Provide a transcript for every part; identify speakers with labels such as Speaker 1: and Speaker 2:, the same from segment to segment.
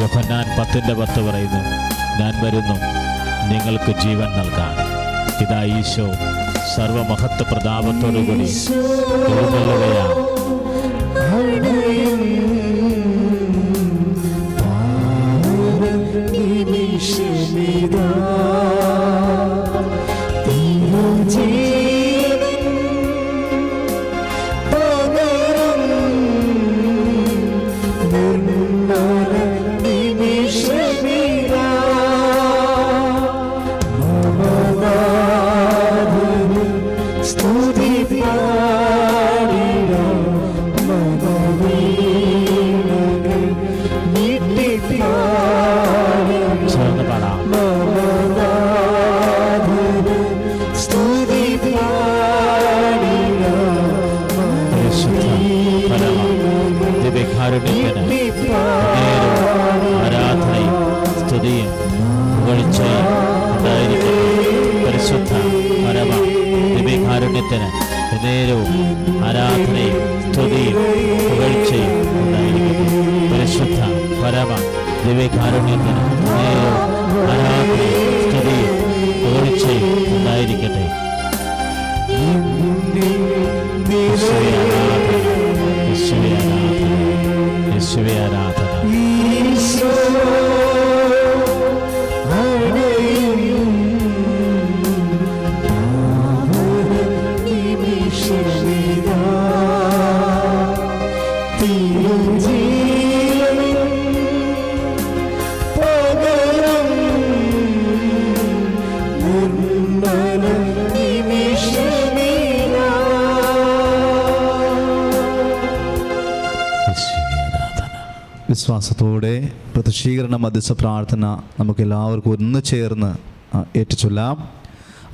Speaker 1: യോഹന്നാൻ പത്തിന്റെ പത്ത് പറയുന്നു ഞാൻ വരുന്നു നിങ്ങൾക്ക് ജീവൻ നൽകാൻ. ഇതാ ഈശോ സർവമഹത്വ പ്രതാപത്തോടുകൂടി എഴുന്നള്ളുകയാണ്.
Speaker 2: വിശ്വാസത്തോടെ പ്രതിഷീകരണ മധ്യസ്ഥ പ്രാർത്ഥന നമുക്ക് എല്ലാവർക്കും ഒന്ന് ചേർന്ന് ഏറ്റുചൊല്ലാം.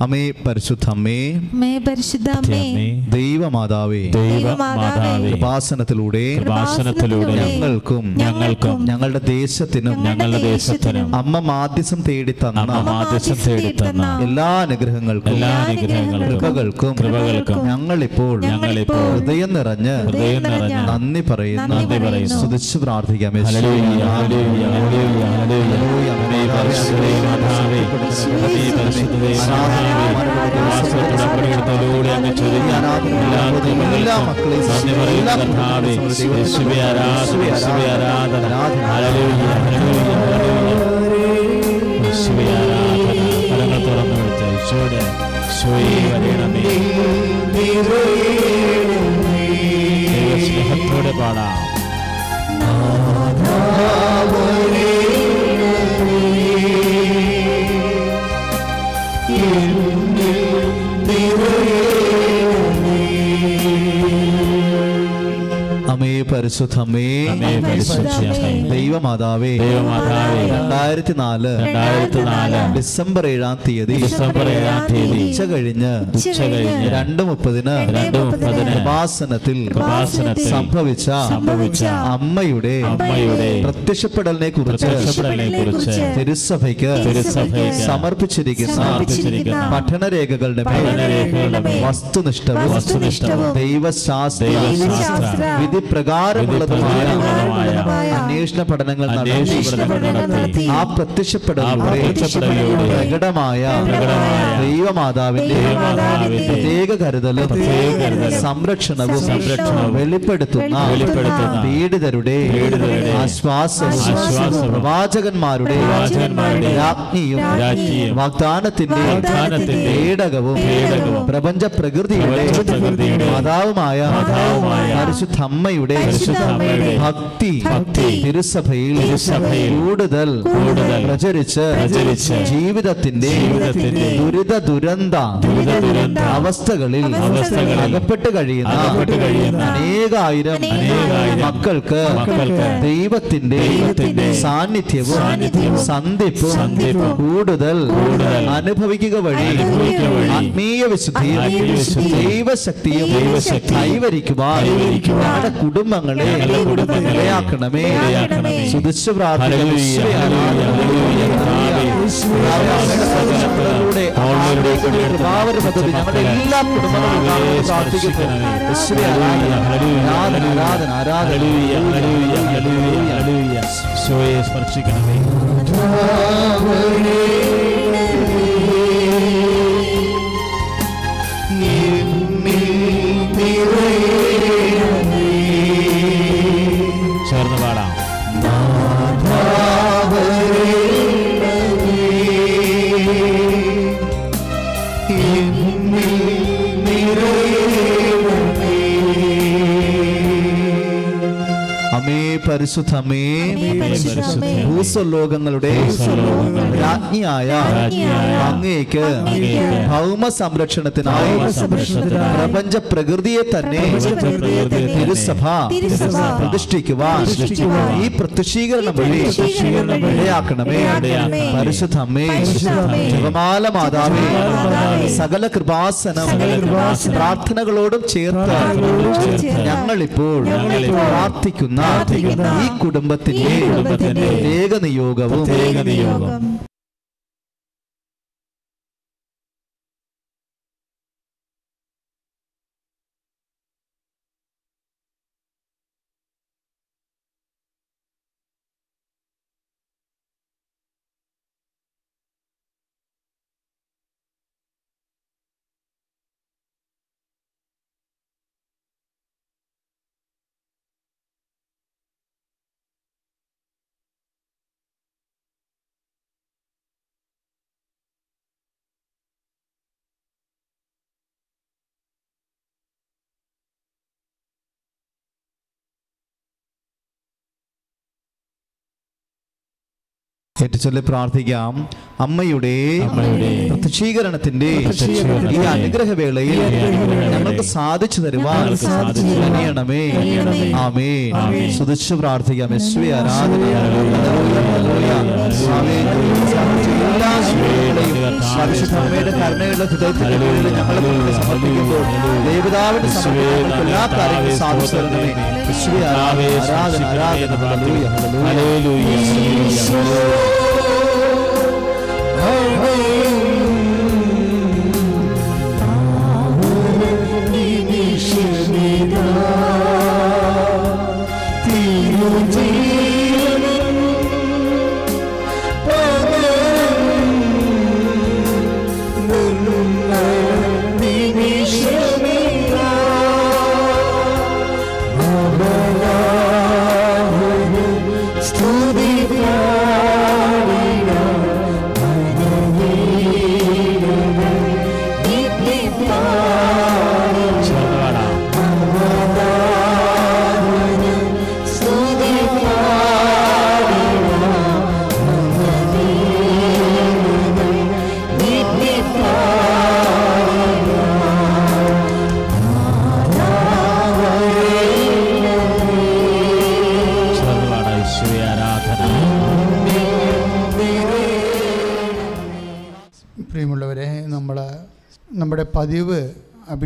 Speaker 2: അമ്മേ പരിശുദ്ധ അമ്മേ.
Speaker 3: മേ പരിശുദ്ധ അമ്മേ.
Speaker 2: ദൈവമാതാവേ.
Speaker 1: ദൈവമാതാവേ.
Speaker 2: കൃപാസനത്തിലൂടെ
Speaker 1: കൃപാസനത്തിലൂടെ
Speaker 2: ഞങ്ങൾക്കും
Speaker 1: ഞങ്ങൾക്കും
Speaker 2: ഞങ്ങളുടെ ദേശത്തിനും
Speaker 1: ഞങ്ങളുടെ ദേശത്തിനും
Speaker 2: അമ്മ മാധ്യസം തേടി തന്ന
Speaker 1: അമ്മ മാധ്യസ്ഥം തേടി തന്ന
Speaker 2: എല്ലാ അനുഗ്രഹങ്ങൾക്കും
Speaker 1: എല്ലാ അനുഗ്രഹങ്ങൾക്കും
Speaker 2: കൃപകൾക്കും
Speaker 1: കൃപകൾക്കും
Speaker 2: ഞങ്ങളിപ്പോൾ
Speaker 1: ഞങ്ങളിപ്പോൾ
Speaker 2: ഹൃദയം നിറഞ്ഞ്
Speaker 1: ഹൃദയം നിറഞ്ഞ്
Speaker 2: നന്ദി പറയുന്നു.
Speaker 1: നന്ദി പറയുന്നു.
Speaker 2: സ്തുതിച്ച് പ്രാർത്ഥിക്കാം.
Speaker 1: ഹല്ലേലൂയ, ഹല്ലേലൂയ, ഹല്ലേലൂയ, വാസ്തവത്തിലൂടെ അങ്ങ് ചൊരിഞ്ഞ എല്ലാ. യേശുവേ ആരാധന, ആരാധന. ആരാധന. കരങ്ങൾ തുറന്നു വിളിച്ച ഈശോയുടെ ഈശോയെ വരയണമേ ദൈവസ്നേഹത്തോടെ പാടാം
Speaker 2: അമ്മേ
Speaker 1: പരിശുദ്ധമേ.
Speaker 2: ദൈവമാതാവേ.
Speaker 1: ദൈവമാതാവേ.
Speaker 2: രണ്ടായിരത്തി നാല്
Speaker 1: രണ്ടായിരത്തി നാല്
Speaker 2: ഡിസംബർ ഏഴാം തീയതി.
Speaker 1: ഡിസംബർ ഏഴാം തീയതി.
Speaker 2: ഉച്ച കഴിഞ്ഞ്
Speaker 1: ഉച്ച കഴിഞ്ഞ്
Speaker 2: രണ്ട് മുപ്പതിന്
Speaker 1: രണ്ട് മുപ്പതിന്
Speaker 2: ഉപാസനത്തിൽ
Speaker 1: ഉപാസനത്തിൽ
Speaker 2: സംഭവിച്ച
Speaker 1: സംഭവിച്ച
Speaker 2: അമ്മയുടെ
Speaker 1: അമ്മയുടെ
Speaker 2: പ്രത്യക്ഷപ്പെടലിനെ കുറിച്ച്
Speaker 1: പ്രത്യക്ഷപ്പെടലിനെ കുറിച്ച്
Speaker 2: തിരുസഭയ്ക്ക് സമർപ്പിച്ചിരിക്കുന്ന
Speaker 1: സമർപ്പിച്ചിരിക്കുന്ന
Speaker 2: പഠനരേഖകളുടെ വസ്തുനിഷ്ഠവും
Speaker 1: വസ്തുനിഷ്ഠവും
Speaker 2: ദൈവശാസ്ത്ര
Speaker 1: ദൈവശാസ്ത്ര
Speaker 2: വിധിപ്രകാരമുള്ളതുമായ
Speaker 1: വിധിപ്രകാരമുള്ളതുമായ
Speaker 2: അന്വേഷണ പഠനങ്ങൾ നടത്തി. ആ
Speaker 1: പ്രത്യക്ഷപ്പെടുന്ന
Speaker 2: പ്രകടമായ ദൈവമാതാവിന്റെ പ്രത്യേക കരുതലും സംരക്ഷണവും വെളിപ്പെടുത്തുന്ന പീഡിതരുടെ ആശ്വാസവും പ്രവാചകന്മാരുടെ രാജ്ഞിയും വാഗ്ദാനത്തിന്റെ പേടകവും പ്രപഞ്ച പ്രകൃതിയുടെ മാതാവുമായ പരിശുദ്ധ അമ്മയുടെ ഭക്തി
Speaker 1: ഭക്തി
Speaker 2: തിരുസഭയിൽ
Speaker 1: തിരുസഭയിൽ
Speaker 2: കൂടുതൽ
Speaker 1: കൂടുതൽ
Speaker 2: പ്രചരിച്ച്
Speaker 1: പ്രചരിച്ച്
Speaker 2: ജീവിതത്തിന്റെ
Speaker 1: ജീവിതത്തിന്റെ
Speaker 2: ദുരിത ദുരന്ത
Speaker 1: ദുരിത ദുരന്ത
Speaker 2: അവസ്ഥകളിൽ
Speaker 1: അവസ്ഥകളിൽ
Speaker 2: അകപ്പെട്ട് കഴിയുന്ന
Speaker 1: അകപ്പെട്ട് കഴിയുന്ന
Speaker 2: അനേകായിരം
Speaker 1: അനേകായിരം
Speaker 2: മക്കൾക്ക്
Speaker 1: മക്കൾക്ക്
Speaker 2: ദൈവത്തിന്റെ
Speaker 1: ദൈവത്തിന്റെ
Speaker 2: സാന്നിധ്യവും
Speaker 1: സാന്നിധ്യവും
Speaker 2: സന്ധിപ്പും
Speaker 1: സന്ധിപ്പും
Speaker 2: കൂടുതൽ
Speaker 1: കൂടുതൽ
Speaker 2: അനുഭവിക്കുക വഴി ആത്മീയ വിശുദ്ധി
Speaker 1: ആത്മീയ വിശുദ്ധിയും
Speaker 2: ദൈവശക്തിയും
Speaker 1: ദൈവശക്തി
Speaker 2: കൈവരിക്കുവാൻ കുടുംബങ്ങളെ
Speaker 1: ഞങ്ങളുടെ കുടുംബങ്ങളെ
Speaker 2: ഇടയാക്കണമേ പ്രാർത്ഥിക്കണമേ പദ്ധതി ഞങ്ങളുടെ എല്ലാ കുടുംബങ്ങളും കാണുവാൻ പ്രാർത്ഥിക്കുന്നു. ആരാധന,
Speaker 3: സ്പർശിക്കണമേ.
Speaker 2: പരിശുദ്ധമേ ഭൂസ്വലോകങ്ങളുടെ രാജ്ഞിയായ അങ്ങേക്ക് ഭൗമ സംരക്ഷണത്തിനായി പ്രപഞ്ച പ്രകൃതിയെ തന്നെ തിരുസഭ പ്രതിഷ്ഠിക്കുവാൻ ഈ പ്രത്യക്ഷീകരണം വഴി ഇടയാക്കണമേ.
Speaker 1: പരിശുദ്ധമേ.
Speaker 2: ജപമാല മാതാവേ. സകല കൃപാസനം പ്രാർത്ഥനകളോടും ചേർത്ത് ഞങ്ങളിപ്പോൾ പ്രാർത്ഥിക്കുന്ന ഈ കുടുംബത്തിന്റെ
Speaker 3: പ്രത്യേക നിയോഗവും
Speaker 2: ഏറ്റുചൊല്ലി പ്രാർത്ഥിക്കാം. അമ്മയുടെ പ്രത്യക്ഷീകരണത്തിന്റെ ഈ അനുഗ്രഹവേളയിൽ ഞങ്ങൾക്ക് സാധിച്ചു തരുവാൻ
Speaker 3: സാധിച്ചു
Speaker 2: കനിയണമേ. ആമേ. സുതിച്ചു പ്രാർത്ഥിക്കാം. യശ്വി ആരാധന.
Speaker 3: കർത്താവേ,
Speaker 2: പരിശുദ്ധ അമ്മയുടെ കരുണയുള്ള ഹൃദയത്തിന്റെ. കീഴിൽ ഞങ്ങളെ സമർപ്പിക്കുമ്പോൾ. ദേവതാവിന്റെ സമർപ്പണങ്ങൾക്ക് എല്ലാ കാര്യങ്ങളും സാധിച്ചു തരണമേ ആരാധന ആരാധന ആരാധന ഹല്ലേലൂയ ഹല്ലേലൂയ
Speaker 3: ഹല്ലേലൂയ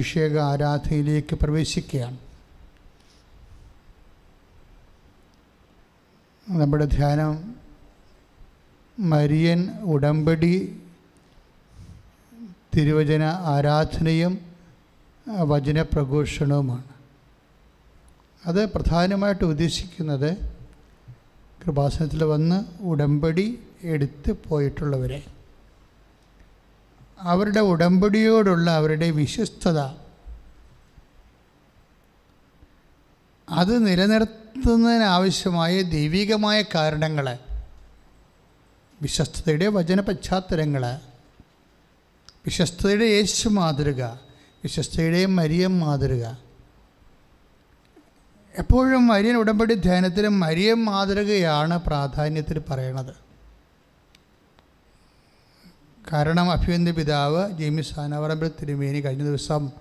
Speaker 4: അഭിഷേക ആരാധനയിലേക്ക് പ്രവേശിക്കുകയാണ്. നമ്മുടെ ധ്യാനം മരിയൻ ഉടമ്പടി തിരുവചന ആരാധനയും വചനപ്രഘോഷണവുമാണ് അത് പ്രധാനമായിട്ട് ഉദ്ദേശിക്കുന്നത് കൃപാസനത്തിൽ വന്ന് ഉടമ്പടി എടുത്ത് പോയിട്ടുള്ളവരെ. അവരുടെ ഉടമ്പടിയോടുള്ള അവരുടെ വിശ്വസ്തത. അത് നിലനിർത്തുന്നതിനാവശ്യമായ ദൈവികമായ കാരണങ്ങൾ വിശ്വസ്തയുടെ വചന പശ്ചാത്തലങ്ങൾ വിശ്വസ്തയുടെ യേശു മാതൃക വിശ്വസ്തയുടെ മരിയം മാതൃക. എപ്പോഴും മരിയൻ ഉടമ്പടി ധ്യാനത്തിൽ മരിയം മാതൃകയാണ് പ്രാധാന്യത്തിൽ പറയണത്. കാരണം അഭിവന്ദി പിതാവ് ജെയിംസ് ആനവറമ്പ തിരുമേനി കഴിഞ്ഞ ദിവസം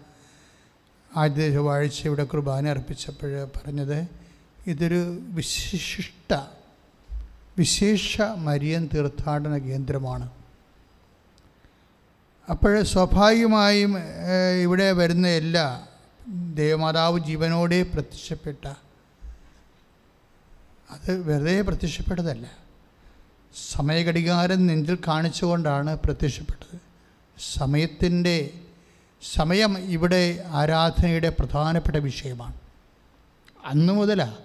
Speaker 4: ആദ്യ ചൊവ്വാഴ്ച ഇവിടെ കുർബാന അർപ്പിച്ചപ്പോൾ പറഞ്ഞത് ഇതൊരു വിശിഷ്ട വിശേഷ മരിയൻ തീർത്ഥാടന കേന്ദ്രമാണ്. അപ്പോൾ സ്വാഭാവികമായും ഇവിടെ വരുന്ന എല്ലാ ദേവമാതാവ് ജീവനോടെ പ്രത്യക്ഷപ്പെട്ട അത് വെറുതെ പ്രത്യക്ഷപ്പെട്ടതല്ല. സമയഘടികാരം നെഞ്ചിൽ കാണിച്ചുകൊണ്ടാണ് പ്രത്യക്ഷപ്പെട്ടത്. സമയത്തിന്റെ സമയം ഇവിടെ ആരാധനയുടെ പ്രധാനപ്പെട്ട വിഷയമാണ്. അന്നു മുതലാണ്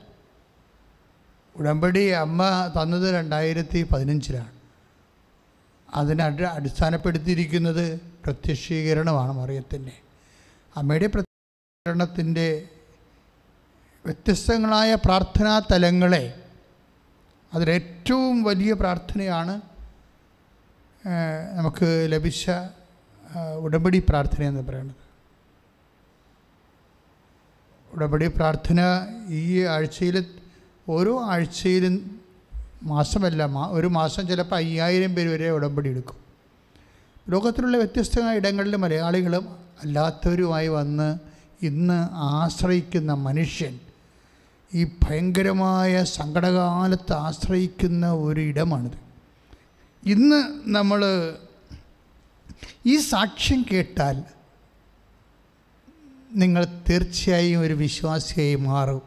Speaker 4: ഉടമ്പടി അമ്മ തന്നത് രണ്ടായിരത്തി പതിനഞ്ചിലാണ് അതിനെ അടിസ്ഥാനപ്പെടുത്തിയിരിക്കുന്നത് പ്രത്യക്ഷീകരണമാണ് മറിയത്തിന്റെ. അമ്മയുടെ പ്രത്യക്ഷീകരണത്തിന്റെ വ്യത്യസ്തങ്ങളായ പ്രാർത്ഥനാ തലങ്ങളെ അതിലേറ്റവും വലിയ പ്രാർത്ഥനയാണ് നമുക്ക് ലഭിച്ച ഉടമ്പടി പ്രാർത്ഥന എന്ന് പറയുന്നത്. ഉടമ്പടി പ്രാർത്ഥന ഈ ആഴ്ചയിൽ ഓരോ ആഴ്ചയിലും മാസമല്ല മാ ഒരു മാസം ചിലപ്പോൾ അയ്യായിരം പേര് വരെ ഉടമ്പടി എടുക്കും. ലോകത്തിലുള്ള വ്യത്യസ്തമായ ഇടങ്ങളിൽ മലയാളികളും അല്ലാത്തവരുമായി വന്ന് ഇന്ന് ആശ്രയിക്കുന്ന മനുഷ്യൻ ഈ ഭയങ്കരമായ സങ്കടകാലത്ത് ആശ്രയിക്കുന്ന ഒരു ഇടമാണിത് ഇന്ന് നമ്മൾ ഈ സാക്ഷ്യം കേട്ടാൽ നിങ്ങൾ തീർച്ചയായും ഒരു വിശ്വാസിയായി മാറും.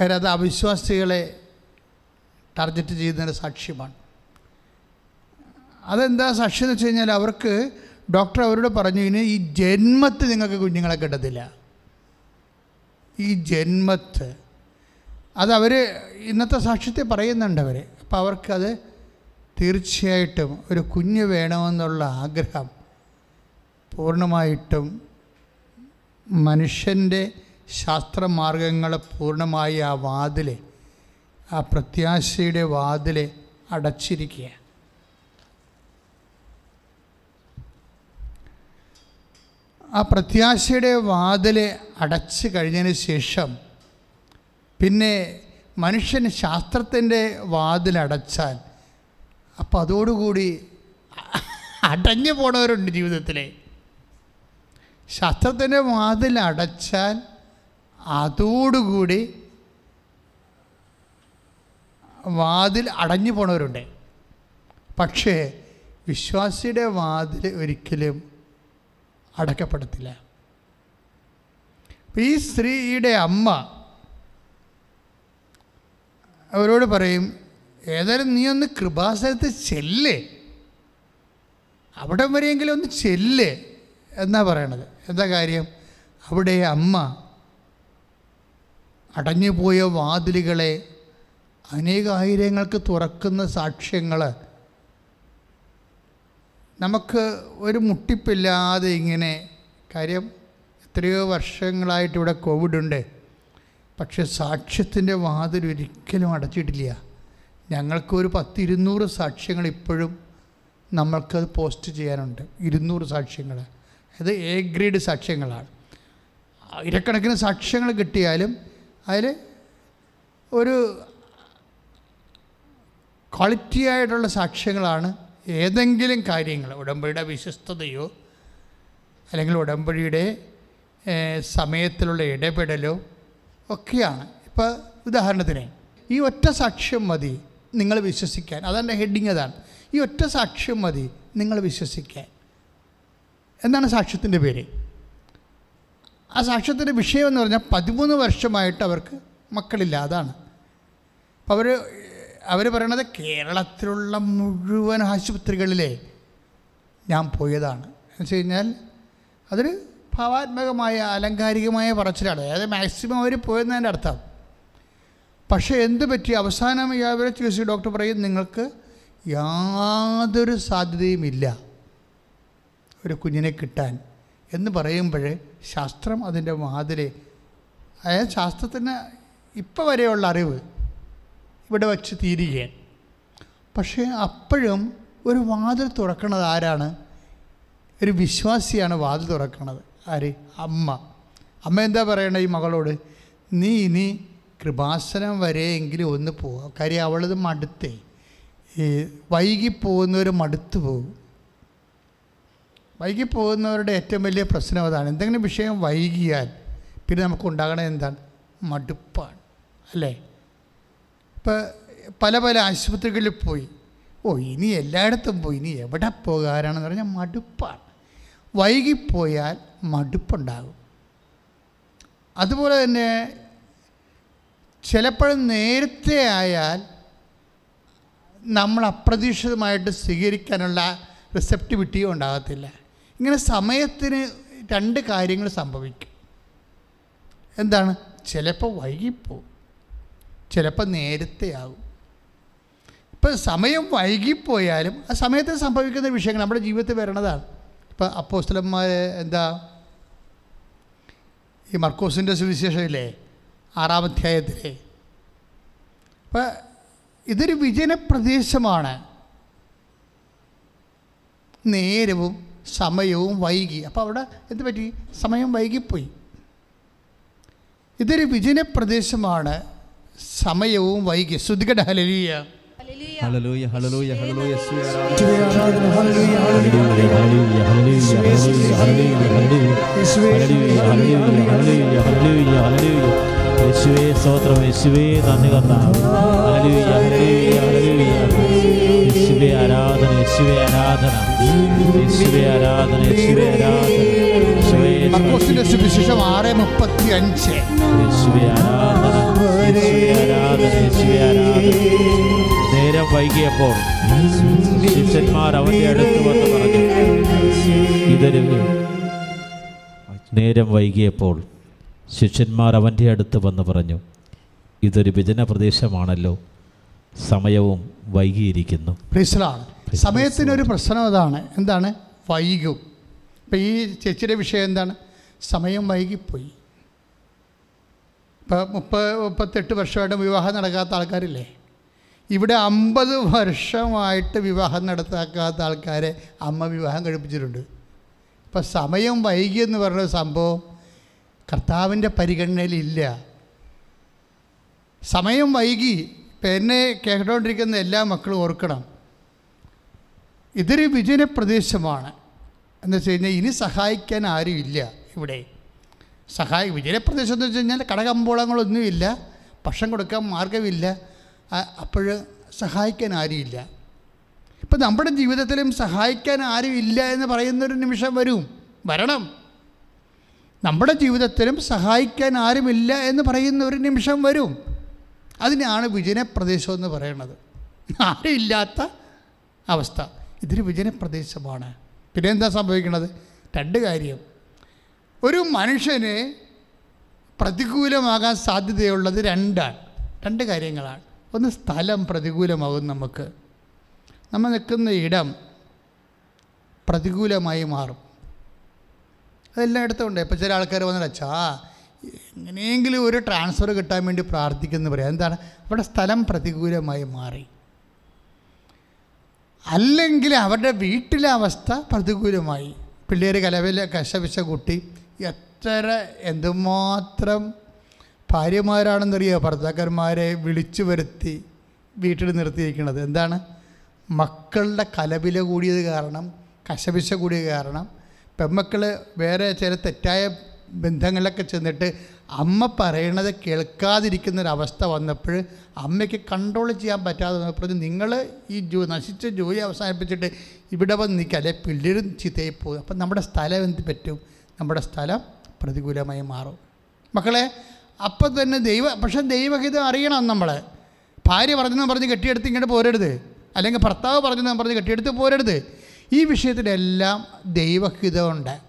Speaker 4: കാര്യം അത് അവിശ്വാസികളെ ടാർഗറ്റ് ചെയ്യുന്നതിന്റെ സാക്ഷ്യമാണ്. അതെന്താ സാക്ഷ്യം എന്ന് വെച്ച് കഴിഞ്ഞാൽ അവർക്ക് ഡോക്ടർ അവരോട് പറഞ്ഞു ഇനി ഈ ജന്മത്തിൽ നിങ്ങൾക്ക് കുഞ്ഞുങ്ങളെ കിട്ടത്തില്ല. ഈ ജന്മത്ത്. അതവർ ഇന്നത്തെ സാക്ഷ്യത്തെ പറയുന്നുണ്ട് അവർ അപ്പോൾ അവർക്കത് തീർച്ചയായിട്ടും ഒരു കുഞ്ഞ് വേണമെന്നുള്ള ആഗ്രഹം പൂർണമായിട്ടും മനുഷ്യന്റെ ശാസ്ത്രമാർഗങ്ങളെ പൂർണമായി ആ വാതിൽ ആ പ്രത്യാശയുടെ വാതിൽ അടച്ചിരിക്കുക ആ പ്രത്യാശയുടെ വാതിൽ അടച്ചു കഴിഞ്ഞതിന് ശേഷം പിന്നെ മനുഷ്യൻ ശാസ്ത്രത്തിന്റെ വാതിലടച്ചാൽ അപ്പോൾ അതോടുകൂടി അടഞ്ഞു പോണവരുണ്ട് ജീവിതത്തിലെ. ശാസ്ത്രത്തിന്റെ വാതിലടച്ചാൽ അതോടുകൂടി വാതിൽ അടഞ്ഞു പോണവരുണ്ട്. പക്ഷേ വിശ്വാസിയുടെ വാതിൽ ഒരിക്കലും അടക്കപ്പെടത്തില്ല. ഈ സ്ത്രീയുടെ അമ്മ അവരോട് പറയും ഏതായാലും നീ ഒന്ന് കൃപാസനത്ത് ചെല്ലേ. അവിടെ വരെയെങ്കിലും ഒന്ന് ചെല്ലേ എന്നാ പറയണത്. എന്താ കാര്യം? അവിടെ അമ്മ അടഞ്ഞുപോയ വാതിലുകളെ അനേകായിരങ്ങൾക്ക് തുറക്കുന്ന സാക്ഷ്യങ്ങൾ നമുക്ക് ഒരു മുട്ടിപ്പില്ലാതെ ഇങ്ങനെ കാര്യം എത്രയോ വർഷങ്ങളായിട്ട് ഇവിടെ കോവിഡ് ഉണ്ട്. പക്ഷെ സാക്ഷ്യത്തിന്റെ വാതിൽ ഒരിക്കലും അടച്ചിട്ടില്ല. ഞങ്ങൾക്കൊരു പത്ത് ഇരുന്നൂറ് സാക്ഷ്യങ്ങൾ ഇപ്പോഴും നമ്മൾക്കത് പോസ്റ്റ് ചെയ്യാനുണ്ട്. ഇരുന്നൂറ് സാക്ഷ്യങ്ങൾ. അത് എ ഗ്രേഡ് സാക്ഷ്യങ്ങളാണ്. ഇരക്കണക്കിന് സാക്ഷ്യങ്ങൾ കിട്ടിയാലും അതിൽ ഒരു ക്വാളിറ്റി ആയിട്ടുള്ള സാക്ഷ്യങ്ങളാണ് ഏതെങ്കിലും കാര്യങ്ങൾ ഉടമ്പടിയുടെ വിശ്വസ്തതയോ അല്ലെങ്കിൽ ഉടമ്പടിയുടെ സമയത്തിലുള്ള ഇടപെടലോ ഒക്കെയാണ്. ഇപ്പോൾ ഉദാഹരണത്തിന് ഈ ഒറ്റ സാക്ഷ്യം മതി നിങ്ങൾ വിശ്വസിക്കാൻ. അതെന്റെ ഹെഡിങ് അതാണ്. ഈ ഒറ്റ സാക്ഷ്യം മതി നിങ്ങൾ വിശ്വസിക്കാൻ. എന്നാണ് സാക്ഷ്യത്തിന്റെ പേര്? ആ സാക്ഷ്യത്തിന്റെ വിഷയം എന്ന് പറഞ്ഞാൽ പതിമൂന്ന് വർഷമായിട്ട് അവർക്ക് മക്കളില്ല അതാണ്. അപ്പോൾ അവർ അവർ പറയണത് കേരളത്തിലുള്ള മുഴുവൻ ആശുപത്രികളിലെ ഞാൻ പോയതാണ്. എന്ന് വെച്ച് കഴിഞ്ഞാൽ അതൊരു ഭാവാത്മകമായ അലങ്കാരികമായ പറച്ചിലാണ്. അതായത് മാക്സിമം അവർ പോയെന്നതിന്റെ അർത്ഥം. പക്ഷേ എന്ത് പറ്റി? അവസാനം അവരെ ചികിത്സ ഡോക്ടർ പറയും നിങ്ങൾക്ക് യാതൊരു സാധ്യതയുമില്ല ഒരു കുഞ്ഞിനെ കിട്ടാൻ. എന്ന് പറയുമ്പോൾ ശാസ്ത്രം അതിന്റെ മാതിരി അതായത് ശാസ്ത്രത്തിന് ഇപ്പോൾ വരെയുള്ള അറിവ് ഇവിടെ വച്ച് തീരുകയാണ്. പക്ഷേ അപ്പോഴും ഒരു വാതിൽ തുറക്കണത് ആരാണ്? ഒരു വിശ്വാസിയാണ് വാതിൽ തുറക്കണത് ആര്? അമ്മ. അമ്മ എന്താ പറയണേ ഈ മകളോട്? നീ ഇനി കൃപാസനം വരെയെങ്കിലും ഒന്ന് പോവാം കാര്യം അവളത് മടുത്തേ. ഈ വൈകി പോകുന്നവർ മടുത്തു പോകും. വൈകി പോകുന്നവരുടെ ഏറ്റവും വലിയ പ്രശ്നം അതാണ്. എന്തെങ്കിലും വിഷയം വൈകിയാൽ പിന്നെ നമുക്ക് ഉണ്ടാകണത് എന്താണ്? മടുപ്പാണ്. അല്ലേ? ഇപ്പോൾ പല പല ആശുപത്രികളിൽ പോയി. ഓ ഇനി എല്ലായിടത്തും പോയി. ഇനി എവിടെ പോകാനാണെന്ന് പറഞ്ഞാൽ മടുപ്പാണ്. വൈകിപ്പോയാൽ മടുപ്പുണ്ടാകും. അതുപോലെ തന്നെ ചിലപ്പോഴും നേരത്തെ ആയാൽ നമ്മൾ അപ്രതീക്ഷിതമായിട്ട് സ്വീകരിക്കാനുള്ള റിസെപ്റ്റിവിറ്റിയും ഉണ്ടാകത്തില്ല. ഇങ്ങനെ സമയത്തിന് രണ്ട് കാര്യങ്ങൾ സംഭവിക്കും. എന്താണ്? ചിലപ്പോൾ വൈകിപ്പോവും. ചിലപ്പോൾ നേരത്തെ ആകും ഇപ്പം സമയം വൈകിപ്പോയാലും ആ സമയത്ത് സംഭവിക്കുന്ന വിഷയങ്ങൾ നമ്മുടെ ജീവിതത്തിൽ വരണതാണ്. ഇപ്പം അപ്പോസ്തലന്മാർ എന്താ? ഈ മർക്കോസിന്റെ സുവിശേഷമില്ലേ ആറാം അധ്യായത്തിലെ. അപ്പം ഇതൊരു വിജന പ്രദേശമാണ് നേരവും സമയവും വൈകി. അപ്പോൾ അവിടെ എന്ത് പറ്റി? സമയം വൈകിപ്പോയി. ഇതൊരു വിജന പ്രദേശമാണ് സമയവും വൈകി. ശ്രുതികട ഹലലിയ
Speaker 2: ഹല്ലേലൂയ. ഹല്ലേലൂയ ഹല്ലേലൂയ യേശുവേ
Speaker 3: യേശുവേ ആരാധന hallelujah hallelujah
Speaker 1: hallelujah, hallelujah, hallelujah,
Speaker 3: യേശുവേ
Speaker 1: ആരാധന യേശുവേ ആരാധന യേശുവേ ആരാധന യേശുവേ
Speaker 4: സുവിശേഷം ആറ് മുപ്പത്തി അഞ്ച്
Speaker 1: യേശുവേ ആരാധന യേശുവേ ആരാധന യേശുവേ ആരാധന നേരം വൈകിയപ്പോൾ ശിഷ്യന്മാർ അവന്റെ അടുത്ത് വന്ന് പറഞ്ഞു ഇതൊരു നേരം വൈകിയപ്പോൾ ശിഷ്യന്മാർ അവന്റെ അടുത്ത് വന്ന് പറഞ്ഞു ഇതൊരു വിജന പ്രദേശമാണല്ലോ സമയവും വൈകിയിരിക്കുന്നു.
Speaker 4: സമയത്തിനൊരു പ്രശ്നം അതാണ്. എന്താണ്? വൈകും. ഇപ്പം ഈ ചേച്ചിയുടെ വിഷയം എന്താണ്? സമയം വൈകിപ്പോയി. ഇപ്പം മുപ്പത് മുപ്പത്തെട്ട് വർഷമായിട്ട് വിവാഹം നടക്കാത്ത ആൾക്കാരില്ലേ? ഇവിടെ അമ്പത് വർഷമായിട്ട് വിവാഹം നടത്താക്കാത്ത ആൾക്കാരെ അമ്മ വിവാഹം കഴിപ്പിച്ചിട്ടുണ്ട്. ഇപ്പം സമയം വൈകി എന്ന് പറഞ്ഞ സംഭവം കർത്താവിന്റെ പരിഗണനയിലില്ല. സമയം വൈകി. ഇപ്പം എന്നെ കേട്ടോണ്ടിരിക്കുന്ന എല്ലാ മക്കളും ഓർക്കണം. ഇതൊരു വിജന പ്രദേശമാണ് എന്ന് വെച്ച് കഴിഞ്ഞാൽ ഇനി സഹായിക്കാൻ ആരുമില്ല ഇവിടെ. സഹായ വിജയപ്രദേശം എന്ന് വെച്ച് കഴിഞ്ഞാൽ കടകമ്പോളങ്ങളൊന്നുമില്ല ഭക്ഷണം കൊടുക്കാൻ മാർഗമില്ല അപ്പോൾ സഹായിക്കാൻ ആരുമില്ല. ഇപ്പം നമ്മുടെ ജീവിതത്തിലും സഹായിക്കാൻ ആരുമില്ല എന്ന് പറയുന്നൊരു നിമിഷം വരും. വരണം. നമ്മുടെ ജീവിതത്തിലും സഹായിക്കാൻ ആരുമില്ല എന്ന് പറയുന്ന ഒരു നിമിഷം വരും. അതിനാണ് വിജനപ്രദേശം എന്ന് പറയുന്നത്. ആരുമില്ലാത്ത അവസ്ഥ. ഇതൊരു വിജനപ്രദേശമാണ്. പിന്നെ എന്താ സംഭവിക്കുന്നത് രണ്ട് കാര്യം. ഒരു മനുഷ്യന് പ്രതികൂലമാകാൻ സാധ്യതയുള്ളത് രണ്ടാണ്. രണ്ട് കാര്യങ്ങളാണ്. ഒന്ന് സ്ഥലം പ്രതികൂലമാകും നമുക്ക്. നമ്മൾ നിൽക്കുന്ന ഇടം പ്രതികൂലമായി മാറും. അതെല്ലായിടത്തും ഉണ്ട് ഇപ്പോൾ ചില ആൾക്കാർ വന്നിട്ട് അച്ഛാ എങ്ങനെയെങ്കിലും ഒരു ട്രാൻസ്ഫർ കിട്ടാൻ വേണ്ടി പ്രാർത്ഥിക്കുന്നു പറയാം എന്താണ്? അവിടെ സ്ഥലം പ്രതികൂലമായി മാറി. അല്ലെങ്കിൽ അവരുടെ വീട്ടിലെ അവസ്ഥ പ്രതികൂലമായി. പിള്ളേർ കലവിലെ കശപിച്ച കുട്ടി എത്ര എന്തുമാത്രം ഭാര്യമാരാണെന്നറിയോ? ഭർത്താക്കന്മാരെ വിളിച്ചു വരുത്തി വീട്ടിൽ നിർത്തിയിരിക്കുന്നത്. എന്താണ്? മക്കളുടെ കലവില കൂടിയത് കാരണം കശപിശ കൂടിയത് കാരണം പെമ്മക്കൾ വേറെ ചില തെറ്റായ ബന്ധങ്ങളിലൊക്കെ ചെന്നിട്ട് അമ്മ പറയണത് കേൾക്കാതിരിക്കുന്നൊരവസ്ഥ വന്നപ്പോൾ അമ്മയ്ക്ക് കൺട്രോൾ ചെയ്യാൻ പറ്റാതെ വന്നപ്പോൾ നിങ്ങൾ ഈ ജോ നശിച്ച ജോലി അവസാനിപ്പിച്ചിട്ട് ഇവിടെ വന്ന് നിൽക്കുക അല്ലെ പിള്ളേരും ചീത്തയായി പോകും. അപ്പം നമ്മുടെ സ്ഥലം എന്ത് പറ്റും? നമ്മുടെ സ്ഥലം പ്രതികൂലമായി മാറും. മക്കളെ അപ്പം തന്നെ ദൈവ പക്ഷേ ദൈവഹിതം അറിയണം നമ്മൾ ഭാര്യ പറഞ്ഞെന്ന് പറഞ്ഞ് കെട്ടിയെടുത്ത് ഇങ്ങോട്ട് പോരരുത്. അല്ലെങ്കിൽ ഭർത്താവ് പറഞ്ഞെന്ന് പറഞ്ഞ് കെട്ടിയെടുത്ത് പോരരുത്. ഈ വിഷയത്തിലെല്ലാം ദൈവഹിതമുണ്ട്.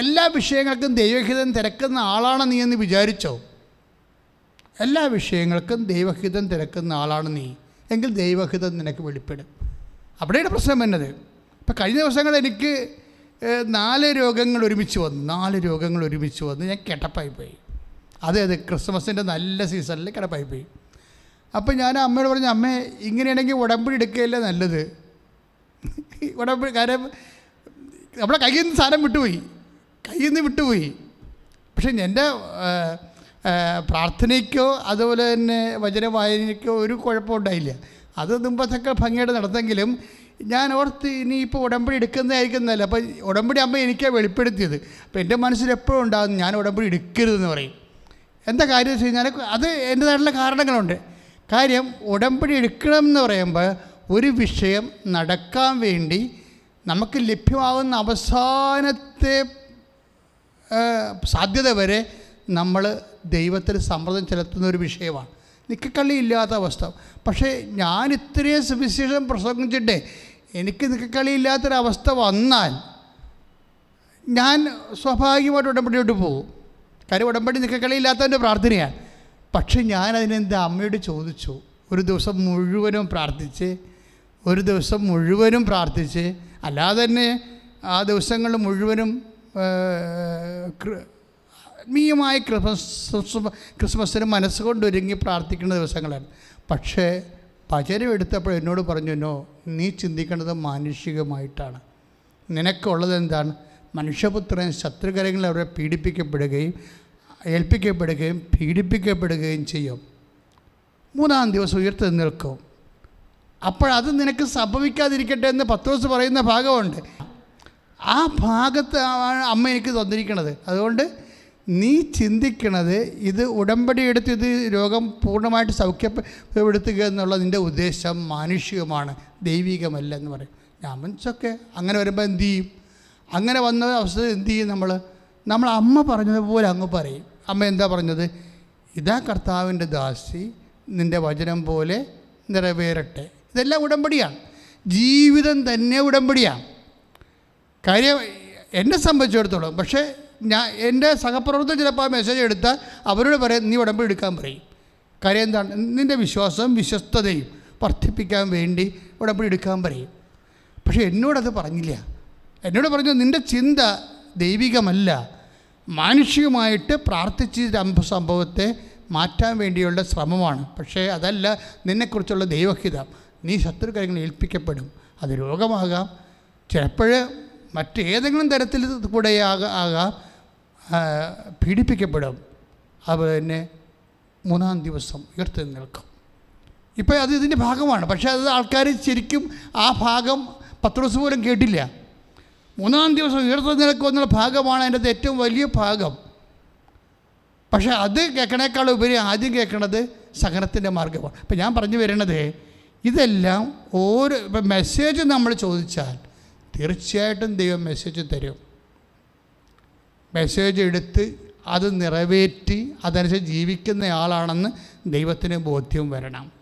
Speaker 4: എല്ലാ വിഷയങ്ങൾക്കും ദൈവഹിതം തിരക്കുന്ന ആളാണ് നീ എന്ന് വിചാരിച്ചോ? എല്ലാ വിഷയങ്ങൾക്കും ദൈവഹിതം തിരക്കുന്ന ആളാണ് നീ. എങ്കിൽ ദൈവഹിതം നിനക്ക് വെളിപ്പെടും. അവിടെയാണ് പ്രശ്നം എന്നത് ഇപ്പം കഴിഞ്ഞ ദിവസങ്ങൾ എനിക്ക് നാല് രോഗങ്ങൾ ഒരുമിച്ച് വന്നു. നാല് രോഗങ്ങൾ ഒരുമിച്ച് വന്ന് ഞാൻ കിടപ്പായി പോയി. അതെ അതെ ക്രിസ്മസിന്റെ നല്ല സീസണിൽ കിടപ്പായി പോയി അപ്പം ഞാൻ അമ്മയോട് പറഞ്ഞു അമ്മേ ഇങ്ങനെയാണെങ്കിൽ ഉടമ്പടി എടുക്കുകയല്ലേ നല്ലത്? ഉടമ്പടി കാര്യം നമ്മളെ കയ്യിൽ നിന്ന് സാധനം വിട്ടുപോയി. കയ്യിൽ നിന്ന് വിട്ടുപോയി. പക്ഷേ എന്റെ പ്രാർത്ഥനയ്ക്കോ അതുപോലെ തന്നെ വചന വായനയ്ക്കോ ഒരു കുഴപ്പമുണ്ടായില്ല. അത് മുമ്പത്തൊക്കെ ഭംഗിയായിട്ട് നടന്നെങ്കിലും ഞാൻ ഓർത്ത് ഇനിയിപ്പോൾ ഉടമ്പടി എടുക്കുന്നതായിരിക്കുന്നതല്ല അപ്പോൾ ഉടമ്പടി അമ്മ എനിക്കാണ് വെളിപ്പെടുത്തിയത്. അപ്പോൾ എന്റെ മനസ്സിൽ എപ്പോഴും ഉണ്ടാകും ഞാൻ ഉടമ്പടി എടുക്കരുതെന്ന് പറയും. എന്താ കാര്യം വെച്ച് കഴിഞ്ഞാൽ അത് എന്റേതായിട്ടുള്ള കാരണങ്ങളുണ്ട്. കാര്യം ഉടമ്പടി എടുക്കണം എന്ന് പറയുമ്പോൾ ഒരു വിഷയം നടക്കാൻ വേണ്ടി നമുക്ക് ലഭ്യമാകുന്ന അവസാനത്തെ സാധ്യത വരെ നമ്മൾ ദൈവത്തിൽ സമ്മർദ്ദം ചെലുത്തുന്ന ഒരു വിഷയമാണ്. നിക്കക്കള്ളി ഇല്ലാത്ത അവസ്ഥ. പക്ഷേ ഞാൻ ഇത്രയും സുവിശേഷം പ്രസംഗിച്ചിട്ടേ എനിക്ക് നിക്കക്കളി ഇല്ലാത്തൊരവസ്ഥ വന്നാൽ ഞാൻ സ്വാഭാവികമായിട്ട് ഉടമ്പടിയോട്ട് പോകും. കാര്യം ഉടമ്പടി നിൽക്കളിയില്ലാത്തവന്റെ പ്രാർത്ഥനയാണ്. പക്ഷെ ഞാൻ അതിനെന്താ അമ്മയോട് ചോദിച്ചു. ഒരു ദിവസം മുഴുവനും പ്രാർത്ഥിച്ച് ഒരു ദിവസം മുഴുവനും പ്രാർത്ഥിച്ച് അല്ലാതെ തന്നെ ആ ദിവസങ്ങൾ മുഴുവനും ആത്മീയമായ ക്രിസ്മസ് ക്രിസ്മസിന് മനസ്സുകൊണ്ട് ഒരുങ്ങി പ്രാർത്ഥിക്കുന്ന ദിവസങ്ങളാണ്. പക്ഷേ പചരം എടുത്തപ്പോൾ എന്നോട് പറഞ്ഞു എന്നോ നീ ചിന്തിക്കേണ്ടത് മാനുഷികമായിട്ടാണ്. നിനക്കുള്ളത് എന്താണ്? മനുഷ്യപുത്രൻ ശത്രുകരങ്ങളിൽ അവരെ പീഡിപ്പിക്കപ്പെടുകയും ഏൽപ്പിക്കപ്പെടുകയും പീഡിപ്പിക്കപ്പെടുകയും ചെയ്യും. മൂന്നാം ദിവസം ഉയർത്തു നിൽക്കും. അപ്പോഴത് നിനക്ക് സംഭവിക്കാതിരിക്കട്ടെ എന്ന് പത്ത് ദിവസം പറയുന്ന ഭാഗമുണ്ട്. ആ ഭാഗത്ത് അമ്മ എനിക്ക് തന്നിരിക്കണത്. അതുകൊണ്ട് നീ ചിന്തിക്കണത് ഇത് ഉടമ്പടി എടുത്ത് ഇത് രോഗം പൂർണമായിട്ട് സൗഖ്യപ്പെടുത്തുക എന്നുള്ള നിന്റെ ഉദ്ദേശം മാനുഷികമാണ് ദൈവികമല്ല എന്ന് പറയും. ഞാൻ മനസ്സൊക്കെ അങ്ങനെ വരുമ്പോൾ എന്തു ചെയ്യും? അങ്ങനെ വന്ന അവസ്ഥ എന്തു ചെയ്യും നമ്മൾ നമ്മൾ അമ്മ പറഞ്ഞതുപോലെ അങ്ങ് പറയും. അമ്മ എന്താ പറഞ്ഞത്? ഇതാ കർത്താവിന്റെ ദാസി നിന്റെ വചനം പോലെ നിറവേറട്ടെ. ഇതെല്ലാം ഉടമ്പടിയാണ്. ജീവിതം തന്നെ ഉടമ്പടിയാണ്. കാര്യം എന്നെ സംബന്ധിച്ചിടത്തോളം പക്ഷേ ഞാൻ എന്റെ സഹപ്രവർത്തകർ ചിലപ്പോൾ ആ മെസ്സേജ് എടുത്താൽ അവരോട് പറയും നീ ഉടമ്പടി എടുക്കാൻ പറയും. കാര്യം എന്താണ്? നിന്റെ വിശ്വാസം വിശ്വസ്തതയും വർദ്ധിപ്പിക്കാൻ വേണ്ടി ഉടമ്പടി എടുക്കാൻ പറയും. പക്ഷേ എന്നോടത് പറഞ്ഞില്ല. എന്നോട് പറഞ്ഞു നിന്റെ ചിന്ത ദൈവികമല്ല. മാനുഷികമായിട്ട് പ്രാർത്ഥിച്ച സംഭവത്തെ മാറ്റാൻ വേണ്ടിയുള്ള ശ്രമമാണ്. പക്ഷേ അതല്ല നിന്നെക്കുറിച്ചുള്ള ദൈവഹിതം. നീ ശത്രുക്കരങ്ങൾ ഏൽപ്പിക്കപ്പെടും? അത് രോഗമാകാം. ചിലപ്പോൾ മറ്റേതെങ്കിലും തരത്തിൽ കൂടെ ആകാം പീഡിപ്പിക്കപ്പെടും. അതുപോലെ തന്നെ മൂന്നാം ദിവസം ഉയർത്തി നിൽക്കും. ഇപ്പോൾ അത് ഇതിന്റെ ഭാഗമാണ്. പക്ഷേ അത് ആൾക്കാർ ശരിക്കും ആ ഭാഗം പത്ത് ദിവസം പോലും കേട്ടില്ല. മൂന്നാം ദിവസം ഉയർത്തി നിൽക്കും എന്നുള്ള ഭാഗമാണ് അതിന്റെ ഏറ്റവും വലിയ ഭാഗം. പക്ഷേ അത് കേൾക്കണേക്കാൾ ഉപരി ആദ്യം കേൾക്കണത് സഹനത്തിന്റെ മാർഗമാണ് ഇപ്പം ഞാൻ പറഞ്ഞു വരുന്നത് ഇതെല്ലാം ഓരോ ഇപ്പം മെസ്സേജ് നമ്മൾ ചോദിച്ചാൽ തീർച്ചയായിട്ടും ദൈവം മെസ്സേജ് തരും. മെസ്സേജ് എടുത്ത് അത് നിറവേറ്റി അതനുസരിച്ച് ജീവിക്കുന്ന ആളാണെന്ന് ദൈവത്തിന് ബോധ്യം വരണം.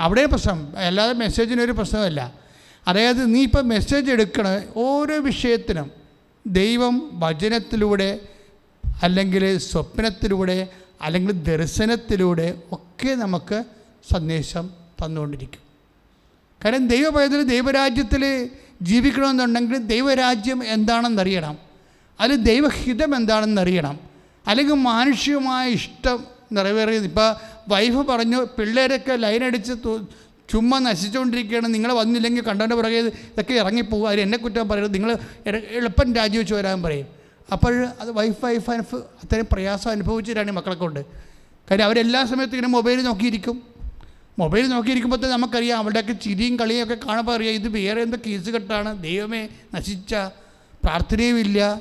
Speaker 4: അവിടെ പ്രശ്നം അല്ലാതെ മെസ്സേജിനൊരു പ്രശ്നമല്ല അതായത് നീ ഇപ്പം മെസ്സേജ് എടുക്കണ ഓരോ വിഷയത്തിനും ദൈവം വചനത്തിലൂടെ അല്ലെങ്കിൽ സ്വപ്നത്തിലൂടെ അല്ലെങ്കിൽ ദർശനത്തിലൂടെ ഒക്കെ നമുക്ക് സന്ദേശം തന്നുകൊണ്ടിരിക്കും. കാരണം ദൈവപൈതൽ ദൈവരാജ്യത്തിൽ ജീവിക്കണമെന്നുണ്ടെങ്കിൽ ദൈവരാജ്യം എന്താണെന്നറിയണം. അതിൽ ദൈവഹിതം എന്താണെന്നറിയണം. അല്ലെങ്കിൽ മാനുഷികമായ ഇഷ്ടം നിറവേറിയത്. ഇപ്പോൾ വൈഫ് പറഞ്ഞു പിള്ളേരൊക്കെ ലൈനടിച്ച് ചുമ്മാ നശിച്ചുകൊണ്ടിരിക്കുകയാണ് നിങ്ങൾ വന്നില്ലെങ്കിൽ കണ്ടവന്റെ പുറകെ ഇതൊക്കെ ഇറങ്ങിപ്പോകും. അതിൽ എന്നെ കുറ്റം പറയരുത്. നിങ്ങൾ എളുപ്പം രാജിവെച്ച് വരാൻ പറയും. അപ്പോൾ അത് വൈഫ് വൈഫ് അനുഭവ അത്രയും പ്രയാസം അനുഭവിച്ചിട്ടാണ് ഈ മക്കളെ കൊണ്ട്. കാര്യം അവരെല്ലാ സമയത്തും ഇങ്ങനെ മൊബൈൽ നോക്കിയിരിക്കും. മൊബൈൽ നോക്കിയിരിക്കുമ്പോൾ തന്നെ നമുക്കറിയാം അവളുടെയൊക്കെ ചിരിയും കളിയും ഒക്കെ കാണുമ്പോൾ അറിയാം ഇത് വേറെ എന്തോ കേസ് കെട്ടാണ് ദൈവമേ നശിച്ച പ്രാർത്ഥനയുമില്ല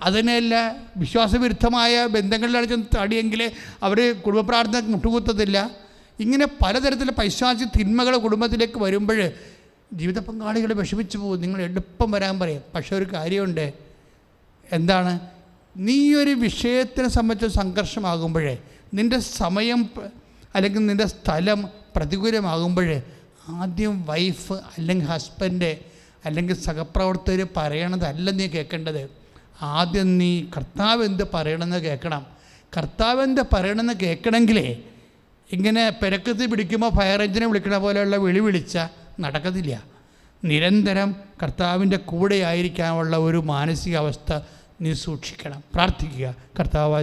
Speaker 4: അതിനെയല്ല വിശ്വാസവിരുദ്ധമായ ബന്ധങ്ങളിലാണ് ചെന്ന് തടിയെങ്കിൽ അവർ കുടുംബ പ്രാർത്ഥന മുട്ടുകുത്തത്തില്ല. ഇങ്ങനെ പലതരത്തിലുള്ള പൈശാചി തിന്മകൾ കുടുംബത്തിലേക്ക് വരുമ്പോൾ ജീവിത പങ്കാളികൾ വിഷമിച്ചു പോകും. നിങ്ങൾ എളുപ്പം വരാൻ പറയും പക്ഷേ ഒരു കാര്യമുണ്ട്. എന്താണ്? നീ ഒരു വിഷയത്തിനെ സംബന്ധിച്ച് സംഘർഷമാകുമ്പോഴേ നിന്റെ സമയം അല്ലെങ്കിൽ നിന്റെ സ്ഥലം പ്രതികൂലമാകുമ്പോഴേ ആദ്യം വൈഫ് അല്ലെങ്കിൽ ഹസ്ബൻഡ് അല്ലെങ്കിൽ സഹപ്രവർത്തകർ പറയണതല്ല നീ കേൾക്കേണ്ടത്. ആദ്യം നീ കർത്താവ് എന്ത് പറയണമെന്ന് കേൾക്കണം. കർത്താവ് എന്ത് പറയണമെന്ന് കേൾക്കണമെങ്കിലേ ഇങ്ങനെ പെരക്കത്തിൽ പിടിക്കുമ്പോൾ ഫയർ എഞ്ചിനെ വിളിക്കണ പോലെയുള്ള വിളി വിളിച്ച നടക്കത്തില്ല. നിരന്തരം കർത്താവിന്റെ കൂടെ ആയിരിക്കാനുള്ള ഒരു മാനസികാവസ്ഥ നീ സൂക്ഷിക്കണം പ്രാർത്ഥിക്കുക.
Speaker 3: കർത്താവായ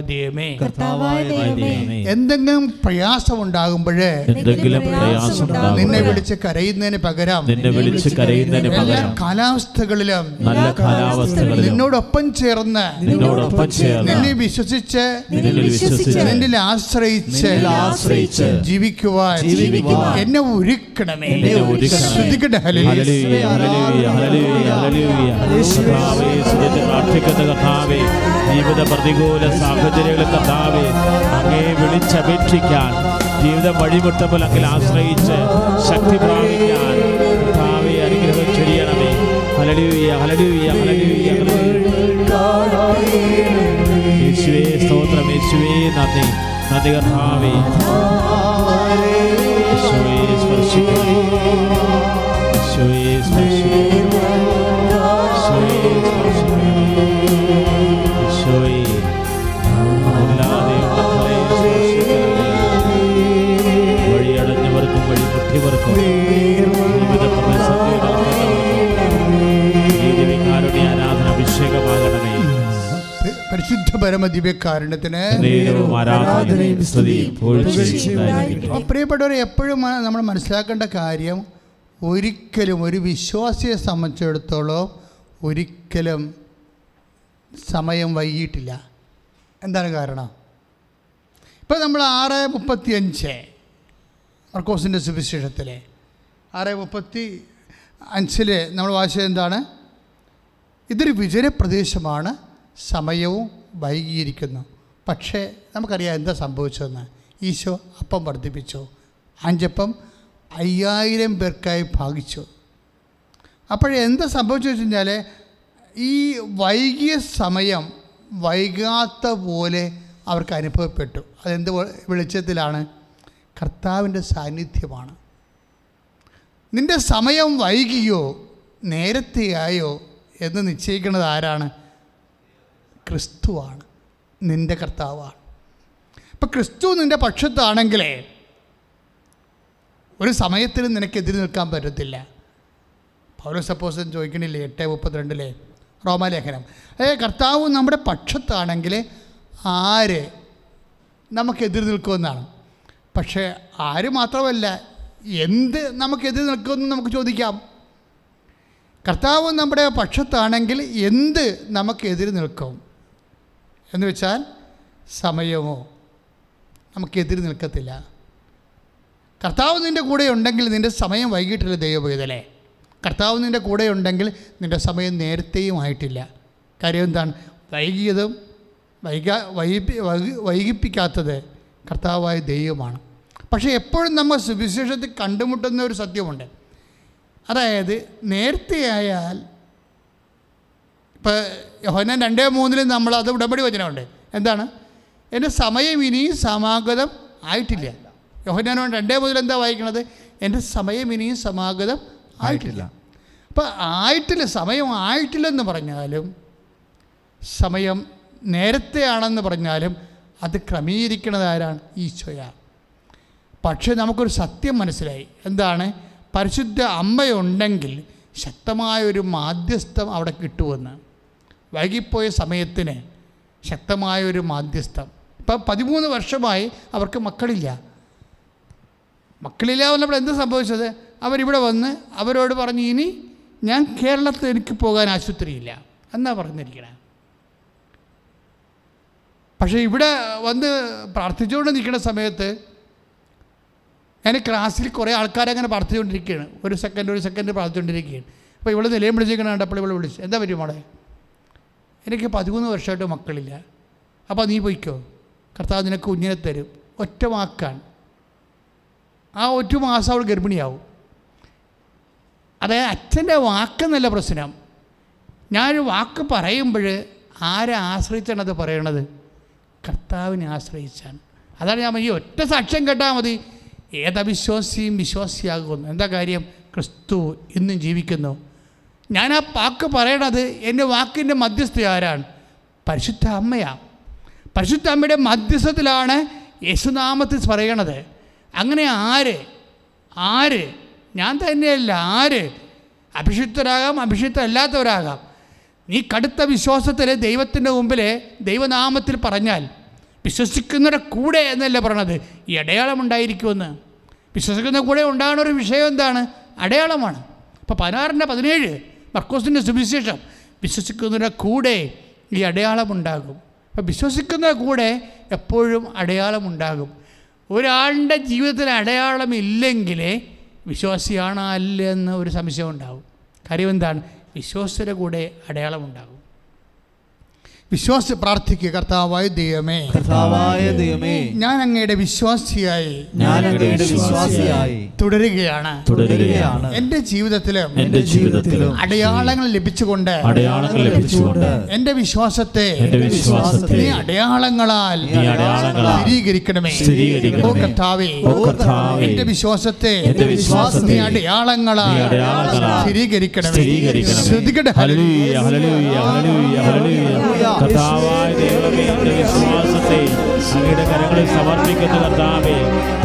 Speaker 3: ദൈവമേ.
Speaker 4: എന്തെങ്കിലും പ്രയാസം ഉണ്ടാകുമ്പോഴേ
Speaker 1: എന്തെങ്കിലും പ്രയാസം
Speaker 4: നിന്നെ വിളിച്ച് കരയുന്നതിന് പകരം
Speaker 1: നിന്നെ വിളിച്ച് കരയുന്നതിന് പകരം
Speaker 4: കാലാവസ്ഥകളിലും
Speaker 1: നല്ല കാലാവസ്ഥകളിലും
Speaker 4: നിന്നോടൊപ്പം ചേർന്ന്
Speaker 1: നിന്നോടൊപ്പം ചേർന്ന്
Speaker 4: നിന്നെ വിശ്വസിച്ച്
Speaker 1: നിന്നിൽ
Speaker 4: ആശ്രയിച്ച്
Speaker 1: ആശ്രയിച്ച്
Speaker 4: ജീവിക്കുവാൻ
Speaker 1: ജീവിക്കുവാൻ
Speaker 4: എന്നെ ഒരുക്കണമേ. ഹല്ലേലൂയ.
Speaker 1: ഹല്ലേലൂയ, ഹല്ലേലൂയ, ഹല്ലേലൂയ, ഹല്ലേലൂയ. കർത്താവേ, ജീവിത പ്രതികൂല സാഹചര്യങ്ങളിൽ കർത്താവേ അങ്ങേ വിളിച്ചപേക്ഷിക്കാൻ ജീവിതം വഴിമുട്ടപ്പോൾ അങ്ങിൽ ആശ്രയിച്ച് ശക്തി പ്രാപിക്കാൻ കർത്താവെ അനുഗ്രഹം ചെയ്യണമേ ഹല്ലേലൂയ ഹല്ലേലൂയ ഹല്ലേലൂയ. യേശുവേ സ്തോത്രം യേശുവേ നന്ദി നന്ദി കർത്താവേ. യേശുവേ സ്പർശിക്കണമേ. ഉണ്ടായിരിക്കട്ടെ.
Speaker 4: അപ്പോൾ പ്രിയപ്പെട്ടവർ എപ്പോഴും നമ്മൾ മനസ്സിലാക്കേണ്ട കാര്യം ഒരിക്കലും ഒരു വിശ്വാസിയെ സംബന്ധിച്ചിടത്തോളം ഒരിക്കലും സമയം വൈകിട്ടില്ല എന്താണ് കാരണം? ഇപ്പം നമ്മൾ ആറ് മുപ്പത്തി അഞ്ച് മർക്കോസിന്റെ സുവിശേഷത്തിലെ ആറ് മുപ്പത്തി അഞ്ചിൽ നമ്മൾ വായിച്ചത് എന്താണ്? ഇതൊരു വിജയപ്രദേശമാണ്. സമയവും വൈകിയിരിക്കുന്നു. പക്ഷേ നമുക്കറിയാം എന്താ സംഭവിച്ചതെന്ന്. ഈശോ അപ്പം വർദ്ധിപ്പിച്ചു. അഞ്ചപ്പം അയ്യായിരം പേർക്കായി ഭാഗിച്ചു. അപ്പോഴെന്താ സംഭവിച്ചു വെച്ച് കഴിഞ്ഞാൽ ഈ വൈകിയ സമയം വൈകാത്ത പോലെ അവർക്ക് അനുഭവപ്പെട്ടു. അതെന്ത് വെളിച്ചത്തിലാണ്? കർത്താവിന്റെ സാന്നിധ്യമാണ്. നിന്റെ സമയം വൈകിയോ നേരത്തെയായോ എന്ന് നിശ്ചയിക്കുന്നത് ആരാണ്? ക്രിസ്തുവാണ്. നിന്റെ കർത്താവാണ്. അപ്പം ക്രിസ്തു നിന്റെ പക്ഷത്താണെങ്കിലേ ഒരു സമയത്തിനും നിനക്കെതിരെ നിൽക്കാൻ പറ്റത്തില്ല. പൗര സപ്പോസൻ ചോദിക്കണില്ലേ എട്ട് മുപ്പത്തിരണ്ടിലെ റോമാലേഖനം. ഏ കർത്താവ് നമ്മുടെ പക്ഷത്താണെങ്കിൽ ആര് നമുക്കെതിരെ നിൽക്കുമെന്നാണ്. പക്ഷേ ആര് മാത്രമല്ല എന്ത് നമുക്കെതിരെ നിൽക്കുമെന്ന് നമുക്ക് ചോദിക്കാം. കർത്താവ് നമ്മുടെ പക്ഷത്താണെങ്കിൽ എന്ത് നമുക്കെതിരെ നിൽക്കും? എന്ന് വെച്ചാൽ സമയമോ നമുക്കെതിര് നിൽക്കത്തില്ല. കർത്താവ് നിന്റെ കൂടെ ഉണ്ടെങ്കിൽ നിന്റെ സമയം വൈകിട്ടില്ല ദൈവഭേദലേ കർത്താവ് നിന്റെ കൂടെ ഉണ്ടെങ്കിൽ നിന്റെ സമയം നേരത്തെയും ആയിട്ടില്ല. കാര്യം എന്താണ്? വൈകിയതും വൈകാ വൈകി വൈകി- വൈകിപ്പിക്കാത്തത് കർത്താവായ ദൈവമാണ്. പക്ഷേ എപ്പോഴും നമ്മൾ സുവിശേഷത്തിൽ കണ്ടുമുട്ടുന്ന ഒരു സത്യമുണ്ട്. അതായത് നേരത്തെ ആയാൽ ഇപ്പോൾ യോഹന്നാൻ രണ്ടേ മൂന്നിലും നമ്മൾ അത് ഉടമ്പടി വചനമുണ്ട്. എന്താണ്? എന്റെ സമയം ഇനിയും സമാഗതം ആയിട്ടില്ല. യോഹനോ രണ്ടേ മുതൽ എന്താ വായിക്കണത്? എന്റെ സമയം ഇനിയും സമാഗതം ആയിട്ടില്ല. അപ്പം ആയിട്ടില്ല സമയം ആയിട്ടില്ലെന്ന് പറഞ്ഞാലും സമയം നേരത്തെയാണെന്ന് പറഞ്ഞാലും അത് ക്രമീകരിക്കുന്നത് ആരാണ്? ഈശോയാണ് പക്ഷേ നമുക്കൊരു സത്യം മനസ്സിലായി. എന്താണ്? പരിശുദ്ധ അമ്മയുണ്ടെങ്കിൽ ശക്തമായൊരു മാധ്യസ്ഥം അവിടെ കിട്ടുമെന്ന്. വൈകിപ്പോയ സമയത്തിന് ശക്തമായൊരു മാധ്യസ്ഥം. ഇപ്പം പതിമൂന്ന് വർഷമായി അവർക്ക് മക്കളില്ല. മക്കളില്ല വന്നപ്പോൾ എന്ത് സംഭവിച്ചത്? അവരിവിടെ വന്ന് അവരോട് പറഞ്ഞു ഇനി ഞാൻ കേരളത്തിൽ എനിക്ക് പോകാൻ ആശുപത്രിയില്ല. എന്നാ പറഞ്ഞിരിക്കണേ. പക്ഷേ ഇവിടെ വന്ന് പ്രാർത്ഥിച്ചുകൊണ്ട് നിൽക്കുന്ന സമയത്ത് ഞാൻ ക്ലാസ്സിൽ കുറേ ആൾക്കാരങ്ങനെ പ്രാർത്ഥിച്ചുകൊണ്ടിരിക്കുകയാണ്. ഒരു സെക്കൻഡ് ഒരു സെക്കൻഡ് പ്രാർത്ഥിച്ചുകൊണ്ടിരിക്കുകയാണ്. അപ്പോൾ ഇവിടെ നിലയം വിളിച്ചിരിക്കണ കണ്ടപ്പോൾ ഇവിടെ വിളിച്ചു എന്താ പറ്റും മോളെ? എനിക്ക് പതിമൂന്ന് വർഷമായിട്ട് മക്കളില്ല. അപ്പോൾ നീ പോയിക്കോ. കർത്താവ് നിനക്ക് കുഞ്ഞിനെ തരും. ഒറ്റ വാക്കാണ്. ആ ഒറ്റ മാസം അവൾ ഗർഭിണിയാവും. അതായത് അച്ഛന്റെ വാക്കെന്നല്ല പ്രശ്നം. ഞാനൊരു വാക്ക് പറയുമ്പോൾ ആരെ ആശ്രയിച്ചാണത് പറയണത്? കർത്താവിനെ ആശ്രയിച്ചാണ്. അതാണ് ഞാൻ ഈ ഒറ്റ സാക്ഷ്യം കേട്ടാൽ മതി. ഏതവിശ്വാസിയും വിശ്വാസിയാകുന്നു. എന്താ കാര്യം? ക്രിസ്തു ഇന്നും ജീവിക്കുന്നു. ഞാൻ ആ പാക്ക് പറയണത് എന്റെ വാക്കിന്റെ മധ്യസ്ഥ ആരാണ്? പരിശുദ്ധ അമ്മയാണ് പരിശുദ്ധ അമ്മയുടെ മധ്യസ്ഥത്തിലാണ് യേശുനാമത്തിൽ പറയണത് അങ്ങനെ ആര്? ആര്? ഞാൻ തന്നെയല്ല. ആര്? അഭിഷിക്തരാകാം അഭിഷിക്തരല്ലാത്തവരാകാം. നീ കടുത്ത വിശ്വാസത്തിൽ ദൈവത്തിന്റെ മുമ്പിൽ ദൈവനാമത്തിൽ പറഞ്ഞാൽ വിശ്വസിക്കുന്നവരുടെ കൂടെ എന്നല്ല പറയണത്. ഈ അടയാളം ഉണ്ടായിരിക്കുമെന്ന്. വിശ്വസിക്കുന്ന കൂടെ ഉണ്ടാകുന്ന ഒരു വിഷയം എന്താണ്? അടയാളമാണ്. ഇപ്പോൾ പതിനാറിന്റെ പതിനേഴ് മർക്കോസിന്റെ സുവിശേഷം വിശ്വസിക്കുന്നവരുടെ കൂടെ ഈ അടയാളമുണ്ടാകും. അപ്പം വിശ്വസിക്കുന്ന കൂടെ എപ്പോഴും അടയാളമുണ്ടാകും. ഒരാളുടെ ജീവിതത്തിൽ അടയാളമില്ലെങ്കിൽ വിശ്വാസിയാണോ അല്ല എന്ന് ഒരു സംശയം ഉണ്ടാകും കാര്യം എന്താണ് വിശ്വാസിയുടെ കൂടെ അടയാളമുണ്ടാകും. വിശ്വാസ പ്രാർത്ഥിക്കുക കർത്താവായ ദൈവമേ.
Speaker 2: കർത്താവായ ദൈവമേ.
Speaker 4: ഞാൻ അങ്ങയുടെ വിശ്വാസിയായി.
Speaker 2: ഞാൻ അങ്ങയുടെ വിശ്വാസിയായി.
Speaker 4: തുടരുകയാണ്.
Speaker 1: തുടരുകയാണ്.
Speaker 4: എന്റെ ജീവിതത്തിലും
Speaker 1: എന്റെ ജീവിതത്തിലും
Speaker 4: അടയാളങ്ങൾ ലഭിച്ചുകൊണ്ട്
Speaker 1: അടയാളങ്ങൾ ലഭിച്ചുകൊണ്ട്
Speaker 4: എന്റെ വിശ്വാസത്തെ
Speaker 1: എന്റെ വിശ്വാസത്തെ
Speaker 4: നീ അടയാളങ്ങളാൽ
Speaker 1: നീ അടയാളങ്ങളാൽ
Speaker 4: സ്ഥിരീകരിക്കണമേ.
Speaker 1: സ്ഥിരീകരിക്കണമേ.
Speaker 4: ഓ കർത്താവേ
Speaker 1: ഓ കർത്താവേ,
Speaker 4: എന്റെ വിശ്വാസത്തെ
Speaker 1: എന്റെ വിശ്വാസത്തെ
Speaker 4: നീ അടയാളങ്ങളാൽ
Speaker 1: അടയാളങ്ങളാൽ
Speaker 4: സ്ഥിരീകരിക്കണമേ.
Speaker 1: സ്ഥിരീകരിക്കണമേ.
Speaker 4: ശ്രദ്ധിക്കട്ടെ.
Speaker 1: Hallelujah, hallelujah, hallelujah, hallelujah. കർത്താവായ ദൈവമേ എന്റെ വിശ്വാസത്തെ അങ്ങയുടെ കരങ്ങളിൽ സമർപ്പിക്കുന്ന കർത്താവേ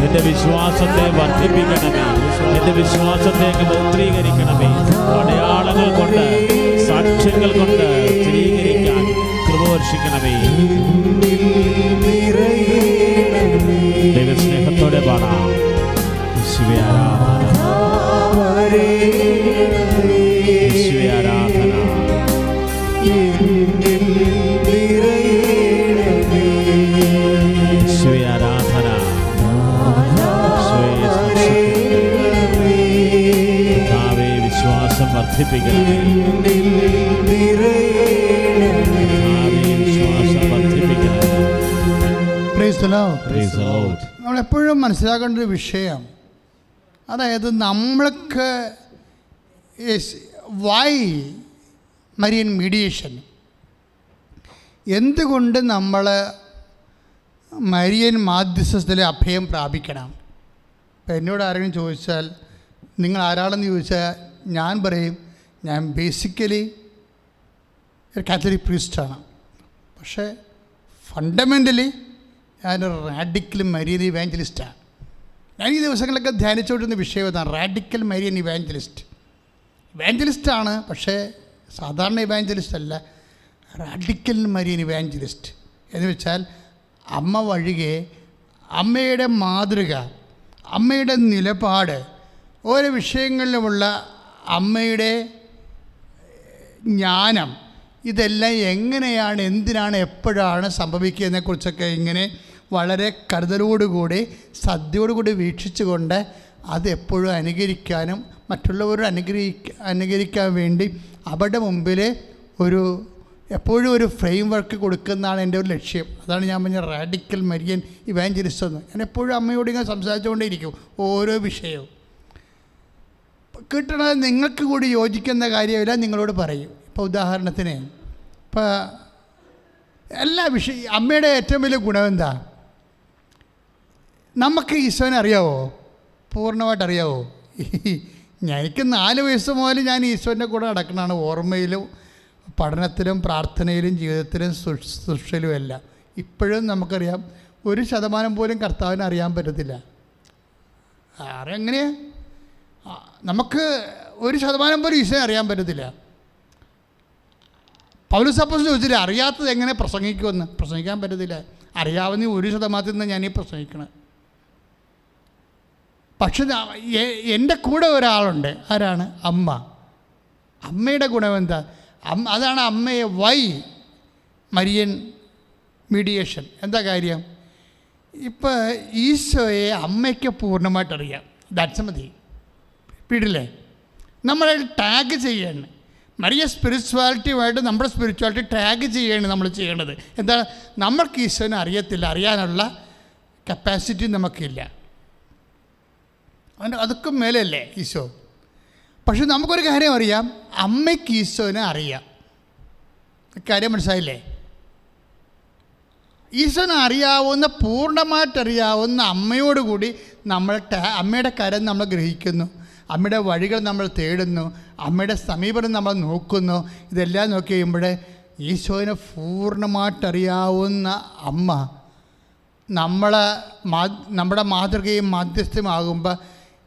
Speaker 1: എന്റെ വിശ്വാസത്തെ വർദ്ധിപ്പിക്കണമേ എന്റെ വിശ്വാസത്തെ അങ്ങ് പൗത്രീകരിക്കണമേ അടയാളങ്ങൾ കൊണ്ട് സാക്ഷ്യങ്ങൾ കൊണ്ട് സ്ഥിരീകരിക്കാൻ കൃപ വർഷിക്കണമേ ദൈവസ്നേഹത്തോടെ പാടാം. ശിവയാരാധന ആരാധന.
Speaker 4: നമ്മളെപ്പോഴും മനസ്സിലാക്കേണ്ട ഒരു വിഷയം. അതായത് നമ്മൾക്ക് വൈ മരിയൻ മീഡിയേഷൻ എന്തുകൊണ്ട് നമ്മൾ മരിയൻ മാധ്യസ്ഥത്തിലെ അഭയം പ്രാപിക്കണം? ഇപ്പം എന്നോട് ആരെങ്കിലും ചോദിച്ചാൽ നിങ്ങൾ ആരാളെന്ന് ചോദിച്ചാൽ ഞാൻ പറയും ഞാൻ ബേസിക്കലി ഒരു കാത്തലിക് പ്രീസ്റ്റാണ് പക്ഷേ ഫണ്ടമെന്റലി ഞാനൊരു റാഡിക്കൽ മരിയൻ ഇവാഞ്ചലിസ്റ്റാണ് ഞാൻ ഈ ദിവസങ്ങളിലൊക്കെ ധ്യാനിച്ചുകൊണ്ടിരുന്ന വിഷയം ഇതാണ് റാഡിക്കൽ മരിയൻ ഇവാഞ്ചലിസ്റ്റ് ഇവാഞ്ചലിസ്റ്റാണ് പക്ഷേ സാധാരണ ഇവാഞ്ചലിസ്റ്റ് അല്ല റാഡിക്കൽ മരിയൻ ഇവാഞ്ചലിസ്റ്റ് എന്ന് വെച്ചാൽ അമ്മ വഴികെ അമ്മയുടെ മാതൃക അമ്മയുടെ നിലപാട് ഓരോ വിഷയങ്ങളിലുമുള്ള അമ്മയുടെ ജ്ഞാനം ഇതെല്ലാം എങ്ങനെയാണ് എന്തിനാണ് എപ്പോഴാണ് സംഭവിക്കുന്നതിനെക്കുറിച്ചൊക്കെ ഇങ്ങനെ വളരെ കരുതലോടുകൂടി സദ്യയോടുകൂടി വീക്ഷിച്ചുകൊണ്ട് അതെപ്പോഴും അനുകരിക്കാനും മറ്റുള്ളവർ അനുഗ്രഹിക്ക അനുകരിക്കാൻ വേണ്ടി അവരുടെ മുമ്പിൽ ഒരു എപ്പോഴും ഒരു ഫ്രെയിം വർക്ക് കൊടുക്കുന്നതാണ് എന്റെ ഒരു ലക്ഷ്യം. അതാണ് ഞാൻ പറഞ്ഞ റാഡിക്കൽ മരിയൻ ഇവാഞ്ചലിസ്റ്റ് എന്ന്. ഞാൻ എപ്പോഴും അമ്മയോട് ഇങ്ങനെ സംസാരിച്ചുകൊണ്ടേയിരിക്കും ഓരോ വിഷയവും. കിട്ടണത് നിങ്ങൾക്ക് കൂടി യോജിക്കുന്ന കാര്യമില്ല നിങ്ങളോട് പറയും. ഇപ്പോൾ ഉദാഹരണത്തിന് ഇപ്പോൾ എല്ലാ വിഷയ അമ്മയുടെ ഏറ്റവും വലിയ ഗുണം എന്താ? നമുക്ക് ഈശോനെ അറിയാവോ? പൂർണമായിട്ട് അറിയാവോ? എനിക്ക് നാല് വയസ്സ് മുതൽ ഞാൻ ഈശോന്റെ കൂടെ നടക്കണതാണ്. ഓർമ്മയിലും പഠനത്തിലും പ്രാർത്ഥനയിലും ജീവിതത്തിലും സുഷിലും എല്ലാം. ഇപ്പോഴും നമുക്കറിയാം ഒരു ശതമാനം പോലും കർത്താവിനെ അറിയാൻ പറ്റത്തില്ല. ആ, നമുക്ക് ഒരു ശതമാനം പോലും ഈശോയെ അറിയാൻ പറ്റത്തില്ല. പൗലുസപ്പോസ് ചോദിച്ചില്ല അറിയാത്തത് എങ്ങനെ പ്രസംഗിക്കുമെന്ന്? പ്രസംഗിക്കാൻ പറ്റത്തില്ല. അറിയാവുന്ന ഒരു ശതമാനത്തിൽ നിന്ന് ഞാനീ പ്രസംഗിക്കണം. പക്ഷെ എന്റെ കൂടെ ഒരാളുണ്ട്. ആരാണ്? അമ്മ. അമ്മയുടെ ഗുണം എന്താ? അമ്മ അതാണ് അമ്മയെ വൈ മരിയൻ മീഡിയേഷൻ എന്താ കാര്യം? ഇപ്പോൾ ഈശോയെ അമ്മയ്ക്ക് പൂർണമായിട്ട് അറിയാം ദാറ്റ്സ് മതി. വീടില്ലേ നമ്മളെ ടാഗ് ചെയ്യണം. മറിയ സ്പിരിച്വാലിറ്റിയുമായിട്ട് നമ്മുടെ സ്പിരിച്വാലിറ്റി ടാഗ് ചെയ്യാണ് നമ്മൾ ചെയ്യേണ്ടത്. എന്താണ് നമ്മൾക്ക് ഈശോനെ അറിയത്തില്ല. അറിയാനുള്ള കപ്പാസിറ്റി നമുക്കില്ല. അവന്റെ അതൊക്കെ മേലല്ലേ ഈശോ? പക്ഷെ നമുക്കൊരു കാര്യം അറിയാം. അമ്മയ്ക്ക് ഈശോനെ അറിയാം. കാര്യം മനസ്സിലായില്ലേ? ഈശോനെ അറിയാവുന്ന പൂർണമായിട്ടറിയാവുന്ന അമ്മയോടുകൂടി നമ്മൾ അമ്മയുടെ കരം നമ്മൾ ഗ്രഹിക്കുന്നു. അമ്മയുടെ വഴികൾ നമ്മൾ തേടുന്നു അമ്മയുടെ സമീപനം നമ്മൾ നോക്കുന്നു. ഇതെല്ലാം നോക്കി കഴിയുമ്പോൾ ഈശോനെ പൂർണമായിട്ടറിയാവുന്ന അമ്മ നമ്മളെ മാ നമ്മുടെ മാതൃകയും മാധ്യസ്ഥമാകുമ്പോൾ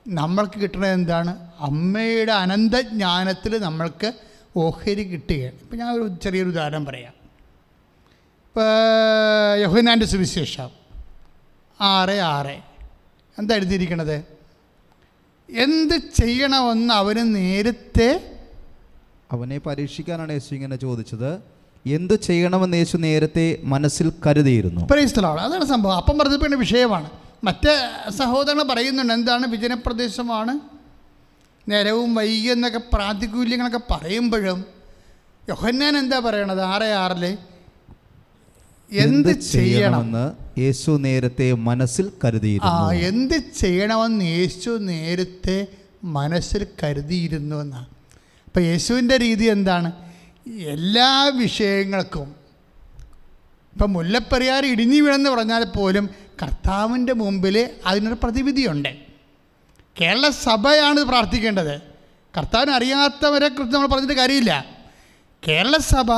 Speaker 4: നമ്മൾക്ക് കിട്ടുന്നത് എന്താണ്? അമ്മയുടെ അനന്തജ്ഞാനത്തിൽ നമ്മൾക്ക് ഓഹരി കിട്ടുകയാണ്. ഇപ്പം ഞാൻ ഒരു ചെറിയൊരു ഉദാഹരണം പറയാം. ഇപ്പോൾ യഹുനാന്റെ സുവിശേഷം ആറ് ആറ്. എന്താ എഴുതിയിരിക്കണത്? എന്ത് ചെയ്യണമെന്ന് അവന് നേരത്തെ
Speaker 2: അവനെ പരീക്ഷിക്കാനാണ് യേശു ഇങ്ങനെ ചോദിച്ചത്. എന്ത് ചെയ്യണമെന്ന് യേശു നേരത്തെ മനസ്സിൽ കരുതിയിരുന്നു.
Speaker 4: പ്രൈസ്തലാണ് അതാണ് സംഭവം. അപ്പം പറഞ്ഞപ്പോഴുള്ള വിഷയമാണ്. മറ്റ് സഹോദരങ്ങൾ പറയുന്നുണ്ട് എന്താണ് വിജനപ്രദേശമാണ്? നേരവും വൈകി എന്നൊക്കെ പ്രാതികൂല്യങ്ങളൊക്കെ പറയുമ്പോഴും യോഹന്നാൻ എന്താ പറയണത്? ആറ് ആറിൽ എന്ത് ചെയ്യണമെന്ന്
Speaker 2: യേശു നേരത്തെ മനസ്സിൽ കരുതിയിരുന്നു.
Speaker 4: ആ എന്ത് ചെയ്യണമെന്ന് യേശു നേരത്തെ മനസ്സിൽ കരുതിയിരുന്നു എന്നാണ് അപ്പം യേശുവിന്റെ രീതി എന്താണ്? എല്ലാ വിഷയങ്ങൾക്കും ഇപ്പം മുല്ലപ്പെരിയാർ ഇടിഞ്ഞു വീണെന്ന് പറഞ്ഞാൽ പോലും കർത്താവിന്റെ മുമ്പിൽ അതിനൊരു പ്രതിവിധിയുണ്ട്. കേരള സഭയാണ് ഇത് പ്രാർത്ഥിക്കേണ്ടത്. കർത്താവിനെ അറിയാത്തവരെ കുറിച്ച് നമ്മൾ പറഞ്ഞിട്ട് കാര്യമില്ല. കേരള സഭ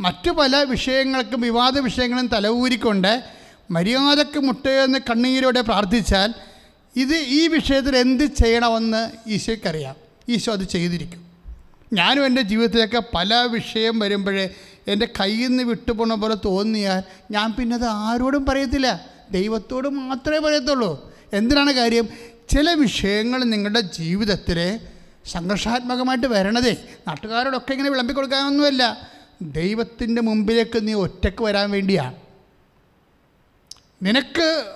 Speaker 4: മറ്റു പല വിഷയങ്ങൾക്കും വിവാദ വിഷയങ്ങളും തലഊരിക്കൊണ്ട് മര്യാദയ്ക്ക് മുട്ടയെന്ന് കണ്ണീരോടെ പ്രാർത്ഥിച്ചാൽ ഇത് ഈ വിഷയത്തിൽ എന്ത് ചെയ്യണമെന്ന് ഈശോയ്ക്കറിയാം. ഈശോ അത് ചെയ്തിരിക്കും. ഞാനും എന്റെ ജീവിതത്തിലൊക്കെ പല വിഷയം വരുമ്പോഴേ എന്റെ കയ്യിൽ നിന്ന് വിട്ടുപോണ പോലെ തോന്നിയാൽ ഞാൻ പിന്നെ അത് ആരോടും പറയത്തില്ല. ദൈവത്തോട് മാത്രമേ പറയത്തുള്ളൂ. എന്തിനാണ് കാര്യം? ചില വിഷയങ്ങൾ നിങ്ങളുടെ ജീവിതത്തിൽ സംഘർഷാത്മകമായിട്ട് വരണതേ. നാട്ടുകാരോടൊക്കെ ഇങ്ങനെ വിളമ്പി കൊടുക്കാനൊന്നുമല്ല ദൈവത്തിന്റെ മുമ്പിലേക്ക് നീ ഒറ്റയ്ക്ക് വരാൻ വേണ്ടിയാണ് നിനക്ക്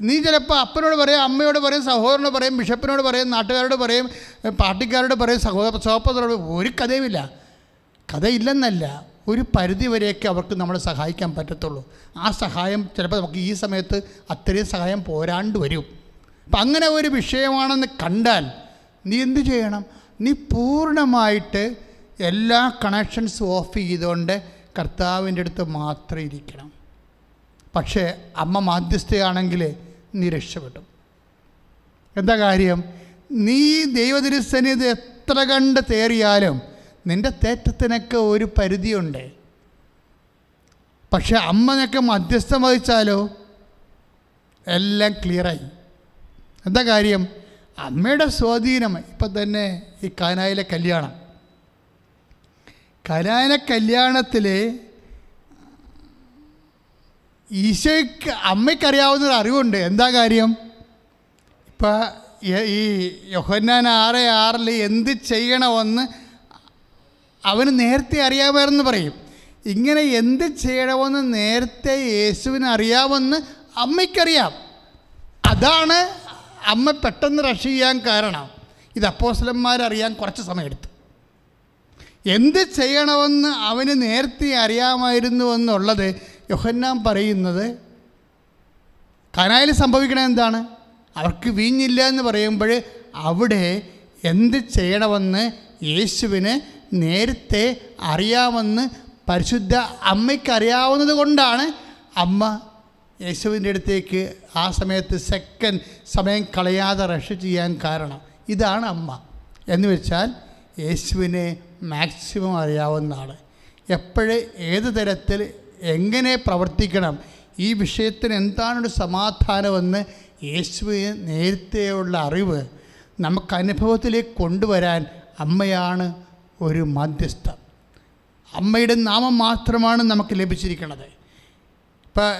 Speaker 4: നീ ചിലപ്പോൾ അപ്പനോട് പറയും അമ്മയോട് പറയും സഹോദരനോട് പറയും ബിഷപ്പിനോട് പറയും നാട്ടുകാരോട് പറയും പാർട്ടിക്കാരോട് പറയും സഹോദര സഹോദരോട് ഒരു കഥയുമില്ല. കഥയില്ലെന്നല്ല ഒരു പരിധി വരെയൊക്കെ അവർക്ക് നമ്മളെ സഹായിക്കാൻ പറ്റത്തുള്ളൂ. ആ സഹായം ചിലപ്പോൾ നമുക്ക് ഈ സമയത്ത് അത്രയും സഹായം പോരാണ്ട് വരും. അപ്പം അങ്ങനെ ഒരു വിഷയമാണെന്ന് കണ്ടാൽ നീ എന്ത് ചെയ്യണം? നീ പൂർണമായിട്ട് എല്ലാ കണക്ഷൻസ് ഓഫ് ചെയ്തുകൊണ്ട് കർത്താവിന്റെ അടുത്ത് മാത്രം ഇരിക്കണം. പക്ഷേ അമ്മ മാധ്യസ്ഥയാണെങ്കിൽ നീ രക്ഷപ്പെട്ടു എന്താ കാര്യം? നീ ദൈവതിരുസന്നിധി എത്ര കണ്ട് തേറിയാലും നിന്റെ തേറ്റത്തിനൊക്കെ ഒരു പരിധിയുണ്ട്. പക്ഷെ അമ്മനൊക്കെ മധ്യസ്ഥം വഹിച്ചാലോ? എല്ലാം ക്ലിയറായി. എന്താ കാര്യം? അമ്മയുടെ സ്വാധീനം ഇപ്പം തന്നെ ഈ കാനായിലെ കല്യാണം. കാനായിലെ കല്യാണത്തിൽ ഈശോയ്ക്ക് അമ്മയ്ക്കറിയാവുന്ന ഒരു അറിവുണ്ട്. എന്താ കാര്യം? ഇപ്പം ഈ യൊഹന്നാൻ ആറ് ആറിൽ എന്ത് ചെയ്യണമെന്ന് അവന് നേരത്തെ അറിയാമായിരുന്നു പറയും. ഇങ്ങനെ എന്ത് ചെയ്യണമെന്ന് നേരത്തെ യേശുവിന് അറിയാമെന്ന് അമ്മയ്ക്കറിയാം. അതാണ് അമ്മ പെട്ടെന്ന് റഷ് ചെയ്യാൻ കാരണം. ഇത് അപ്പോസ്ലന്മാരറിയാൻ കുറച്ച് സമയമെടുത്തു. എന്ത് ചെയ്യണമെന്ന് അവന് നേരത്തെ അറിയാമായിരുന്നു എന്നുള്ളത് യോഹന്നാൻ പറയുന്നത് കനായിൽ സംഭവിക്കണ എന്താണ്? അവർക്ക് വീഞ്ഞില്ല എന്ന് പറയുമ്പോൾ അവിടെ എന്ത് ചെയ്യണമെന്ന് യേശുവിന് നേരത്തെ അറിയാമെന്ന് പരിശുദ്ധ അമ്മയ്ക്കറിയാവുന്നത് കൊണ്ടാണ് അമ്മ യേശുവിന്റെ അടുത്തേക്ക് ആ സമയത്ത് സെക്കൻഡ് സമയം കളയാതെ റഷ് ചെയ്യാൻ കാരണം. ഇതാണ് അമ്മ. എന്ന് വെച്ചാൽ യേശുവിനെ മാക്സിമം അറിയാവുന്ന ആൾ എപ്പോഴ് ഏത് തരത്തിൽ എങ്ങനെ പ്രവർത്തിക്കണം ഈ വിഷയത്തിന് എന്താണൊരു സമാധാനമെന്ന് യേശുവിന് നേരത്തെയുള്ള അറിവ് നമുക്ക് അനുഭവത്തിലേക്ക് കൊണ്ടുവരാൻ അമ്മയാണ് ഒരു മധ്യസ്ഥ. അമ്മയുടെ നാമം മാത്രമാണ് നമുക്ക് ലഭിച്ചിരിക്കുന്നത്. ഇപ്പം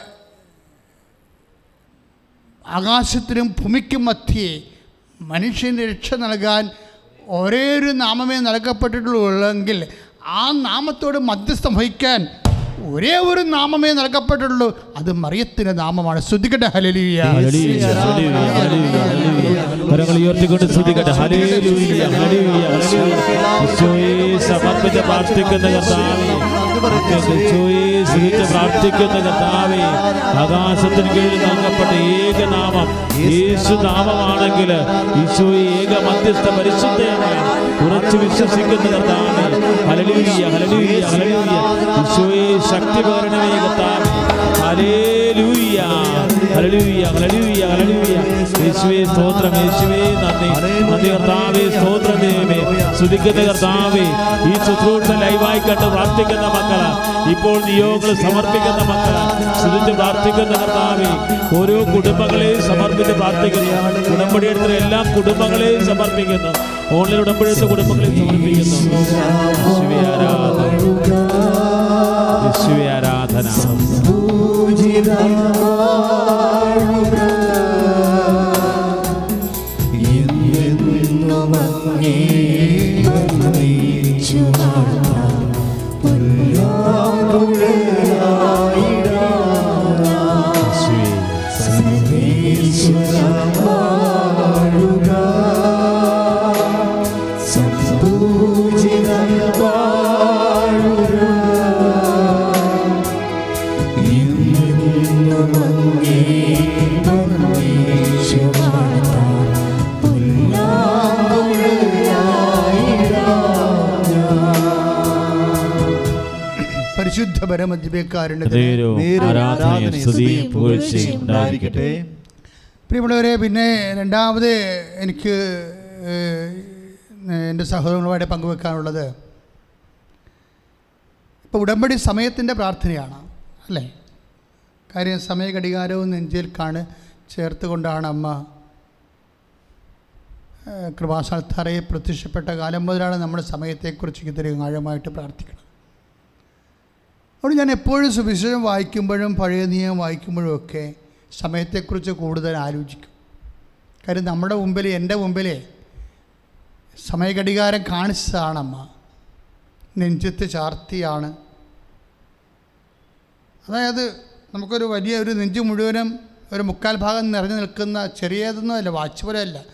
Speaker 4: ആകാശത്തിനും ഭൂമിക്കും മധ്യേ മനുഷ്യന് രക്ഷ നൽകാൻ ഒരേ ഒരു നാമമേ നൽകപ്പെട്ടിട്ടുള്ളൂ ആ നാമത്തോട് മധ്യസ്ഥം വഹിക്കാൻ ഒരേ ഒരു നാമമേ നൽകപ്പെട്ടുള്ളൂ അത് മറിയത്തിന്റെ നാമമാണ്. ശ്രദ്ധിക്കട്ടെ. ഹലലിയ
Speaker 1: സമർപ്പിച്ച് പ്രാർത്ഥിക്കുന്ന കർത്താവേ പ്രാർത്ഥിക്കുന്ന കർത്താവേ ആകാശത്തിന് കീഴിൽ നൽകപ്പെട്ട ഏക നാമം യേശു നാമമാണെങ്കിൽ ഈശോയെ ഏക മധ്യസ്ഥ പരിശുദ്ധയാണ് ഉറച്ചു വിശ്വസിക്കുന്ന കർത്താവേ ഹല്ലേലൂയ ഹല്ലേലൂയ ഹല്ലേലൂയ. ഈശോയെ ശക്തി പകരണമേ കർത്താവേ. ഹല്ലേലൂയ. Hallelujah hallelujah hallelujah. യേശുവേ സ്തോത്രം യേശുവേ നന്ദി. നന്ദി കർത്താവേ സ്തോത്രം ദൈവമേ. സ്തുതിക്കുന്ന കർത്താവേ ഈ ശുശ്രൂഷ ലൈവായി കണ്ട് പ്രാർത്ഥിക്കുന്ന മക്കൾ ഇപ്പോൾ നിയോഗങ്ങൾ സമർപ്പിക്കുന്ന മക്കൾ സ്തുതിച്ച് പ്രാർത്ഥിക്കുന്ന കർത്താവേ ഓരോ കുടുംബങ്ങളെയും സമർപ്പിച്ച് പ്രാർത്ഥിക്കുന്നു. ഉടമ്പടി എടുത്ത എല്ലാ കുടുംബങ്ങളെയും സമർപ്പിക്കുന്നു. ഓൺലൈൻ ഉടമ്പടി എടുത്ത കുടുംബങ്ങളെയും സമർപ്പിക്കുന്നു. ആരാധന. ആരാധന. ഉണ്ടായിരിക്കട്ടെ.
Speaker 4: പ്രിയമുള്ളവരെ പിന്നെ രണ്ടാമത് എനിക്ക് എന്റെ സഹോദരങ്ങളുമായിട്ട് പങ്കുവെക്കാനുള്ളത് ഇപ്പോൾ ഉടമ്പടി സമയത്തിന്റെ പ്രാർത്ഥനയാണ് അല്ലേ? കാര്യം സമയഘടികാരവും നെഞ്ചിൽ കാണ് ചേർത്തുകൊണ്ടാണ് അമ്മ കൃപാസാൽ തറയെ പ്രത്യക്ഷപ്പെട്ട കാലം മുതലാണ് നമ്മുടെ സമയത്തെക്കുറിച്ച് ഇത്രയും ആഴമായിട്ട് പ്രാർത്ഥിക്കുന്നത്. അതുകൊണ്ട് ഞാൻ എപ്പോഴും സുവിശേഷം വായിക്കുമ്പോഴും പഴയ നിയമം വായിക്കുമ്പോഴും ഒക്കെ സമയത്തെക്കുറിച്ച് കൂടുതൽ ആലോചിക്കും. കാര്യം നമ്മുടെ മുമ്പിൽ എന്റെ മുമ്പിൽ സമയഘടികാരം കാണിച്ചതാണമ്മ. നെഞ്ചത്ത് ചാർത്തിയാണ്. അതായത് നമുക്കൊരു വലിയ ഒരു നെഞ്ച് മുഴുവനും ഒരു മുക്കാൽ ഭാഗം നിറഞ്ഞു നിൽക്കുന്ന ചെറിയതൊന്നും അല്ല വാച്ച് പോലെയല്ല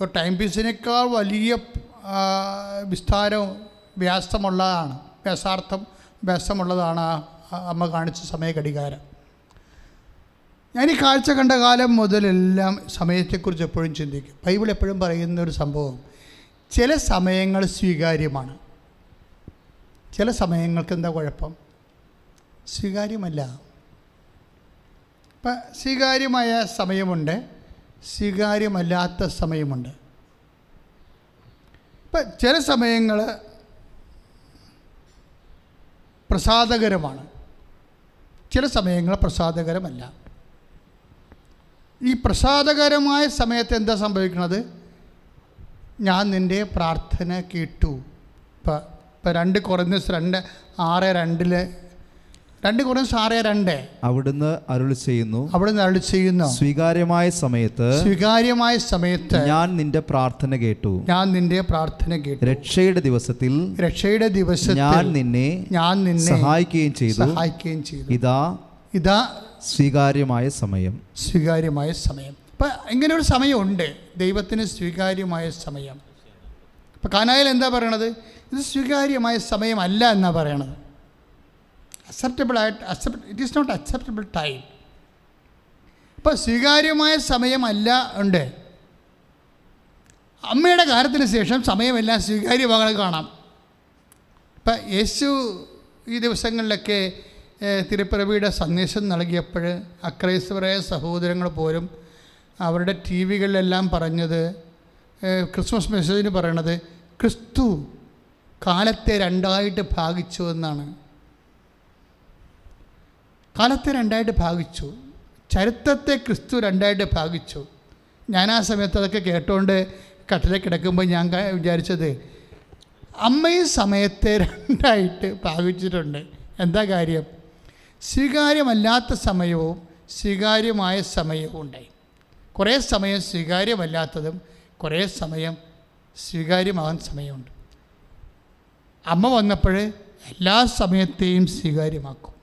Speaker 4: ഒരു ടൈം പീസിനേക്കാൾ വലിയ വിസ്താരവും വ്യാസമുള്ളതാണ് വ്യാസാർത്ഥം. ആ അമ്മ കാണിച്ച സമയഘടികാരം. ഞാൻ ഈ കാഴ്ച കണ്ട കാലം മുതലെല്ലാം സമയത്തെക്കുറിച്ച് എപ്പോഴും ചിന്തിക്കും. ബൈബിൾ എപ്പോഴും പറയുന്ന ഒരു സംഭവം ചില സമയങ്ങൾ സ്വീകാര്യമാണ്. ചില സമയങ്ങൾക്ക് എന്താ കുഴപ്പം? സ്വീകാര്യമല്ല. ഇപ്പം സ്വീകാര്യമായ സമയമുണ്ട് സ്വീകാര്യമല്ലാത്ത സമയമുണ്ട്. ഇപ്പം ചില സമയങ്ങൾ പ്രസാദകരമാണ്. ചില സമയങ്ങൾ പ്രസാദകരമല്ല. ഈ പ്രസാദകരമായ സമയത്ത് എന്താ സംഭവിക്കുന്നത്? ഞാൻ നിന്റെ പ്രാർത്ഥന കേട്ടു. ഇപ്പം ഇപ്പം രണ്ട് കുറഞ്ഞ രണ്ട് ആറ് രണ്ടിൽ രണ്ട് കുറേ സാറേ രണ്ട്.
Speaker 2: അവിടുന്ന് അരുൾ ചെയ്യുന്നു.
Speaker 4: അവിടുന്ന് അരുൾ ചെയ്യുന്നു.
Speaker 2: സ്വീകാര്യമായ സമയത്ത്
Speaker 4: സ്വീകാര്യമായ സമയത്ത്
Speaker 2: ഞാൻ നിന്റെ പ്രാർത്ഥന കേട്ടു.
Speaker 4: ഞാൻ നിന്റെ പ്രാർത്ഥന കേട്ടു.
Speaker 2: രക്ഷയുടെ ദിവസത്തിൽ
Speaker 4: രക്ഷയുടെ
Speaker 2: ഞാൻ നിന്നെ
Speaker 4: ഞാൻ നിന്നെ
Speaker 2: സഹായിക്കുകയും ചെയ്തു.
Speaker 4: സഹായിക്കുകയും ചെയ്തു.
Speaker 2: ഇതാ
Speaker 4: ഇതാ
Speaker 2: സ്വീകാര്യമായ സമയം.
Speaker 4: സ്വീകാര്യമായ സമയം. അപ്പം ഇങ്ങനെ ഒരു സമയമുണ്ട്. ദൈവത്തിന് സ്വീകാര്യമായ സമയം. ഇപ്പം കാനായിൽ എന്താ പറയണത്? ഇത് സ്വീകാര്യമായ സമയമല്ല എന്നാണ് പറയണത്. അക്സെപ്റ്റബിൾ ആയിട്ട് accept it is not acceptable time ഇപ്പം സ്വീകാര്യമായ സമയമല്ല ഉണ്ട്. അമ്മയുടെ കാര്യത്തിന് ശേഷം സമയമെല്ലാം സ്വീകാര്യമാകണം കാണാം. ഇപ്പം യേശു ഈ ദിവസങ്ങളിലൊക്കെ തിരുപ്പിറവിയുടെ സന്ദേശം നൽകിയപ്പോൾ അക്രൈസ്തവരായ സഹോദരങ്ങൾ പോലും അവരുടെ ടി വികളിലെല്ലാം പറഞ്ഞത് ക്രിസ്മസ് മെസ്സേജിന് പറയണത് ക്രിസ്തു കാലത്തെ രണ്ടായിട്ട് ഭാഗിച്ചു എന്നാണ്. കാലത്തെ രണ്ടായിട്ട് ഭാഗിച്ചു. ചരിത്രത്തെ ക്രിസ്തു രണ്ടായിട്ട് ഭാഗിച്ചു. ഞാൻ ആ സമയത്ത് അതൊക്കെ കേട്ടുകൊണ്ട് കട്ടിലെ കിടക്കുമ്പോൾ ഞാൻ വിചാരിച്ചത് അമ്മയും സമയത്തെ രണ്ടായിട്ട് ഭാഗിച്ചിട്ടുണ്ട്. എന്താ കാര്യം? സ്വീകാര്യമല്ലാത്ത സമയവും സ്വീകാര്യമായ സമയവും ഉണ്ടായി. കുറേ സമയം സ്വീകാര്യമല്ലാത്തതും കുറേ സമയം സ്വീകാര്യമാകാൻ സമയമുണ്ട്. അമ്മ വന്നപ്പോൾ എല്ലാ സമയത്തെയും സ്വീകാര്യമാക്കും.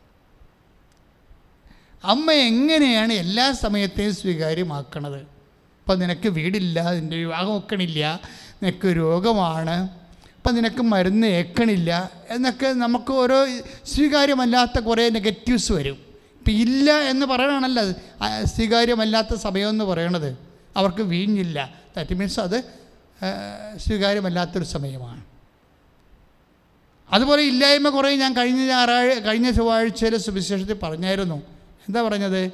Speaker 4: അമ്മ എങ്ങനെയാണ് എല്ലാ സമയത്തെയും സ്വീകാര്യമാക്കണത്? ഇപ്പം നിനക്ക് വീടില്ല നിന്റെ വിവാഹം ഒക്കണില്ല നിനക്ക് രോഗമാണ് ഇപ്പം നിനക്ക് മരുന്ന് ഏക്കണില്ല എന്നൊക്കെ നമുക്ക് ഓരോ സ്വീകാര്യമല്ലാത്ത കുറേ നെഗറ്റീവ്സ് വരും. ഇപ്പം ഇല്ല എന്ന് പറയണമല്ലോ സ്വീകാര്യമല്ലാത്ത സമയമെന്ന് പറയണത്. അവർക്ക് വീഞ്ഞില്ല. ദാറ്റ് മീൻസ് അത് സ്വീകാര്യമല്ലാത്തൊരു സമയമാണ്. അതുപോലെ ഇല്ലായ്മ കുറേ ഞാൻ കഴിഞ്ഞ ഞായറാഴ്ച കഴിഞ്ഞ ചൊവ്വാഴ്ചയിലെ സുവിശേഷത്തിൽ പറഞ്ഞായിരുന്നു. എന്താ പറഞ്ഞത്?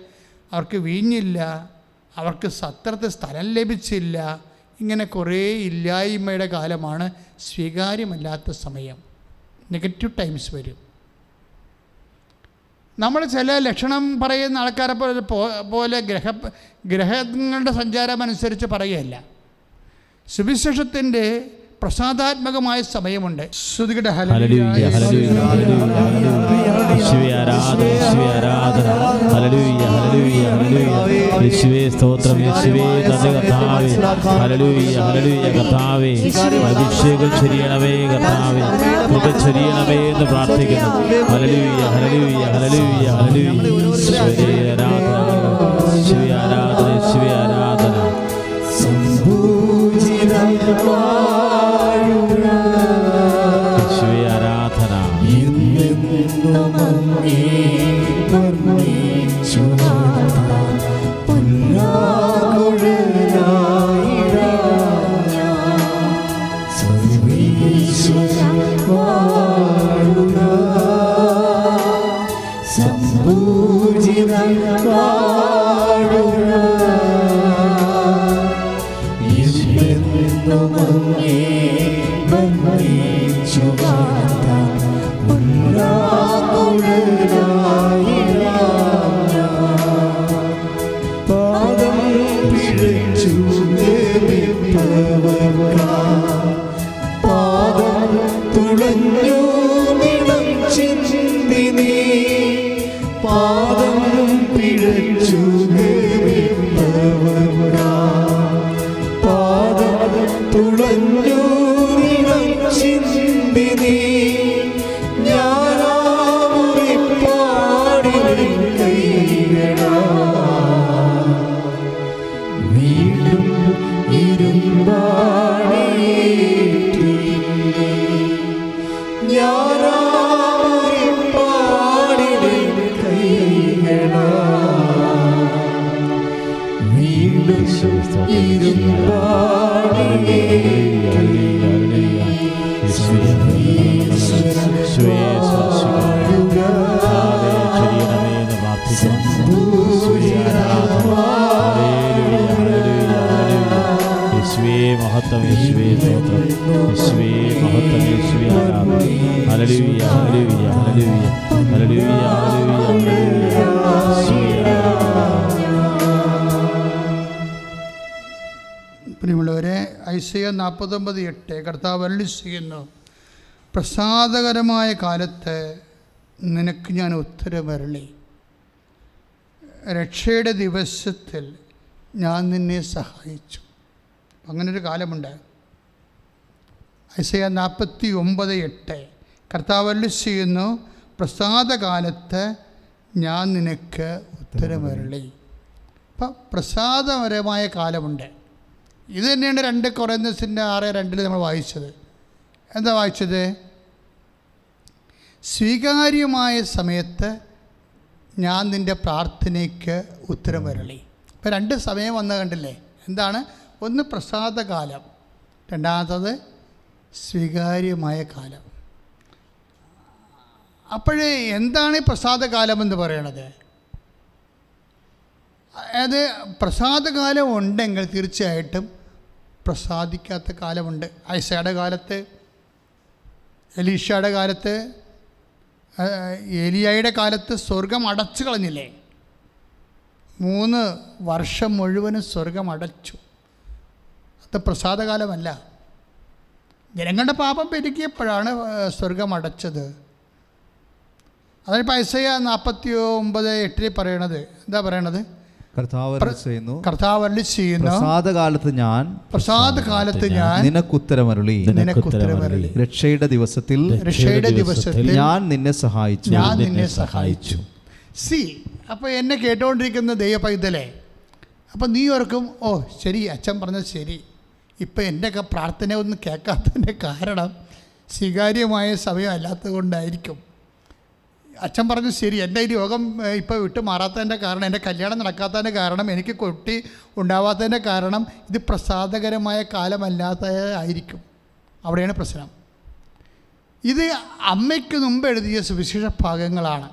Speaker 4: അവർക്ക് വീഞ്ഞില്ല അവർക്ക് സത്രത്തിൽ സ്ഥലം ലഭിച്ചില്ല ഇങ്ങനെ കുറേ ഇല്ലായ്മയുടെ കാലമാണ് സ്വീകാര്യമല്ലാത്ത സമയം. നെഗറ്റീവ് ടൈംസ് വരും. നമ്മൾ ചില ലക്ഷണം പറയുന്ന ആൾക്കാരെ പോലെ പോലെ ഗ്രഹ ഗ്രഹങ്ങളുടെ സഞ്ചാരം അനുസരിച്ച് പറയുകയല്ല. സുവിശേഷത്തിന്റെ പ്രസാദാത്മകമായ സമയമുണ്ട്. ശ്രുതികയുടെ
Speaker 1: ഹലോ. യേശുവേ ആരാധന യേശുവേ ആരാധന. Hallelujah hallelujah hallelujah. യേശുവേ സ്തോത്രം യേശുവേ തന്റെ കർത്താവേ. ഹല്ലേലൂയ ഹല്ലേലൂയ കർത്താവേ. അഭിഷേകം ചൊരിയണമേ കർത്താവേ. കൃപ ചൊരിയണമേ എന്ന് പ്രാർത്ഥിക്കുന്നു. ഹല്ലേലൂയ ഹല്ലേലൂയ ഹല്ലേലൂയ ഹല്ലേലൂയ. യേശുവേ ആരാധന. യേശുവേ ആരാധന യേശുവേ ആരാധന. യേശുവേ me.
Speaker 4: പ്രിയമുള്ളവരെ ഐസയ നാൽപ്പത്തൊമ്പത് എട്ട് കർത്താവ് അരളി പ്രസാദകരമായ കാലത്ത് നിനക്ക് ഞാൻ ഉത്തരമരളി. രക്ഷയുടെ ദിവസത്തിൽ ഞാൻ നിന്നെ സഹായിച്ചു. അങ്ങനൊരു കാലമുണ്ട്. ഐസയ നാൽപ്പത്തി ഒമ്പത് എട്ട് കർത്താവ് അരളി ചെയ്യുന്നു പ്രസാദകാലത്ത് ഞാൻ നിനക്ക് ഉത്തരമരളി. അപ്പം പ്രസാദപരമായ കാലമുണ്ട്. ഇത് തന്നെയാണ് രണ്ട് കൊറേന്തസിന്റെ ആറ് രണ്ടിൽ നമ്മൾ വായിച്ചത്. എന്താ വായിച്ചത്? സ്വീകാര്യമായ സമയത്ത് ഞാൻ നിന്റെ പ്രാർത്ഥനയ്ക്ക് ഉത്തരം വരളി. ഇപ്പം രണ്ട് സമയം വന്ന കണ്ടില്ലേ? എന്താണ്? ഒന്ന് പ്രസാദകാലം രണ്ടാമത്തത് സ്വീകാര്യമായ കാലം. അപ്പോഴേ എന്താണ് പ്രസാദകാലം എന്ന് പറയണത്? അതായത് പ്രസാദകാലം ഉണ്ടെങ്കിൽ തീർച്ചയായിട്ടും പ്രസാദിക്കാത്ത കാലമുണ്ട്. ഐസയുടെ കാലത്ത് എലീഷയുടെ കാലത്ത് ഏലിയായുടെ കാലത്ത് സ്വർഗം അടച്ചു കളഞ്ഞില്ലേ? മൂന്ന് വർഷം മുഴുവനും സ്വർഗം അടച്ചു. അത് പ്രസാദകാലമല്ല. ജനങ്ങളുടെ പാപം പെരുക്കിയപ്പോഴാണ് സ്വർഗം അടച്ചത്. അതായത് പൈസയ നാൽപ്പത്തി ഒമ്പത് എട്ടിൽ പറയണത്. എന്താ പറയണത്?
Speaker 2: കർത്താവ് ചെയ്യുന്നു. പ്രസാദകാലത്ത് ഞാൻ
Speaker 4: പ്രസാദകാലത്ത് ഞാൻ
Speaker 2: നിനക്കുത്തരമരുളി.
Speaker 4: നിനക്കുത്തരമരുളി.
Speaker 2: രക്ഷയുടെ ദിവസത്തിൽ
Speaker 4: രക്ഷയുടെ ദിവസത്തിൽ
Speaker 2: ഞാൻ നിന്നെ സഹായിച്ചു.
Speaker 4: ഞാൻ നിന്നെ സഹായിച്ചു. സി അപ്പോൾ എന്നെ കേട്ടുകൊണ്ടിരിക്കുന്ന ദൈവപൈതലേ അപ്പം നീ ഓർക്കും ഓ ശരി അച്ഛൻ പറഞ്ഞത് ശരി. ഇപ്പം എന്റെയൊക്കെ പ്രാർത്ഥന ഒന്നും കേൾക്കാത്തതിന്റെ കാരണം സ്വീകാര്യമായ സമയം അല്ലാത്തത് കൊണ്ടായിരിക്കും അച്ഛൻ പറഞ്ഞു ശരി എന്റെ ഈ രോഗം ഇപ്പോൾ വിട്ടു മാറാത്തതിന്റെ കാരണം എന്റെ കല്യാണം നടക്കാത്തതിന്റെ കാരണം എനിക്ക് കുട്ടി ഉണ്ടാവാത്തതിന്റെ കാരണം ഇത് പ്രസാദകരമായ കാലമല്ലാത്ത ആയിരിക്കും. അവിടെയാണ് പ്രശ്നം. ഇത് അമ്മയ്ക്ക് മുമ്പ് എഴുതിയ സുവിശേഷ ഭാഗങ്ങളാണ്.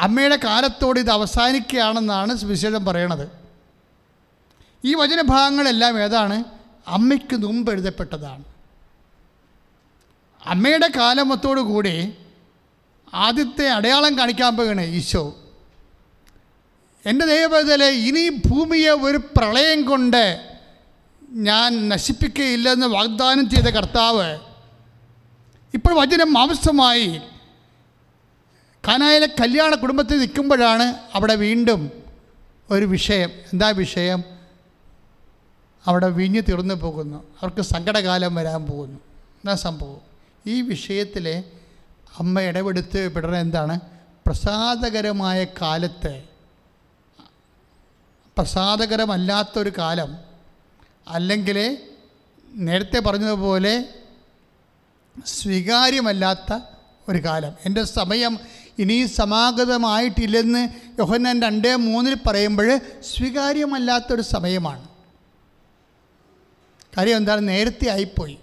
Speaker 4: അമ്മയുടെ കാലത്തോട് ഇത് അവസാനിക്കുകയാണെന്നാണ് സുവിശേഷം പറയണത്. ഈ വചനഭാഗങ്ങളെല്ലാം ഏതാണ്? അമ്മയ്ക്ക് മുമ്പ് എഴുതപ്പെട്ടതാണ്. അമ്മയുടെ കാലമത്തോടു കൂടി ആദ്യത്തെ അടയാളം കാണിക്കാൻ പോകുകയാണ് ഈശോ. എന്റെ ദൈവത്തിലെ ഇനി ഭൂമിയെ ഒരു പ്രളയം കൊണ്ട് ഞാൻ നശിപ്പിക്കുകയില്ലെന്ന് വാഗ്ദാനം ചെയ്ത കർത്താവ് ഇപ്പോൾ വചനം മാംസമായി കാനായിലെ കല്യാണ കുടുംബത്തിൽ നിൽക്കുമ്പോഴാണ് അവിടെ വീണ്ടും ഒരു വിഷയം. എന്താ വിഷയം? അവിടെ വിഞ്ഞു തീർന്നു പോകുന്നു. അവർക്ക് സങ്കടകാലം വരാൻ പോകുന്നു. എന്നാ സംഭവം? ഈ വിഷയത്തിൽ അമ്മ ഇടപെടുത്ത് പെടുന്ന എന്താണ്? പ്രസാദകരമായ കാലത്ത് പ്രസാദകരമല്ലാത്തൊരു കാലം അല്ലെങ്കിൽ നേരത്തെ പറഞ്ഞതുപോലെ സ്വീകാര്യമല്ലാത്ത ഒരു കാലം. എന്റെ സമയം ഇനി സമാഗതമായിട്ടില്ലെന്ന് യോഹന്നാൻ രണ്ട് മൂന്നിൽ പറയുമ്പോൾ സ്വീകാര്യമല്ലാത്തൊരു സമയമാണ്. കാര്യം എന്താണ്? നേരത്തെ ആയിപ്പോയി.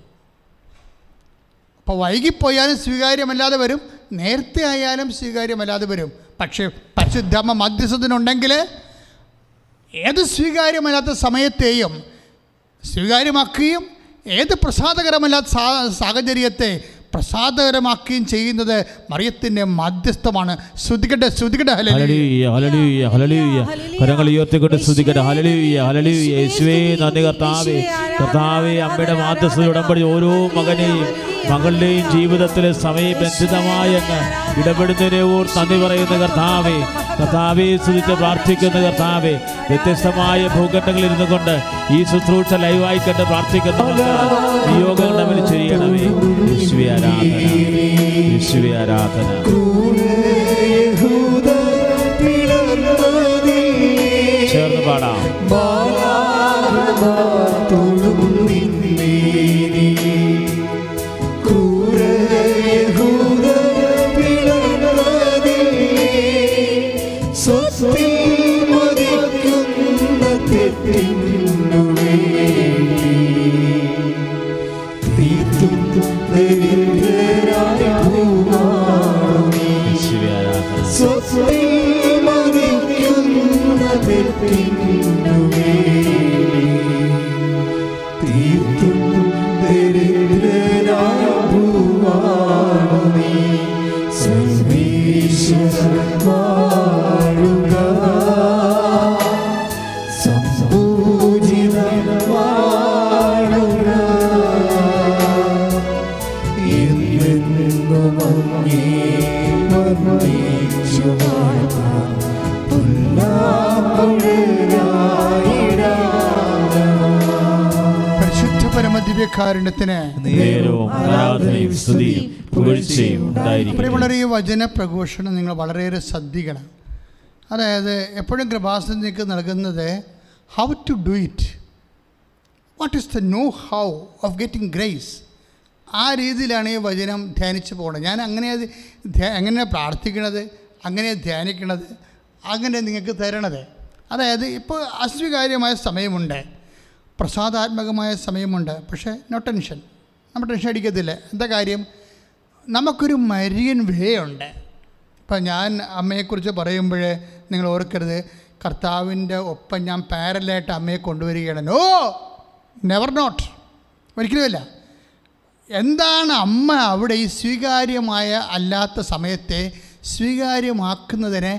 Speaker 4: അപ്പോൾ വൈകിപ്പോയാലും സ്വീകാര്യമല്ലാതെ വരും നേരത്തെ ആയാലും സ്വീകാര്യമല്ലാതെ വരും. പക്ഷേ പരിശുദ്ധമ്മ മധ്യസ്ഥത്തിനുണ്ടെങ്കിൽ ഏത് സ്വീകാര്യമല്ലാത്ത സമയത്തെയും സ്വീകാര്യമാക്കുകയും ഏത് പ്രസാദകരമല്ലാത്ത സാ സാഹചര്യത്തെ പ്രസാദകരമാക്കുകയും ചെയ്യുന്നത് മറിയത്തിന്റെ മധ്യസ്ഥമാണ്. ശ്രുതികട്ടെ ശ്രുതികട്ടെ ഹല്ലേലൂയ.
Speaker 1: ഹല്ലേലൂയ ഹല്ലേലൂയ ഹല്ലേലൂയ. കരങ്ങൾ ഉയർത്തിക്കൊണ്ട് സ്തുതിക്കട്ടെ ഹല്ലേലൂയ ഹല്ലേലൂയ. യേശുവേ നന്ദി കർത്താവേ. കർത്താവേ അമ്മയുടെ മാധ്യസ്ഥ ഉടമ്പടി ഓരോ മകനെയും മകളുടെയും ജീവിതത്തിലെ സമയബന്ധിതമായ അങ്ങ് ഇടപെടുന്നതിനെ ഓർ നന്ദി പറയുന്ന കർത്താവേ കർത്താവെ സ്തുതിച്ച് പ്രാർത്ഥിക്കുന്ന കർത്താവെ വ്യത്യസ്തമായ ഭൂഖണ്ഡങ്ങളിൽ ഇരുന്നു കൊണ്ട് ഈ ശുശ്രൂഷ ലൈവായി കണ്ട് പ്രാർത്ഥിക്കുന്ന നിയോഗങ്ങൾ തമ്മിൽ ചെയ്യണമേ. വിശ്വ ആരാധന വിശ്വ ആരാധന. ഉണ്ടായിരിക്കും
Speaker 4: പ്രിയമുള്ളവർ ഈ വചന പ്രഘോഷണം നിങ്ങൾ വളരെയേറെ ശ്രദ്ധിക്കണം. അതായത് എപ്പോഴും കൃപാസനത്തിലേക്ക് നൽകുന്നത് how to do it what is the know how of getting grace ആ രീതിയിലാണ് ഈ വചനം ധ്യാനിച്ച് പോകണം. ഞാൻ അങ്ങനെ അത് അങ്ങനെ എങ്ങനെ പ്രാർത്ഥിക്കണത് അങ്ങനെ ധ്യാനിക്കണത് അങ്ങനെ നിങ്ങൾക്ക് തരണത്. അതായത് ഇപ്പോൾ അസ്വീകാര്യമായ സമയമുണ്ട്. പ്രസാദാത്മകമായ സമയമുണ്ട്. പക്ഷേ നോ ടെൻഷൻ നമ്മൾ ടെൻഷൻ അടിക്കത്തില്ല. എന്താ കാര്യം? നമുക്കൊരു മരിയൻ വേ ഉണ്ട് ഇപ്പം ഞാൻ അമ്മയെക്കുറിച്ച് പറയുമ്പോൾ നിങ്ങൾ ഓർക്കരുത്. കർത്താവിന്റെ ഒപ്പം ഞാൻ പാരലായിട്ട് അമ്മയെ കൊണ്ടുവരികയാണ്. ഓ നെവർ നോട്ട് ഒരിക്കലുമല്ല. എന്താണ് അമ്മ അവിടെ ഈ സ്വീകാര്യമായ അല്ലാത്ത സമയത്തെ സ്വീകാര്യമാക്കുന്നതിന്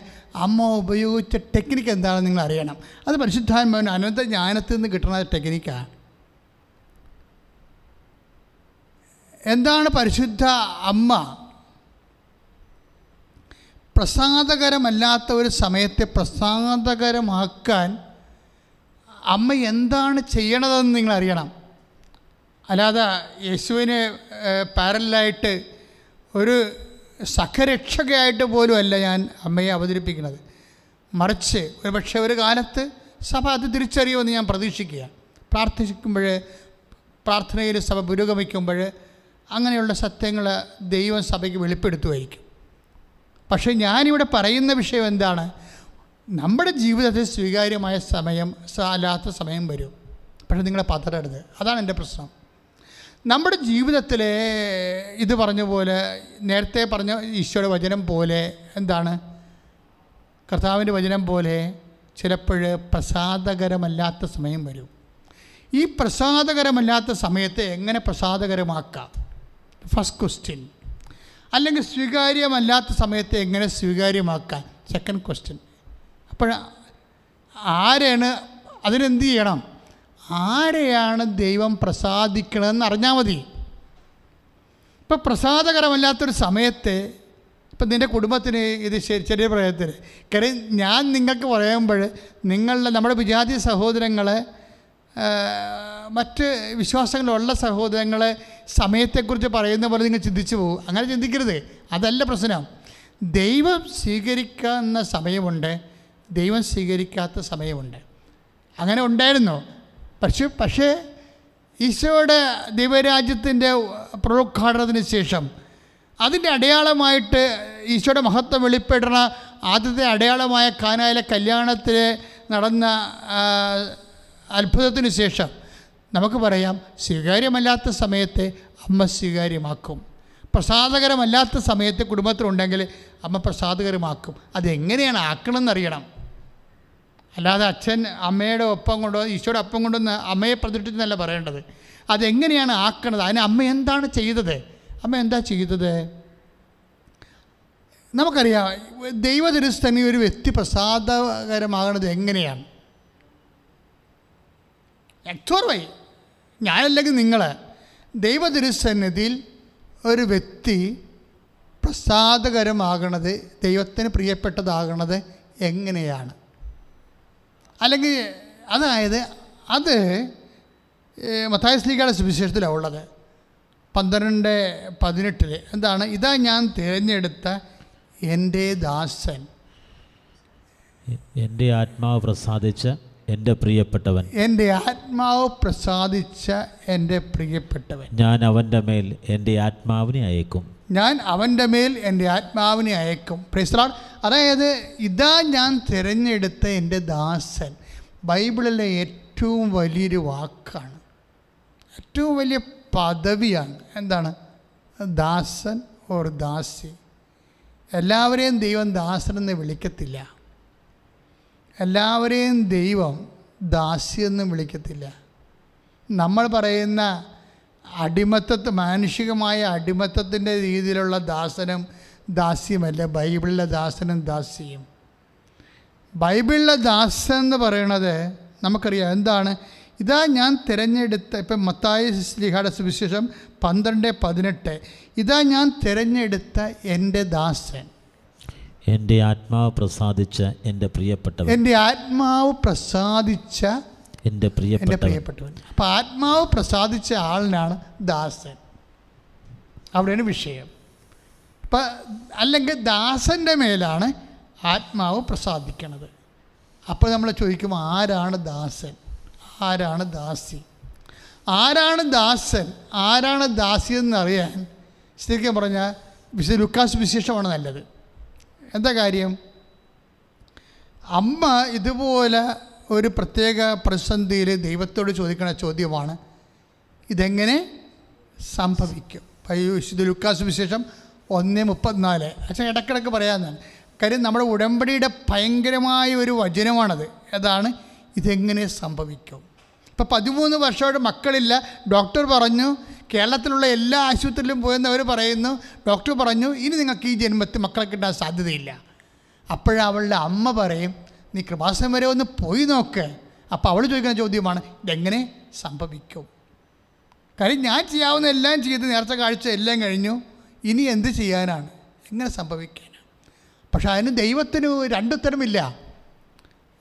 Speaker 4: അമ്മ ഉപയോഗിച്ച ടെക്നിക്ക് എന്താണെന്ന് നിങ്ങൾ അറിയണം. അത് പരിശുദ്ധാത്മാവിന് അനന്ത ജ്ഞാനത്തിൽ നിന്ന് കിട്ടുന്ന ടെക്നിക്കാണ് എന്താണ് പരിശുദ്ധ അമ്മ? പ്രസാദകരമല്ലാത്ത ഒരു സമയത്തെ പ്രസാദകരമാക്കാൻ അമ്മ എന്താണ് ചെയ്യണതെന്ന് നിങ്ങൾ അറിയണം. അല്ലാതെ യേശുവിന് പാരലായിട്ട് ഒരു സഖരക്ഷകയായിട്ട് പോലും അല്ല ഞാൻ അമ്മയെ അവതരിപ്പിക്കുന്നത്. മറിച്ച് ഒരു പക്ഷേ ഒരു കാലത്ത് സഭ അത് തിരിച്ചറിയുമെന്ന് ഞാൻ പ്രതീക്ഷിക്കുക. പ്രാർത്ഥിക്കുമ്പോൾ പ്രാർത്ഥനയിൽ സഭ പുരോഗമിക്കുമ്പോൾ അങ്ങനെയുള്ള സത്യങ്ങൾ ദൈവം സഭയ്ക്ക് വെളിപ്പെടുത്തുമായിരിക്കും. പക്ഷേ ഞാനിവിടെ പറയുന്ന വിഷയം എന്താണ്? നമ്മുടെ ജീവിതത്തിൽ സ്വീകാര്യമായ സമയം അല്ലാത്ത സമയം വരും. പക്ഷേ നിങ്ങളെ പതറരുത്. അതാണ് എന്റെ പ്രശ്നം. നമ്മുടെ ജീവിതത്തിൽ ഇത് പറഞ്ഞ പോലെ നേരത്തെ പറഞ്ഞ ഈശോയുടെ വചനം പോലെ എന്താണ്? കർത്താവിന്റെ വചനം പോലെ ചിലപ്പോൾ പ്രസാദകരമല്ലാത്ത സമയം വരും. ഈ പ്രസാദകരമല്ലാത്ത സമയത്തെ എങ്ങനെ പ്രസാദകരമാക്കാം? ഫസ്റ്റ് ക്വസ്റ്റ്യൻ അല്ലെങ്കിൽ സ്വീകാര്യമല്ലാത്ത സമയത്തെ എങ്ങനെ സ്വീകാര്യമാക്കാം? സെക്കൻഡ് ക്വസ്റ്റ്യൻ അപ്പോൾ ആരാണ് അതിനെന്ത് ചെയ്യണം? ആരെയാണ് ദൈവം പ്രസാദിക്കണമെന്ന് അറിഞ്ഞാൽ മതി. ഇപ്പം പ്രസാദകരമല്ലാത്തൊരു സമയത്ത് ഇപ്പം നിന്റെ കുടുംബത്തിന് ഇത് ശരി ചെറിയ പ്രയത്നത്തിന് കാര്യം ഞാൻ നിങ്ങൾക്ക് പറയുമ്പോൾ നിങ്ങളുടെ നമ്മുടെ വിജാതി സഹോദരങ്ങളെ മറ്റ് വിശ്വാസങ്ങളുള്ള സഹോദരങ്ങളെ സമയത്തെക്കുറിച്ച് പറയുന്ന പോലെ നിങ്ങൾ ചിന്തിച്ചു പോകും. അങ്ങനെ ചിന്തിക്കരുത്. അതല്ല പ്രശ്നം. ദൈവം സ്വീകരിക്കുന്ന സമയമുണ്ട്. ദൈവം സ്വീകരിക്കാത്ത സമയമുണ്ട്. അങ്ങനെ ഉണ്ടായിരുന്നു? പക്ഷേ പക്ഷേ ഈശോയുടെ ദൈവരാജ്യത്തിന്റെ പ്രലോദ്ഘാടനത്തിന് ശേഷം അതിന്റെ അടയാളമായിട്ട് ഈശോയുടെ മഹത്വം വെളിപ്പെടുന്ന ആദ്യത്തെ അടയാളമായ കാനായിലെ കല്യാണത്തിൽ നടന്ന അത്ഭുതത്തിന് ശേഷം നമുക്ക് പറയാം സ്വീകാര്യമല്ലാത്ത സമയത്തെ അമ്മ സ്വീകാര്യമാക്കും. പ്രസാദകരമല്ലാത്ത സമയത്ത് കുടുംബത്തിലുണ്ടെങ്കിൽ അമ്മ പ്രസാദകരമാക്കും. അതെങ്ങനെയാണ് ആക്കണമെന്നറിയണം. അല്ലാതെ അച്ഛൻ അമ്മയുടെ ഒപ്പം കൊണ്ടോ ഈശോയുടെ ഒപ്പം കൊണ്ടൊന്ന് അമ്മയെ പ്രതിഷ്ഠിച്ചെന്നല്ല പറയേണ്ടത്. അതെങ്ങനെയാണ് ആക്കണത്? അതിന് അമ്മ എന്താണ് ചെയ്തത്? അമ്മ എന്താ ചെയ്തത്? നമുക്കറിയാം ദൈവതിരുസ്ഥനി ഒരു വ്യക്തി പ്രസാദകരമാകുന്നത് എങ്ങനെയാണ്? എക്സോർവൈ ഞാനല്ലെങ്കിൽ നിങ്ങൾ ദൈവതിരുസന്നിധിയിൽ ഒരു വ്യക്തി പ്രസാദകരമാകണത് ദൈവത്തിന് പ്രിയപ്പെട്ടതാകണത് എങ്ങനെയാണ്? അല്ലെങ്കിൽ അതായത് അത് മത്തായ സ്ലീഗയുടെ സുവിശേഷത്തിലാണ് ഉള്ളത്. പന്ത്രണ്ട് പതിനെട്ടിൽ എന്താണ്? ഇതാ ഞാൻ തിരഞ്ഞെടുത്ത എന്റെ ദാസൻ.
Speaker 1: എന്റെ ആത്മാവ് പ്രസാദിച്ച എന്റെ പ്രിയപ്പെട്ടവൻ.
Speaker 4: എന്റെ ആത്മാവ് പ്രസാദിച്ച എന്റെ പ്രിയപ്പെട്ടവൻ.
Speaker 1: ഞാൻ അവന്റെ മേൽ എന്റെ ആത്മാവിനെ അയക്കും.
Speaker 4: ഞാൻ അവന്റെ മേൽ എന്റെ ആത്മാവിനെ അയക്കും. പ്രൈസ്ലാൾ അതായത് ഇതാ ഞാൻ തിരഞ്ഞെടുത്ത എന്റെ ദാസൻ. ബൈബിളിലെ ഏറ്റവും വലിയൊരു വാക്കാണ്. ഏറ്റവും വലിയ പദവിയാണ്. എന്താണ്? ദാസൻ ഓർ ദാസി. എല്ലാവരെയും ദൈവം ദാസനെന്ന് വിളിക്കത്തില്ല. എല്ലാവരെയും ദൈവം ദാസി എന്ന് വിളിക്കത്തില്ല. നമ്മൾ പറയുന്ന അടിമത്തത്ത് മാനുഷികമായ അടിമത്തത്തിന്റെ രീതിയിലുള്ള ദാസനും ദാസ്യമല്ല ബൈബിളിലെ ദാസനും ദാസ്യം. ബൈബിളിലെ ദാസൻ എന്ന് പറയണത് നമുക്കറിയാം. എന്താണ്? ഇതാ ഞാൻ തിരഞ്ഞെടുത്ത ഇപ്പം മത്തായ സ്ലിഹയുടെ സുവിശേഷം പന്ത്രണ്ട് പതിനെട്ട്. ഇതാ ഞാൻ തിരഞ്ഞെടുത്ത എന്റെ ദാസൻ.
Speaker 1: എന്റെ ആത്മാവ് പ്രസാദിച്ച എന്റെ പ്രിയപ്പെട്ടവൻ.
Speaker 4: എന്റെ ആത്മാവ് പ്രസാദിച്ച എന്റെ
Speaker 1: പ്രിയപ്പെട്ടവൻ.
Speaker 4: അപ്പം ആത്മാവ് പ്രസാദിച്ച ആളിനാണ് ദാസൻ. അവിടെയാണ് വിഷയം. അപ്പം അല്ലെങ്കിൽ ദാസന്റെ മേലാണ് ആത്മാവ് പ്രസാദിക്കണത്. അപ്പോൾ നമ്മൾ ചോദിക്കും ആരാണ് ദാസൻ? ആരാണ് ദാസി? ആരാണ് ദാസൻ? ആരാണ് ദാസി എന്നറിയാൻ ശരിക്കും പറഞ്ഞാൽ വിശ ലുക്കാസ് വിശേഷമാണ് നല്ലത്. എന്താ കാര്യം? അമ്മ ഇതുപോലെ ഒരു പ്രത്യേക പ്രതിസന്ധിയിൽ ദൈവത്തോട് ചോദിക്കുന്ന ചോദ്യമാണ് ഇതെങ്ങനെ സംഭവിക്കും? വിശുദ്ധ ലുക്കാസ് വിശേഷം ഒന്ന് മുപ്പത്തിനാല്. അച്ഛൻ ഇടക്കിടക്ക് പറയാമെന്നാണ് കാര്യം നമ്മുടെ ഉടമ്പടിയുടെ ഭയങ്കരമായ ഒരു വചനമാണത്. അതാണ് ഇതെങ്ങനെ സംഭവിക്കും? ഇപ്പോൾ പതിമൂന്ന് വർഷമായിട്ട് മക്കളില്ല. ഡോക്ടർ പറഞ്ഞു കേരളത്തിലുള്ള എല്ലാ ആശുപത്രിയിലും പോയെന്ന് പോയെന്നവർ പറയുന്നു. ഡോക്ടർ പറഞ്ഞു ഇനി നിങ്ങൾക്ക് ഈ ജന്മത്തിൽ മക്കളെ കിട്ടാൻ സാധ്യതയില്ല. അപ്പോഴവളുടെ അമ്മ പറയും നീ കൃപാസനം വരെ ഒന്ന് പോയി നോക്ക്. അപ്പോൾ അവൾ ചോദിക്കുന്ന ചോദ്യമാണ് ഇതെങ്ങനെ സംഭവിക്കും? കാര്യം ഞാൻ ചെയ്യാവുന്ന എല്ലാം ചെയ്ത് നേരത്തെ കാഴ്ച എല്ലാം കഴിഞ്ഞു. ഇനി എന്ത് ചെയ്യാനാണ്? എങ്ങനെ സംഭവിക്കാനാണ് പക്ഷെ അതിന് ദൈവത്തിന് രണ്ട് ഉത്തരമില്ല.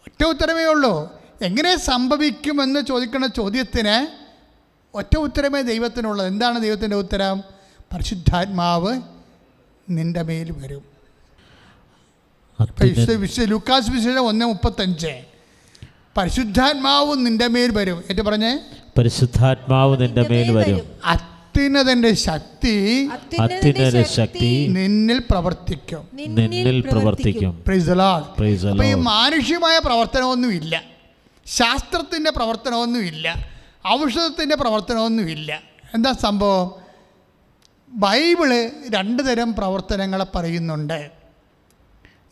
Speaker 4: ഒറ്റ ഉത്തരമേ ഉള്ളൂ. എങ്ങനെ സംഭവിക്കുമെന്ന് ചോദിക്കുന്ന ചോദ്യത്തിന് ഒറ്റ ഉത്തരമേ ദൈവത്തിനുള്ളത് എന്താണ് ദൈവത്തിന്റെ ഉത്തരം? പരിശുദ്ധാത്മാവ് നിന്റെ മേൽ വരും. ലൂക്കാസ് വിശേഷം ഒന്ന് മുപ്പത്തഞ്ച്. പരിശുദ്ധാത്മാവ് നിന്റെ മേൽ വരും. ഏറ്റു പറഞ്ഞേ?
Speaker 1: പരിശുദ്ധാത്മാവ് നിന്റെ മേൽ വരും.
Speaker 4: അത്യുന്നതന്റെ ശക്തി
Speaker 1: അത്യുന്നതന്റെ ശക്തി
Speaker 4: നിന്നിൽ പ്രവർത്തിക്കും.
Speaker 1: നിന്നിൽ പ്രവർത്തിക്കും.
Speaker 4: ഈ. മാനുഷികമായ പ്രവർത്തനമൊന്നുമില്ല. ശാസ്ത്രത്തിന്റെ പ്രവർത്തനമൊന്നുമില്ല. ഔഷധത്തിന്റെ പ്രവർത്തനമൊന്നുമില്ല. എന്താ സംഭവം? ബൈബിൾ രണ്ട് തരം പ്രവർത്തനങ്ങളെ പറയുന്നുണ്ട്.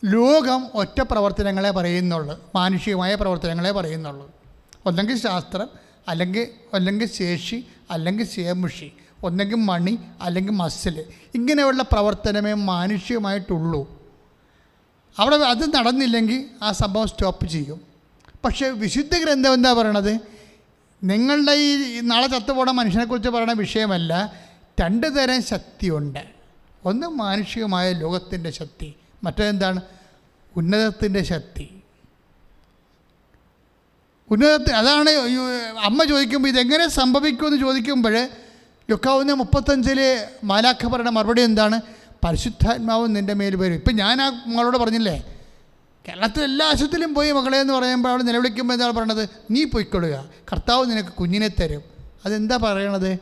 Speaker 4: ലോകം ഒറ്റ പ്രവർത്തനങ്ങളെ പറയുന്നുള്ളൂ. മാനുഷികമായ പ്രവർത്തനങ്ങളെ പറയുന്നുള്ളൂ. ഒന്നെങ്കിൽ ശാസ്ത്രം അല്ലെങ്കിൽ അല്ലെങ്കിൽ ശേഷി അല്ലെങ്കിൽ സേമുഷി ഒന്നെങ്കിൽ മണി അല്ലെങ്കിൽ മസിൽ ഇങ്ങനെയുള്ള പ്രവർത്തനമേ മാനുഷികമായിട്ടുള്ളൂ. അവിടെ അത് നടന്നില്ലെങ്കിൽ ആ സംഭവം സ്റ്റോപ്പ് ചെയ്യും. പക്ഷേ വിശുദ്ധ ഗ്രന്ഥം എന്താ പറയണത്? നിങ്ങളുടെ ഈ നാളെ ചത്തുപോണ മനുഷ്യനെക്കുറിച്ച് പറയുന്ന വിഷയമല്ല. രണ്ട് തരം ശക്തിയുണ്ട്. ഒന്ന് മാനുഷികമായ ലോകത്തിന്റെ ശക്തി മറ്റേതെന്താണ്? ഉന്നതത്തിന്റെ ശക്തി. ഉന്നതത്തിൽ അതാണ് അമ്മ ചോദിക്കുമ്പോൾ ഇതെങ്ങനെ സംഭവിക്കുമെന്ന് ചോദിക്കുമ്പോൾ ലുക്കാവുന്ന മുപ്പത്തഞ്ചിലെ മാലാഖ പറയുന്ന മറുപടി എന്താണ്? പരിശുദ്ധാത്മാവ് നിന്റെ മേൽ വരും. ഇപ്പം ഞാൻ ആ മകളോട് പറഞ്ഞില്ലേ കേരളത്തിൽ എല്ലാ ആശുപത്രിയിലും പോയി മകളെ എന്ന് പറയുമ്പോൾ അവൾ നിലവിളിക്കുമ്പോൾ എന്താണ് പറയണത്? നീ പൊയ്ക്കൊള്ളുക. കർത്താവ് നിനക്ക് കുഞ്ഞിനെ തരും. അതെന്താ പറയണത്?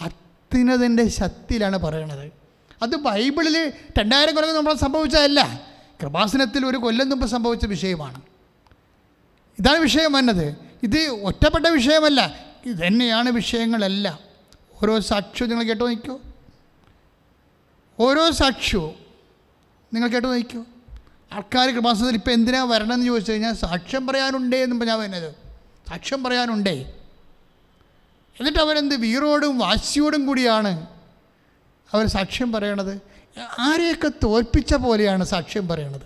Speaker 4: അത്യുന്നതിന്റെ ശക്തിയിലാണ് പറയണത്. അത് ബൈബിളിൽ രണ്ടായിരം കൊല്ലം നമ്മൾ സംഭവിച്ചതല്ല. കൃപാസനത്തിൽ ഒരു കൊല്ലം മുമ്പ് സംഭവിച്ച വിഷയമാണ്. ഇതാണ് വിഷയം വന്നത്. ഇത് ഒറ്റപ്പെട്ട വിഷയമല്ല. ഇത് തന്നെയാണ് വിഷയങ്ങളെല്ലാം. ഓരോ സാക്ഷ്യവും നിങ്ങൾ കേട്ടോ നോക്കൂ ഓരോ സാക്ഷ്യവും നിങ്ങൾ കേട്ടോ നോക്കൂ ആൾക്കാർ കൃപാസനത്തിൽ ഇപ്പോൾ എന്തിനാണ് വരണമെന്ന് ചോദിച്ചു കഴിഞ്ഞാൽ സാക്ഷ്യം പറയാനുണ്ടേ എന്ന് ഞാൻ വരുന്നത്. സാക്ഷ്യം പറയാനുണ്ടേ. എന്നിട്ട് അവരെന്ത് വീറോടും വാശിയോടും കൂടിയാണ് അവർ സാക്ഷ്യം പറയണത്? ആരെയൊക്കെ തോൽപ്പിച്ച പോലെയാണ് സാക്ഷ്യം പറയണത്?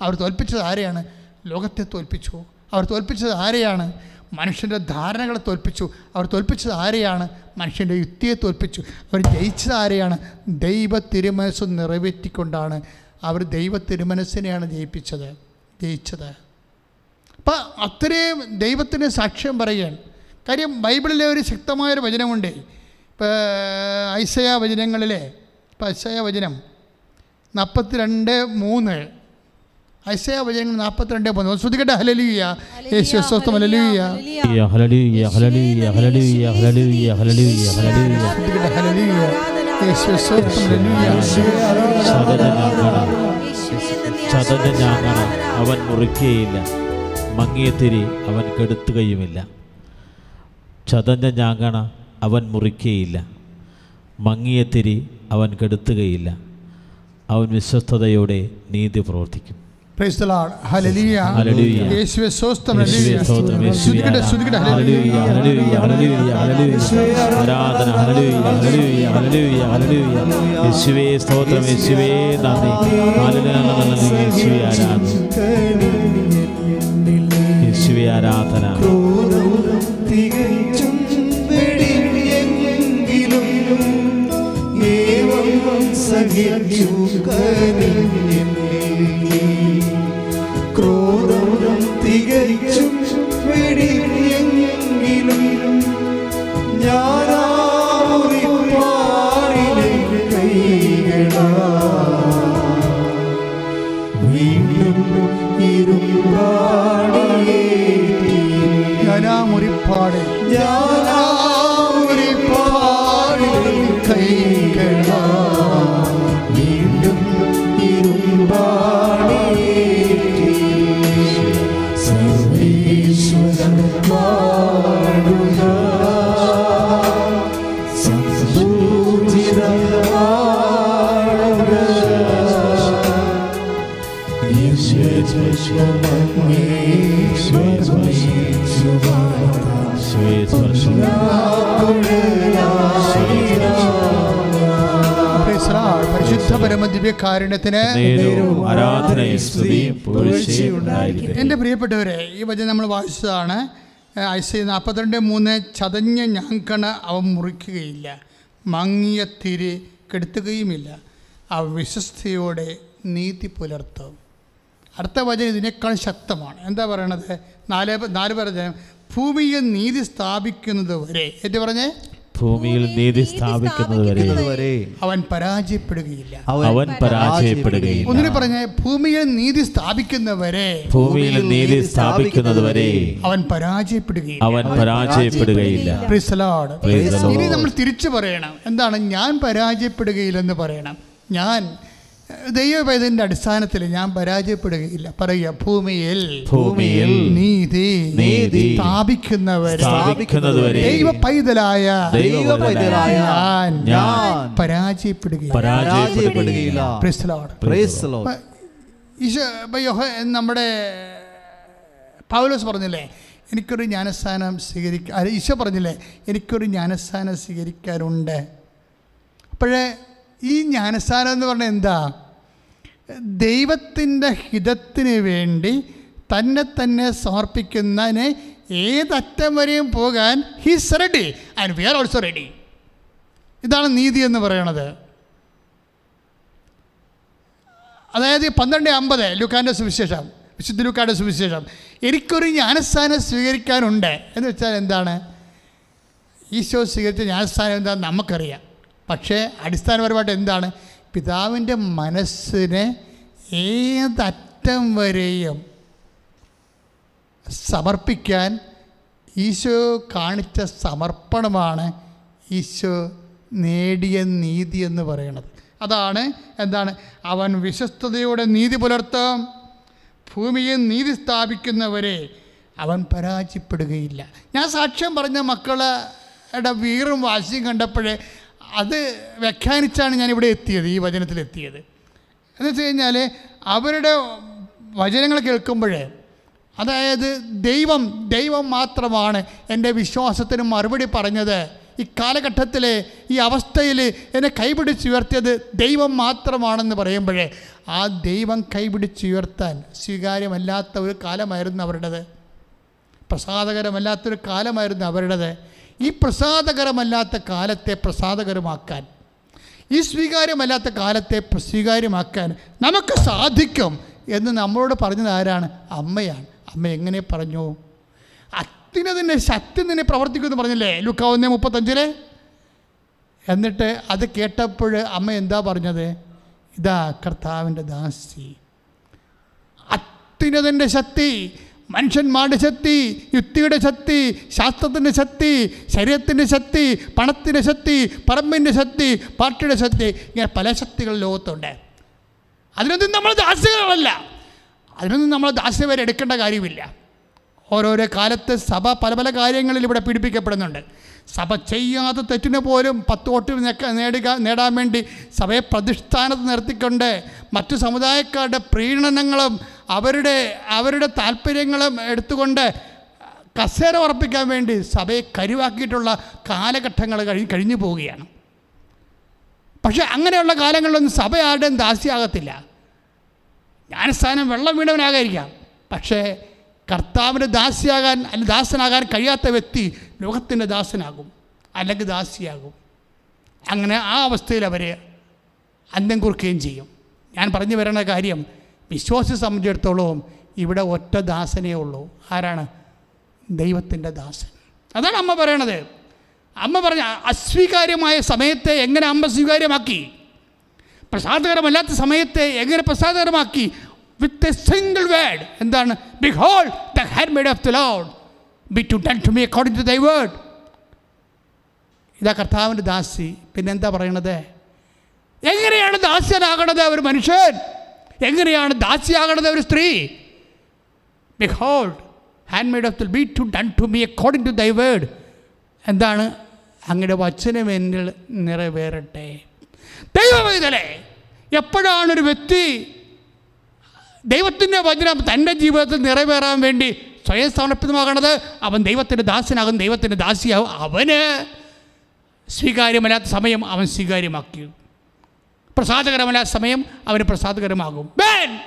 Speaker 4: അവർ തോൽപ്പിച്ചത് ആരെയാണ്? ലോകത്തെ തോൽപ്പിച്ചു. അവർ തോൽപ്പിച്ചത് ആരെയാണ്? മനുഷ്യന്റെ ധാരണകളെ തോൽപ്പിച്ചു. അവർ തോൽപ്പിച്ചത് ആരെയാണ്? മനുഷ്യന്റെ യുക്തിയെ തോൽപ്പിച്ചു. അവർ ജയിച്ചത് ആരെയാണ്? ദൈവ തിരുമനസ് നിറവേറ്റിക്കൊണ്ടാണ് അവർ ദൈവ തിരുമനസ്സിനെയാണ് ജയിപ്പിച്ചത്. ജയിച്ചത്. അപ്പം അത്രയും ദൈവത്തിന് സാക്ഷ്യം പറയുകയാണ്. കാര്യം ബൈബിളിലെ ഒരു ശക്തമായൊരു വചനമുണ്ട്. ഇപ്പോൾ ഐസയ വചനങ്ങളിലെ ഇപ്പം ഐസയ വചനം നാൽപ്പത്തിരണ്ട് മൂന്ന് ഐസയ വചനങ്ങൾ നാൽപ്പത്തിരണ്ട് മൂന്ന് ശ്രുതികട്ടെ ഹലലിയ യേശു സ്വസ്ഥം ഹലലിയ യേശു സ്വസ്ഥം
Speaker 1: ചതഞ്ഞ ഞാങ്ങണ അവൻ മുറിക്കുകയില്ല മങ്ങിയ തിരി അവൻ കെടുത്തുകയുമില്ല ചതഞ്ഞ ഞാങ്ങണ അവൻ മുറിക്കുകയില്ല മങ്ങിയ തിരി അവൻ കെടുത്തുകയില്ല. അവൻ വിശ്വസ്തയോടെ നീതി പ്രവർത്തിക്കും.
Speaker 4: Praise the Lord. Hallelujah.
Speaker 1: Hallelujah.
Speaker 4: യേശുവേ
Speaker 1: യേശുവേ സ്തോത്രം. ആരാധന ഹല്ലേലൂയ, ഹല്ലേലൂയ, ഹല്ലേലൂയ, ഹല്ലേലൂയ. യേശുവേ സ്തോത്രം യേശുവേ നന്ദി ഹല്ലേലൂയ, നന്ദി, യേശുവേ ആരാധന യേശുവേ ആരാധന
Speaker 3: തികച്ചും വെടിഞ്ഞെങ്കിലും ക്രോധം തികച്ചും പിടിയെങ്കിലും ഇരുമ്പാടിയേറ്റി.
Speaker 4: ഞാനാ മുറിപ്പാട്
Speaker 3: ഞാനാറിപ്പാടിലെ
Speaker 1: ഉണ്ടായിരിക്കട്ടെ
Speaker 4: എന്റെ പ്രിയപ്പെട്ടവരെ ഈ വചനം നമ്മൾ വായിച്ചതാണ്. ഐസി നാൽപ്പത്തിരണ്ട് മൂന്ന് ചതഞ്ഞ ഞാങ്കണ അവ മുറിക്കുകയില്ല. മങ്ങിയ തിരി കെടുത്തുകയുമില്ല. അവ വിശ്വസ്തയോടെ നീതി പുലർത്തും. അടുത്ത വചനം ഇതിനേക്കാൾ ശക്തമാണ്. എന്താ പറയണത്? നാല് നാല് പറഞ്ഞ ഭൂമിയെ നീതി സ്ഥാപിക്കുന്നത് വരെ ഏറ്റു പറഞ്ഞേ.
Speaker 1: ഭൂമിയിൽ നീതി സ്ഥാപിക്കുന്നത് വരെ
Speaker 4: അവൻ പരാജയപ്പെടുകയില്ല.
Speaker 1: അവൻ പരാജയപ്പെടുകയില്ല.
Speaker 4: ഒന്നിനെ പറഞ്ഞ ഭൂമിയിൽ നീതി സ്ഥാപിക്കുന്നവരെ
Speaker 1: ഭൂമിയിൽ നീതി സ്ഥാപിക്കുന്നത് വരെ
Speaker 4: അവൻ പരാജയപ്പെടുകയില്ല.
Speaker 1: അവൻ പരാജയപ്പെടുകയില്ല.
Speaker 4: ഇനി നമ്മൾ തിരിച്ചു പറയണം. എന്താണ്? ഞാൻ പരാജയപ്പെടുകയില്ലെന്ന് പറയണം. ഞാൻ ദൈവവേദന്റെ അടിസ്ഥാനത്തിൽ ഞാൻ പരാജയപ്പെടുകയില്ല. പറയുക ഭൂമിയിൽ
Speaker 1: ഭൂമിയിൽ
Speaker 4: നീതി
Speaker 1: നീതി
Speaker 4: സ്ഥാപിക്കുന്നവരെ
Speaker 1: സ്ഥാപിക്കുന്നതുവരെ
Speaker 4: ദൈവ പൈതലായ
Speaker 1: ദൈവ പൈതലായ
Speaker 4: ഞാൻ പരാജയപ്പെടുകയില്ല.
Speaker 1: പരാജയപ്പെടുകയില്ല.
Speaker 4: Praise Lord.
Speaker 3: Praise the
Speaker 4: ഈശോ നമ്മുടെ പൗലോസ് പറഞ്ഞില്ലേ എനിക്കൊരു ജ്ഞാനസ്ഥാനം സ്വീകരിക്കാൻ ഈശോ പറഞ്ഞില്ലേ എനിക്കൊരു ജ്ഞാനസ്ഥാനം സ്വീകരിക്കാനുണ്ട്. അപ്പോഴേ ഈ ജ്ഞാനസ്ഥാനം എന്ന് പറഞ്ഞാൽ എന്താ? ദൈവത്തിന്റെ ഹിതത്തിന് വേണ്ടി തന്നെ തന്നെ സമർപ്പിക്കുന്നതിന് ഏതറ്റം വരെയും പോകാൻ he's ready and we are also ready ഇതാണ് നീതി എന്ന് പറയണത്. അതായത് പന്ത്രണ്ട് അമ്പത് ലുക്കാന്റെ സുവിശേഷം വിശുദ്ധ ലുക്കാന്റെ സുവിശേഷം. എനിക്കൊരു ജ്ഞാനസ്ഥാനം സ്വീകരിക്കാനുണ്ട്. എന്ന് വെച്ചാൽ എന്താണ്? ഈശോ സ്വീകരിച്ച ജ്ഞാനസ്ഥാനം എന്താണെന്ന് നമുക്കറിയാം. പക്ഷേ അടിസ്ഥാനപരമായിട്ട് എന്താണ്? പിതാവിന്റെ മനസ്സിനെ ഏതറ്റം വരെയും സമർപ്പിക്കാൻ ഈശോ കാണിച്ച സമർപ്പണമാണ് ഈശോ നേടിയ നീതി എന്ന് പറയുന്നത്. അതാണ് എന്താണ്? അവൻ വിശ്വസ്തയോടെ നീതി പുലർത്തും. ഭൂമിയെ നീതി സ്ഥാപിക്കുന്നവരെ അവൻ പരാജയപ്പെടുകയില്ല. ഞാൻ സാക്ഷ്യം പറഞ്ഞ മക്കളുടെ വീറും വാശിയും കണ്ടപ്പോഴേ അത് വ്യാഖ്യാനിച്ചാണ് ഞാൻ ഇവിടെ എത്തിയത് ഈ വചനത്തിൽ എത്തിയത്. എന്ന് വെച്ച് കഴിഞ്ഞാൽ അവരുടെ വചനങ്ങൾ കേൾക്കുമ്പോഴേ അതായത് ദൈവം ദൈവം മാത്രമാണ് എന്റെ വിശ്വാസത്തിന് മറുപടി പറഞ്ഞത്. ഈ കാലഘട്ടത്തിൽ ഈ അവസ്ഥയിൽ എന്നെ കൈപിടിച്ചുയർത്തിയത് ദൈവം മാത്രമാണെന്ന് പറയുമ്പോഴേ ആ ദൈവം കൈപിടിച്ചുയർത്താൻ സ്വീകാര്യമല്ലാത്ത ഒരു കാലമായിരുന്നു അവരുടേത്. പ്രസാദകരമല്ലാത്തൊരു കാലമായിരുന്നു അവരുടേത്. ഈ പ്രസാദകരമല്ലാത്ത കാലത്തെ പ്രസാദകരമാക്കാൻ ഈ സ്വീകാര്യമല്ലാത്ത കാലത്തെ സ്വീകാര്യമാക്കാൻ നമുക്ക് സാധിക്കും എന്ന് നമ്മളോട് പറഞ്ഞത് ആരാണ്? അമ്മയാണ്. അമ്മ എങ്ങനെ പറഞ്ഞു? അത്യുന്നതിന്റെ ശക്തി നിന്നെ പ്രവർത്തിക്കുമെന്ന് പറഞ്ഞില്ലേ? ലുക്കാവുന്നേ മുപ്പത്തഞ്ചിൽ? എന്നിട്ട് അത് കേട്ടപ്പോൾ അമ്മ എന്താ പറഞ്ഞത്? ഇതാ കർത്താവിന്റെ ദാസി. അത്യുന്നതിന്റെ ശക്തി മനുഷ്യന്മാരുടെ ശക്തി യുക്തിയുടെ ശക്തി ശാസ്ത്രത്തിന്റെ ശക്തി ശരീരത്തിന്റെ ശക്തി പണത്തിന്റെ ശക്തി പറമ്പിന്റെ ശക്തി പാർട്ടിയുടെ ശക്തി ഇങ്ങനെ പല ശക്തികൾ ലോകത്തുണ്ട്. അതിനൊന്നും നമ്മൾ ദാസ്യകളല്ല അതിനൊന്നും നമ്മൾ ദാസ്യം വരെ എടുക്കേണ്ട കാര്യമില്ല. ഓരോരോ കാലത്ത് സഭ പല പല കാര്യങ്ങളിൽ ഇവിടെ പീഡിപ്പിക്കപ്പെടുന്നുണ്ട്. സഭ ചെയ്യാത്ത തെറ്റിന് പോലും പത്ത് വോട്ട് നേടുക നേടാൻ വേണ്ടി സഭയെ പ്രതിഷ്ഠാനത്ത് നിർത്തിക്കൊണ്ട് മറ്റു സമുദായക്കാരുടെ പ്രീണനങ്ങളും അവരുടെ അവരുടെ താല്പര്യങ്ങളും എടുത്തുകൊണ്ട് കസേര ഉറപ്പിക്കാൻ വേണ്ടി സഭയെ കരുവാക്കിയിട്ടുള്ള കാലഘട്ടങ്ങൾ കഴിഞ്ഞ് കഴിഞ്ഞു പോവുകയാണ്. പക്ഷേ അങ്ങനെയുള്ള കാലങ്ങളിലൊന്നും സഭ ആരുടെയും ദാസ്യാകത്തില്ല. ജ്ഞാനസ്ഥാനം വെള്ളം വീണവനാകാതിരിക്കാം. പക്ഷേ കർത്താവിന്റെ ദാസിയാകാൻ അല്ലെങ്കിൽ ദാസനാകാൻ കഴിയാത്ത വ്യക്തി ലോകത്തിന്റെ ദാസനാകും അല്ലെങ്കിൽ ദാസിയാകും. അങ്ങനെ ആ അവസ്ഥയിൽ അവരെ അന്തം കുറിക്കുകയും ചെയ്യും. ഞാൻ പറഞ്ഞു വരുന്ന കാര്യം വിശ്വാസി സംബന്ധിച്ചിടത്തോളം ഇവിടെ ഒറ്റ ദാസനേ ഉള്ളൂ. ആരാണ്? ദൈവത്തിന്റെ ദാസൻ. അതാണ് അമ്മ പറയണത്. അമ്മ പറഞ്ഞ അസ്വീകാര്യമായ സമയത്തെ എങ്ങനെ അമ്മ സ്വീകാര്യമാക്കി? പ്രസാദകരമല്ലാത്ത സമയത്തെ എങ്ങനെ പ്രസാദകരമാക്കി? വിത്ത് എ സിംഗിൾ വേർഡ് എന്താണ്? Behold the handmaid of the Lord be to done to me according to thy word ഇതാ കർത്താവിന്റെ ദാസി. പിന്നെന്താ പറയണത്? എങ്ങനെയാണ് ദാസ്യനാകണത് ഒരു മനുഷ്യൻ? എങ്ങനെയാണ് ദാസിയാകണത് ഒരു സ്ത്രീ? Behold handmaid of the be to done to me according to thy word എന്താണ്? അങ്ങയുടെ വചനം എന്നിൽ നിറവേറട്ടെ. ദൈവവേദനെ എപ്പോഴാണ് ഒരു വ്യക്തി ദൈവത്തിന്റെ വചനം തന്റെ ജീവിതത്തിൽ നിറവേറാൻ വേണ്ടി സ്വയം സമർപ്പിതമാകണത് അവൻ ദൈവത്തിന്റെ ദാസനാകും ദൈവത്തിന്റെ ദാസിയാകും അവന് സ്വീകാര്യമല്ലാത്ത സമയം അവൻ സ്വീകാര്യമാക്കി. പ്രസാദകരമല്ലാത്ത സമയം അവന് പ്രസാദകരമാകും. ബേൻ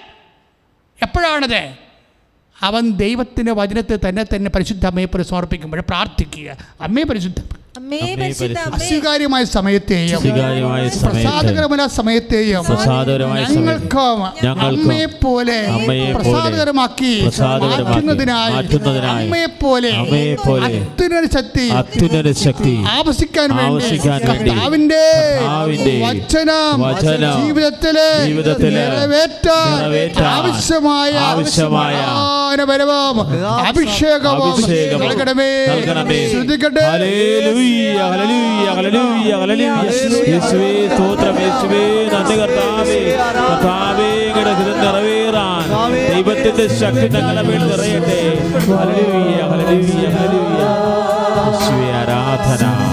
Speaker 4: എപ്പോഴാണത്? അവൻ ദൈവത്തിന്റെ വചനത്തെ തന്നെ തന്നെ പരിശുദ്ധ അമ്മയെ പോലെ പ്രാർത്ഥിക്കുക. അമ്മയെ പരിശുദ്ധ അസ്വീകാര്യമായ സമയത്തെയും പ്രസാദകരമായ സമയത്തെയും ഞങ്ങൾക്ക് അമ്മയെ പോലെ പ്രസാദകരമാക്കി മാറ്റുന്നതിനായി അമ്മയെ പോലെ ശക്തി
Speaker 1: ശക്തി
Speaker 4: ആവശ്യിക്കാൻ വേണ്ടി വചനം ജീവിതത്തിലെ നിറവേറ്റാൻ ആവശ്യമായ
Speaker 1: ആവശ്യമായ
Speaker 4: ജ്ഞാനപരവും അഭിഷേകവും നൽകണമേ. ശ്രദ്ധിക്കട്ടെ
Speaker 1: ഹല്ലേലൂയ, ഹല്ലേലൂയ, ഹല്ലേലൂയ. യേശുവേ, സ്തോത്രം യേശുവേ, നന്ദി കർത്താവേ. കർത്താവേ, ഹിതം നിറവേറാൻ. ദൈവത്തിന്റെ ശക്തി ഞങ്ങളുടെ മേൽ നിറയട്ടെ. ഹല്ലേലൂയ, ഹല്ലേലൂയ, ഹല്ലേലൂയ. യേശുവേ, ആരാധന.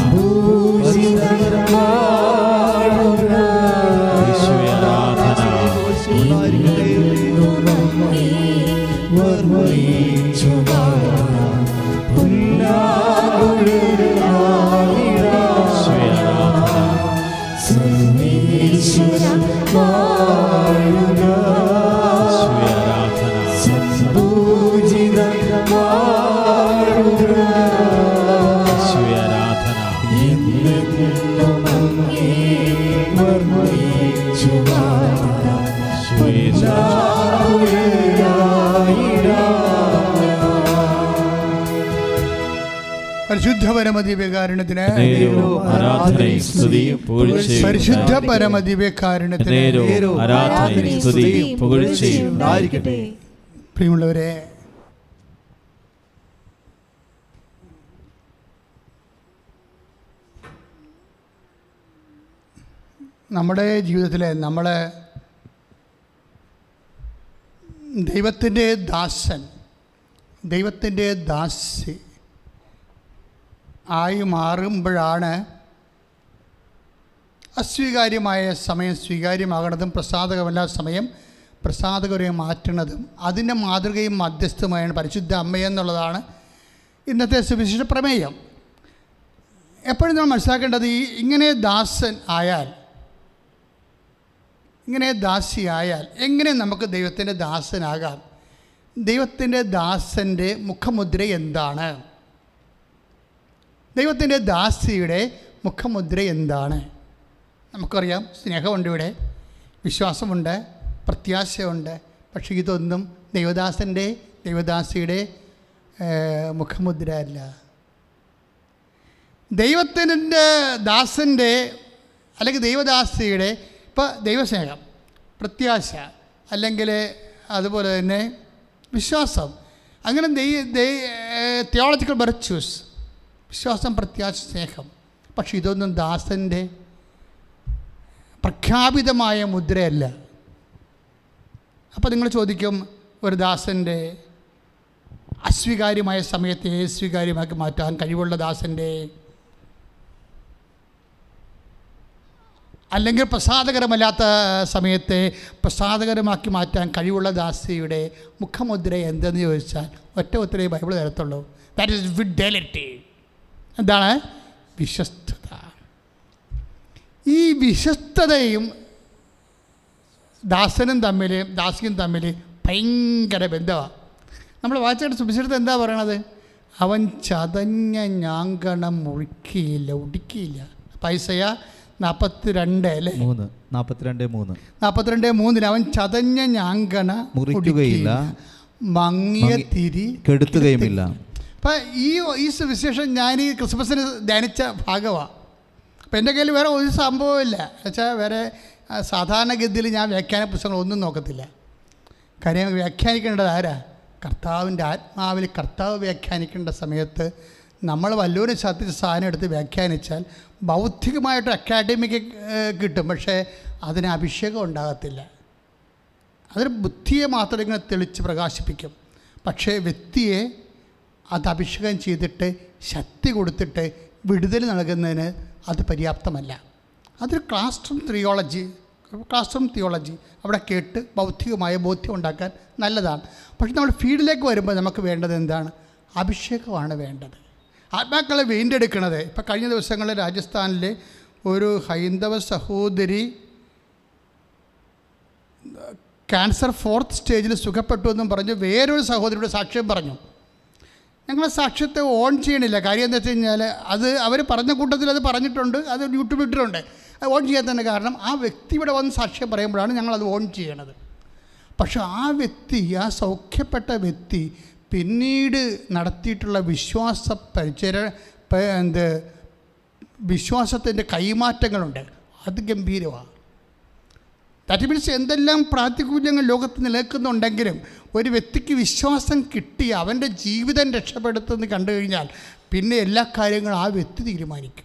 Speaker 1: യേശുവേ,
Speaker 4: പരമദിവ്യകാരുണ്യത്തിന് പരിശുദ്ധ പരമദിവ്യകാരുണ്യത്തിന് പ്രിയമുള്ളവരെ നമ്മുടെ ജീവിതത്തിൽ നമ്മൾ ദൈവത്തിന്റെ ദാസൻ ദൈവത്തിന്റെ ദാസി ആയി മാറുമ്പോഴാണ് അസ്വീകാര്യമായ സമയം സ്വീകാര്യമാകണതും പ്രസാദകമല്ലാത്ത സമയം പ്രസാദകരെ മാറ്റുന്നതും അതിന്റെ മാതൃകയും മധ്യസ്ഥമായാണ് പരിശുദ്ധ അമ്മയെന്നുള്ളതാണ് ഇന്നത്തെ സുവിശേഷ പ്രമേയം. എപ്പോഴും നമ്മൾ മനസ്സിലാക്കേണ്ടത് ഈ ഇങ്ങനെ ദാസൻ ആയാൽ ഇങ്ങനെ ദാസിയായാൽ എങ്ങനെ നമുക്ക് ദൈവത്തിന്റെ ദാസനാകാം? ദൈവത്തിന്റെ ദാസന്റെ മുഖമുദ്ര എന്താണ്? ദൈവത്തിന്റെ ദാസിയുടെ മുഖമുദ്ര എന്താണ്? നമുക്കറിയാം സ്നേഹമുണ്ട് ഇവിടെ വിശ്വാസമുണ്ട് പ്രത്യാശയുണ്ട് പക്ഷേ ഇതൊന്നും ദൈവദാസന്റെ ദൈവദാസിയുടെ മുഖമുദ്ര അല്ല. ദൈവത്തിന്റെ ദാസന്റെ അല്ലെങ്കിൽ ദൈവദാസിയുടെ ഇപ്പോൾ ദൈവസ്നേഹം പ്രത്യാശ അല്ലെങ്കിൽ അതുപോലെ തന്നെ വിശ്വാസം. അങ്ങനെ തിയോളജിക്കൽ വെർച്യൂസ് വിശ്വാസം പ്രത്യാശ സ്നേഹം. പക്ഷെ ഇതൊന്നും ദാസന്റെ പ്രഖ്യാപിതമായ മുദ്രയല്ല. അപ്പോൾ നിങ്ങൾ ചോദിക്കും ഒരു ദാസന്റെ അസ്വീകാര്യമായ സമയത്തെ സ്വീകാര്യമാക്കി മാറ്റാൻ കഴിവുള്ള ദാസന്റെ അല്ലെങ്കിൽ പ്രസാദകരമല്ലാത്ത സമയത്തെ പ്രസാദകരമാക്കി മാറ്റാൻ കഴിവുള്ള ദാസിയുടെ മുഖമുദ്ര എന്തെന്ന് ചോദിച്ചാൽ ഒറ്റ ഉത്തരേ ബൈബിൾ തരത്തുള്ളൂ. ദാറ്റ് ഇസ് ഫിഡലിറ്റി എന്താണ്? വിശ്വസ്തത. ഈ വിശ്വസ്തതയും ദാസനും തമ്മിൽ ദാസിയും തമ്മിൽ ഭയങ്കര ബന്ധമാണ് നമ്മൾ വായിച്ചിട്ട് സുഭിച്ചിടത്ത് എന്താ പറയണത്? അവൻ ചതഞ്ഞ ഞാങ്കണം മുറിക്കിയില്ല ഉടുക്കിയില്ല പൈസയ നാൽപ്പത്തി രണ്ട് അല്ലേ?
Speaker 2: മൂന്ന്. നാൽപ്പത്തിരണ്ട് മൂന്ന്.
Speaker 4: നാൽപ്പത്തിരണ്ട് മൂന്നിന് അവൻ ചതഞ്ഞ ഞാങ്കണ
Speaker 2: മുറിക്കുകയില്ല.
Speaker 4: മങ്ങിയ
Speaker 2: മങ്ങി-
Speaker 4: തിരി
Speaker 2: കെടുത്തുകയുമില്ല.
Speaker 4: അപ്പം ഈ ഈ സുവിശേഷം ഞാൻ ഈ ക്രിസ്മസിന് ധ്യാനിച്ച ഭാഗമാണ് അപ്പം എന്റെ കയ്യിൽ വേറെ ഒരു സംഭവമില്ല വെച്ചാൽ വേറെ സാധാരണ സാധാരണഗതിയിൽ ഞാൻ വ്യാഖ്യാന പുസ്തകങ്ങളൊന്നും നോക്കത്തില്ല. കാര്യം വ്യാഖ്യാനിക്കേണ്ടത് ആരാ? കർത്താവിന്റെ ആത്മാവിൽ കർത്താവ് വ്യാഖ്യാനിക്കേണ്ട സമയത്ത് നമ്മൾ വല്ലൂരും ശ്രദ്ധിച്ച സാധനം എടുത്ത് വ്യാഖ്യാനിച്ചാൽ ബൗദ്ധികമായിട്ട് അക്കാഡമിക് കിട്ടും. പക്ഷേ അതിന് അഭിഷേകം ഉണ്ടാകത്തില്ല. അതൊരു ബുദ്ധിയെ മാത്രം ഇങ്ങനെ തെളിച്ച് പ്രകാശിപ്പിക്കും. പക്ഷേ വ്യക്തിയെ അത് അഭിഷേകം ചെയ്തിട്ട് ശക്തി കൊടുത്തിട്ട് വിടുതൽ നൽകുന്നതിന് അത് പര്യാപ്തമല്ല. അതൊരു classroom theology classroom theology അവിടെ കേട്ട് ബൗദ്ധികമായ ബോധ്യം ഉണ്ടാക്കാൻ നല്ലതാണ്. പക്ഷെ നമ്മൾ ഫീൽഡിലേക്ക് വരുമ്പോൾ നമുക്ക് വേണ്ടത് എന്താണ്? അഭിഷേകമാണ് വേണ്ടത്. ആത്മാക്കളെ വീണ്ടെടുക്കണത് ഇപ്പം കഴിഞ്ഞ ദിവസങ്ങളിൽ രാജസ്ഥാനിലെ ഒരു ഹൈന്ദവ സഹോദരി ക്യാൻസർ ഫോർത്ത് സ്റ്റേജിൽ സുഖപ്പെട്ടു എന്നും പറഞ്ഞ്. വേറൊരു സഹോദരിയുടെ സാക്ഷ്യം പറഞ്ഞു. ഞങ്ങൾ സാക്ഷ്യത്തെ ഓൺ ചെയ്യണില്ല. കാര്യം എന്താ വെച്ച് കഴിഞ്ഞാൽ അത് അവർ പറഞ്ഞ കൂട്ടത്തിൽ അത് പറഞ്ഞിട്ടുണ്ട്. അത് യൂട്യൂബിൽ ഇട്ടിട്ടുണ്ട്. അത് ഓൺ ചെയ്യാത്തതിന്റെ കാരണം ആ വ്യക്തി ഇവിടെ വന്ന് സാക്ഷ്യം പറയുമ്പോഴാണ് ഞങ്ങളത് ഓൺ ചെയ്യണത്. പക്ഷെ ആ വ്യക്തി ആ സൗഖ്യപ്പെട്ട വ്യക്തി പിന്നീട് നടത്തിയിട്ടുള്ള വിശ്വാസ പരിചര എന്ത് വിശ്വാസത്തിന്റെ കൈമാറ്റങ്ങളുണ്ട്. അത് ഗംഭീരമാണ്. ദാറ്റ് മീൻസ് എന്തെല്ലാം പ്രാതികൂല്യങ്ങൾ ലോകത്ത് നിലനിൽക്കുന്നുണ്ടെങ്കിലും ഒരു വ്യക്തിക്ക് വിശ്വാസം കിട്ടി അവന്റെ ജീവിതം രക്ഷപ്പെടുത്തുമെന്ന് കണ്ടു കഴിഞ്ഞാൽ പിന്നെ എല്ലാ കാര്യങ്ങളും ആ വ്യക്തി തീരുമാനിക്കും.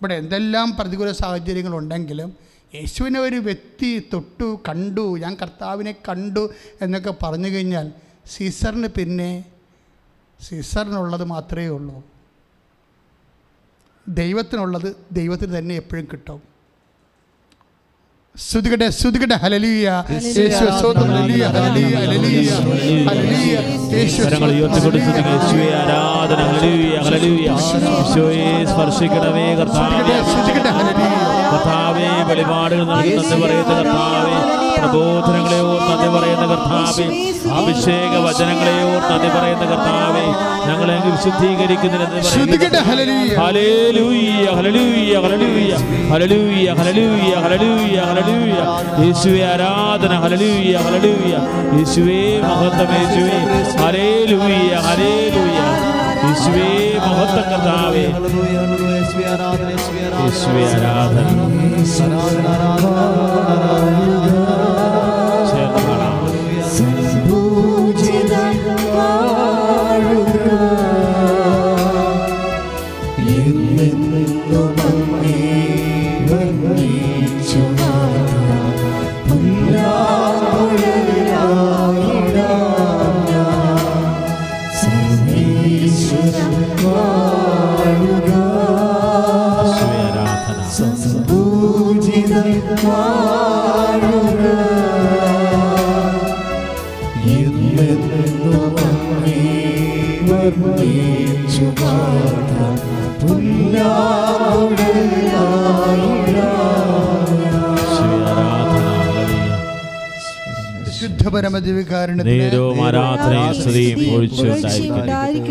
Speaker 4: ഇവിടെ എന്തെല്ലാം പ്രതികൂല സാഹചര്യങ്ങളുണ്ടെങ്കിലും യേശുവിനെ ഒരു വ്യക്തി തൊട്ടു കണ്ടു ഞാൻ കർത്താവിനെ കണ്ടു എന്നൊക്കെ പറഞ്ഞു കഴിഞ്ഞാൽ സീസറിന് പിന്നെ സീസറിനുള്ളത് മാത്രമേ ഉള്ളൂ. ദൈവത്തിനുള്ളത് ദൈവത്തിന് തന്നെ എപ്പോഴും കിട്ടും.
Speaker 1: ശ്രുതികട്ടെ ശ്രുതികട്ടെ ഹലലിയ ആരാധന. സ്പർശിക്കണമേ കർത്താവ്. കർത്താവേ വെളിപാടുകൾ നൽകുന്നത് പറയുന്ന കർത്താവേ പ്രബോധനങ്ങളെ ഓർത്തത് പറയുന്ന കർത്താവേ അഭിഷേക വചനങ്ങളെ ഓർത്തത് പറയുന്ന കർത്താവേ ഞങ്ങളെ വിശുദ്ധീകരിക്കുന്നതിനെന്ന് യേശുവേ ईश्वे बहुत
Speaker 4: कदावे ईश्वे
Speaker 1: आराधना। ईश्वे आराधना आराधना
Speaker 3: आराधना।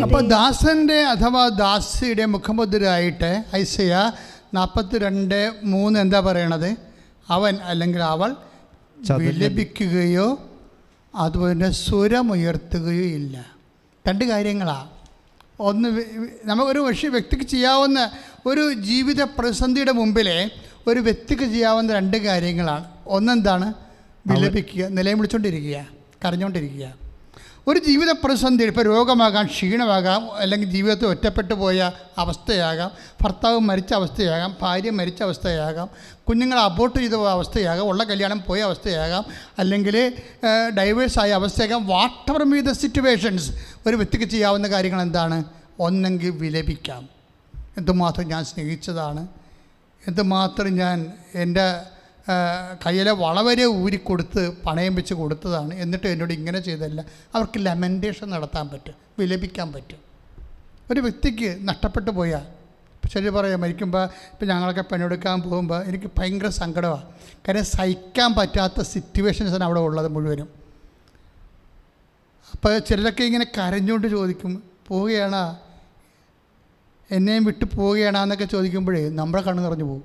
Speaker 4: അപ്പോൾ ദാസന്റെ അഥവാ ദാസിയുടെ മുഖമുദ്രയായിട്ട് ഐസയ നാൽപ്പത്തിരണ്ട് മൂന്ന് എന്താ പറയണത്? അവൻ അല്ലെങ്കിൽ അവൾ വിലപിക്കുകയോ അതുപോലെ സ്വരമുയർത്തുകയോ ഇല്ല. രണ്ട് കാര്യങ്ങളാണ് ഒന്ന് നമുക്കൊരു പക്ഷേ വ്യക്തിക്ക് ചെയ്യാവുന്ന ഒരു ജീവിത പ്രതിസന്ധിയുടെ മുമ്പിലെ ഒരു വ്യക്തിക്ക് ചെയ്യാവുന്ന രണ്ട് കാര്യങ്ങളാണ്. ഒന്നെന്താണ്? വിലപിക്കുക നിലയം വിളിച്ചുകൊണ്ടിരിക്കുക കരഞ്ഞുകൊണ്ടിരിക്കുക ഒരു ജീവിത പ്രതിസന്ധി ഇപ്പോൾ രോഗമാകാം ക്ഷീണമാകാം അല്ലെങ്കിൽ ജീവിതത്തിൽ ഒറ്റപ്പെട്ടു പോയ അവസ്ഥയാകാം ഭർത്താവ് മരിച്ച അവസ്ഥയാകാം ഭാര്യ മരിച്ച അവസ്ഥയാകാം കുഞ്ഞുങ്ങൾ അബോർട്ട് ചെയ്ത അവസ്ഥയാകാം ഉള്ള കല്യാണം പോയ അവസ്ഥയാകാം അല്ലെങ്കിൽ ഡൈവേഴ്സ് ആയ അവസ്ഥയാകാം whatever me the situations ഒരു വ്യക്തിക്ക് ചെയ്യാവുന്ന കാര്യങ്ങൾ എന്താണ്? ഒന്നെങ്കിൽ വിലപിക്കാം. എന്തുമാത്രം ഞാൻ സ്നേഹിച്ചതാണ്. എന്തുമാത്രം ഞാൻ എന്റെ കയ്യിലെ വളവരെ ഊരിക്കൊടുത്ത് പണയം വെച്ച് കൊടുത്തതാണ്. എന്നിട്ട് എന്നോട് ഇങ്ങനെ ചെയ്തല്ല അവർക്ക് ലെമന്റേഷൻ നടത്താൻ പറ്റും വിലപിക്കാൻ പറ്റും. ഒരു വ്യക്തിക്ക് നഷ്ടപ്പെട്ടു പോയാൽ ശരി പറയാം മരിക്കുമ്പോൾ ഇപ്പം ഞങ്ങളൊക്കെ പണിയെടുക്കാൻ പോകുമ്പോൾ എനിക്ക് ഭയങ്കര സങ്കടമാണ്. കാര്യം സഹിക്കാൻ പറ്റാത്ത സിറ്റുവേഷൻസാണ് അവിടെ ഉള്ളത് മുഴുവനും. അപ്പോൾ ചിലരൊക്കെ ഇങ്ങനെ കരഞ്ഞുകൊണ്ട് ചോദിക്കും പോവുകയാണോ? എന്നെയും വിട്ട് പോവുകയാണെന്നൊക്കെ ചോദിക്കുമ്പോഴേ നമ്മുടെ കണ്ണ് നിറഞ്ഞു പോകും.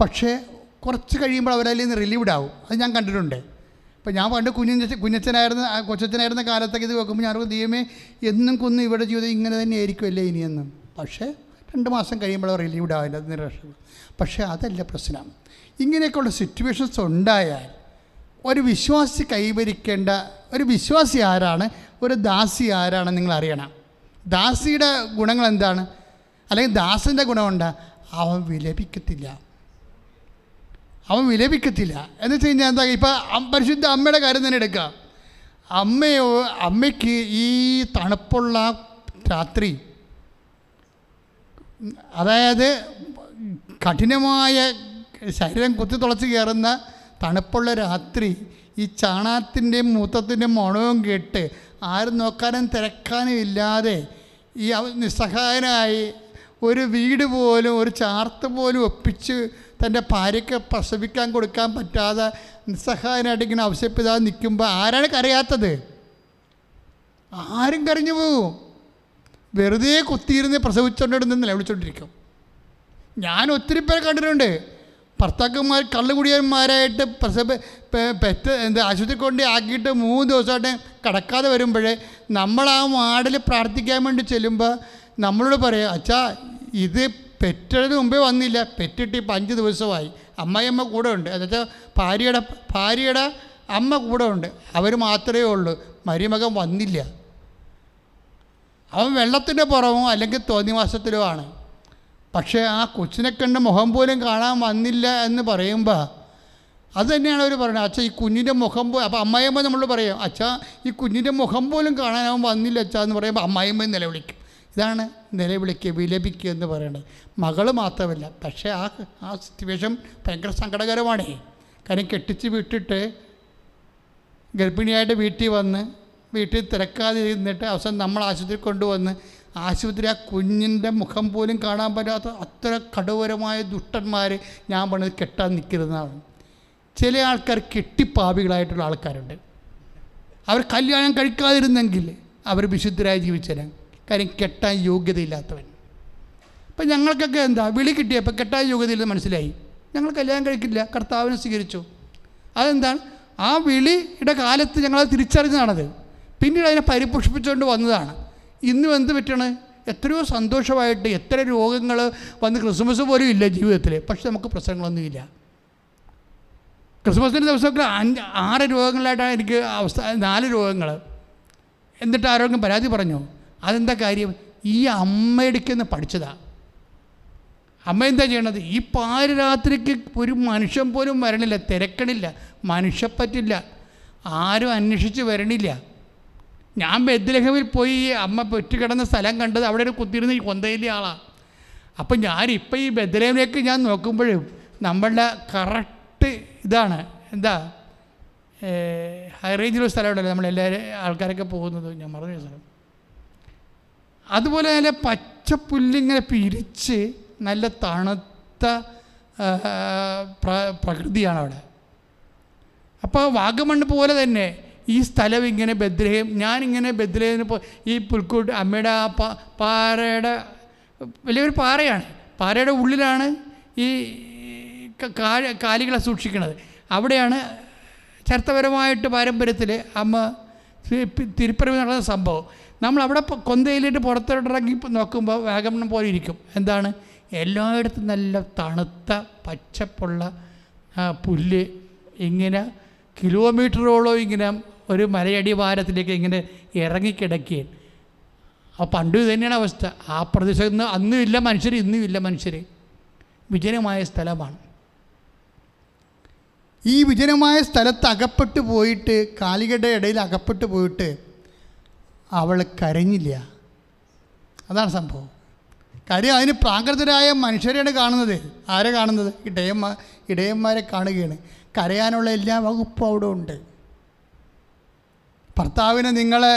Speaker 4: പക്ഷേ കുറച്ച് കഴിയുമ്പോൾ അവരതിൽ നിന്ന് റിലീവ്ഡ് ആവും അത് ഞാൻ കണ്ടിട്ടുണ്ട്. ഇപ്പം ഞാൻ പണ്ട് കുഞ്ഞ കുഞ്ഞച്ചനായിരുന്ന കൊച്ചച്ഛനായിരുന്ന കാലത്തൊക്കെ ഇത് വെക്കുമ്പോൾ ഞാൻ അറിയാം ദൈവമേ എന്നും കൊന്നും ഇവിടെ ജീവിതം ഇങ്ങനെ തന്നെ ആയിരിക്കുമല്ലേ ഇനിയെന്നും. പക്ഷേ രണ്ട് മാസം കഴിയുമ്പോൾ അവർ റിലീവ്ഡ് ആവില്ല രക്ഷ പക്ഷേ അതല്ല പ്രശ്നം. ഇങ്ങനെയൊക്കെയുള്ള സിറ്റുവേഷൻസ് ഉണ്ടായാൽ ഒരു വിശ്വാസി കൈവരിക്കേണ്ട ഒരു വിശ്വാസി ആരാണ് ഒരു ദാസി ആരാണ് നിങ്ങൾ അറിയണം. ദാസിയുടെ ഗുണങ്ങൾ എന്താണ്? അല്ലെങ്കിൽ ദാസിന്റെ ഗുണമുണ്ട് അവൻ വിലപിക്കത്തില്ല. അവൻ വിലപിക്കത്തില്ല. എന്ന് വെച്ച് കഴിഞ്ഞാൽ എന്താ ഇപ്പം പരിശുദ്ധ അമ്മയുടെ കാര്യം തന്നെ എടുക്കുക അമ്മയോ അമ്മയ്ക്ക് ഈ തണുപ്പുള്ള രാത്രി അതായത് കഠിനമായ ശരീരം കുത്തി തുളച്ച് കയറുന്ന തണുപ്പുള്ള രാത്രി ഈ ചാണകത്തിന്റെയും മൂത്തത്തിന്റെയും മണവും കേട്ട് ആരും നോക്കാനും തിരക്കാനും ഇല്ലാതെ ഈ നിസ്സഹായനായി ഒരു വീട് പോലും ഒരു ചാർത്ത് പോലും ഒപ്പിച്ച് തന്റെ ഭാര്യയ്ക്ക് പ്രസവിക്കാൻ കൊടുക്കാൻ പറ്റാതെ നിസ്സഹായനായിട്ട് ഇങ്ങനെ ആവശ്യപ്പെടാതെ നിൽക്കുമ്പോൾ ആരാണ് കരയാത്തത്? ആരും കരഞ്ഞു പോകും. വെറുതെ കുത്തിയിരുന്ന് പ്രസവിച്ചുകൊണ്ടിരുന്ന് നിലവിളിച്ചോണ്ടിരിക്കും. ഞാൻ ഒത്തിരി പേരെ കണ്ടിട്ടുണ്ട്. ഭർത്താക്കന്മാർ കള്ളുകുടിയന്മാരായിട്ട് പ്രസവ പെറ്റ് എന്ത് ആശുപത്രി കൊണ്ട് ആക്കിയിട്ട് മൂന്ന് ദിവസമായിട്ട് കടക്കാതെ വരുമ്പോഴേ നമ്മൾ ആ വാർഡിൽ പ്രാർത്ഥിക്കാൻ വേണ്ടി ചെല്ലുമ്പോൾ നമ്മളോട് പറയാം അച്ഛാ ഇത് പെറ്റതിന് മുമ്പേ വന്നില്ല. പെറ്റിട്ട് ഇപ്പം അഞ്ച് ദിവസമായി. അമ്മായിയമ്മ കൂടെ ഉണ്ട്. എന്നുവെച്ചാൽ ഭാര്യയുടെ ഭാര്യയുടെ അമ്മ കൂടെ ഉണ്ട്. അവർ മാത്രമേ ഉള്ളൂ. മരുമകൻ വന്നില്ല. അവൻ വെള്ളത്തിന്റെ പുറമോ അല്ലെങ്കിൽ തോന്നിവാസത്തിലോ ആണ്. പക്ഷേ ആ കൊച്ചിനെ കണ്ട് മുഖം പോലും കാണാൻ വന്നില്ല എന്ന് പറയുമ്പോൾ അത് തന്നെയാണ് അവർ പറയുന്നത്. അച്ഛാ ഈ കുഞ്ഞിന്റെ മുഖം പോ അപ്പോൾ അമ്മായിയമ്മ നമ്മൾ പറയാം അച്ഛാ ഈ കുഞ്ഞിന്റെ മുഖം പോലും കാണാൻ അവൻ വന്നില്ല അച്ഛാ എന്ന് പറയുമ്പോൾ അമ്മായിയമ്മ നിലവിളിക്കും. ഇതാണ് നിലവിളിക്ക് വിലപിക്കുക എന്ന് പറയുന്നത് മകൾ മാത്രമല്ല പക്ഷേ ആ ആ സിറ്റുവേഷൻ ഭയങ്കര സങ്കടകരമാണേ. കാര്യം കെട്ടിച്ച് വിട്ടിട്ട് ഗർഭിണിയായിട്ട് വീട്ടിൽ വന്ന് വീട്ടിൽ തിരക്കാതെ ഇരുന്നിട്ട് അവസാനം നമ്മൾ ആശുപത്രി കൊണ്ടുവന്ന് ആശുപത്രി ആ കുഞ്ഞിന്റെ മുഖം പോലും കാണാൻ പറ്റാത്ത അത്ര കടുവരമായ ദുഷ്ടന്മാർ ഞാൻ പറഞ്ഞത് കെട്ടാൻ നിൽക്കുന്നതാണ്. ചില ആൾക്കാർ കെട്ടിപ്പാപികളായിട്ടുള്ള ആൾക്കാരുണ്ട്. അവർ കല്യാണം കഴിക്കാതിരുന്നെങ്കിൽ അവർ വിശുദ്ധരായി ജീവിച്ചേരാൻ കാര്യം കെട്ടാൻ യോഗ്യതയില്ലാത്തവൻ. അപ്പം ഞങ്ങൾക്കൊക്കെ എന്താ വിളി കിട്ടിയപ്പോൾ കെട്ടാൻ യോഗ്യതയില്ലെന്ന് മനസ്സിലായി. ഞങ്ങൾ കല്യാണം കഴിക്കില്ല കർത്താവിനെ സ്വീകരിച്ചു. അതെന്താണ്? ആ വിളിയുടെ കാലത്ത് ഞങ്ങളത് തിരിച്ചറിഞ്ഞതാണത്. പിന്നീട് അതിനെ പരിപുഷ്പിച്ചുകൊണ്ട് വന്നതാണ്. ഇന്നും എന്ത് പറ്റണ് എത്രയോ സന്തോഷമായിട്ട് എത്ര രോഗങ്ങൾ വന്ന് ക്രിസ്മസ് പോലും ഇല്ല ജീവിതത്തിൽ പക്ഷെ നമുക്ക് പ്രശ്നങ്ങളൊന്നുമില്ല. ക്രിസ്മസിന്റെ ദിവസമൊക്കെ അഞ്ച് ആറ് രോഗങ്ങളായിട്ടാണ് എനിക്ക് അവസ്ഥ നാല് രോഗങ്ങൾ എന്നിട്ട് ആരോഗ്യം പരാതി പറഞ്ഞു. അതെന്താ കാര്യം? ഈ അമ്മയെടുക്കുന്ന പഠിച്ചതാണ് അമ്മ എന്താ ചെയ്യണത്? ഈ പാരരാത്രിക്ക് ഒരു മനുഷ്യൻ പോലും വരണില്ല തിരക്കണില്ല മനുഷ്യപ്പറ്റില്ല ആരും അന്വേഷിച്ച് വരണില്ല. ഞാൻ ബദ്ലഹമിൽ പോയി അമ്മ പെറ്റുകിടന്ന സ്ഥലം കണ്ടത് അവിടെ ഒരു കുത്തിരുന്ന് ഈ കൊന്തയിലെ ആളാണ് അപ്പം ഞാനിപ്പോൾ ഈ ബദ്ലഹമിലേക്ക് ഞാൻ നോക്കുമ്പോഴും നമ്മളുടെ കറക്റ്റ് ഇതാണ്. എന്താ? ഹൈ റേഞ്ചിലുള്ള സ്ഥലമുണ്ടല്ലോ നമ്മളെല്ലാവരും ആൾക്കാരൊക്കെ പോകുന്നത്. ഞാൻ മറന്നു സ്ഥലം. അതുപോലെ നല്ല പച്ചപ്പുല്ലിങ്ങനെ പിരിച്ച് നല്ല തണുത്ത പ്ര- പ്രകൃതിയാണ് അവിടെ. അപ്പോൾ വാഗമണ്ണ് പോലെ തന്നെ ഈ സ്ഥലം ഇങ്ങനെ ബദ്രഹേം ഞാനിങ്ങനെ ബദ്രഹേമിന് പോ ഈ പുൽക്കൂട്ട് അമ്മയുടെ ആ പാറയുടെ വലിയൊരു പാറയാണ്. പാറയുടെ ഉള്ളിലാണ് ഈ കാലികളെ സൂക്ഷിക്കുന്നത്. അവിടെയാണ് ചരിത്രപരമായിട്ട് പാരമ്പര്യത്തിൽ അമ്മ തി- പി- തിരുപ്പറമ്പ് നടന്ന സംഭവം. നമ്മൾ അവിടെ കൊന്തയിലിട്ട് പുറത്തോട്ടിറങ്ങി നോക്കുമ്പോൾ വാഗമണ്ണം പോലെ ഇരിക്കും. എന്താണ്? എല്ലായിടത്തും നല്ല തണുത്ത പച്ചപ്പുള്ള പുല്ല് ഇങ്ങനെ കിലോമീറ്ററോളം ഇങ്ങനെ ഒരു മലയടിവാരത്തിലേക്ക് ഇങ്ങനെ ഇറങ്ങിക്കിടക്കുകയാണ്. ആ പണ്ട് തന്നെയാണ് അവസ്ഥ. ആ പ്രദേശത്ത് നിന്ന് അന്നും ഇല്ല മനുഷ്യർ ഇന്നും ഇല്ല മനുഷ്യർ. വിജനമായ സ്ഥലമാണ്. ഈ വിജനമായ സ്ഥലത്ത് അകപ്പെട്ടു പോയിട്ട് കാലികളുടെ ഇടയിൽ അകപ്പെട്ടു പോയിട്ട് അവൾ കരഞ്ഞില്ല. അതാണ് സംഭവം. കാര്യം അതിന് പ്രാകൃതരായ മനുഷ്യരെയാണ് കാണുന്നത്. ആരെ കാണുന്നത്? ഇടയന്മാർ ഇടയന്മാരെ കാണുകയാണ്. കരയാനുള്ള എല്ലാ വകുപ്പും അവിടെ ഉണ്ട്. ഭർത്താവിന് നിങ്ങളെ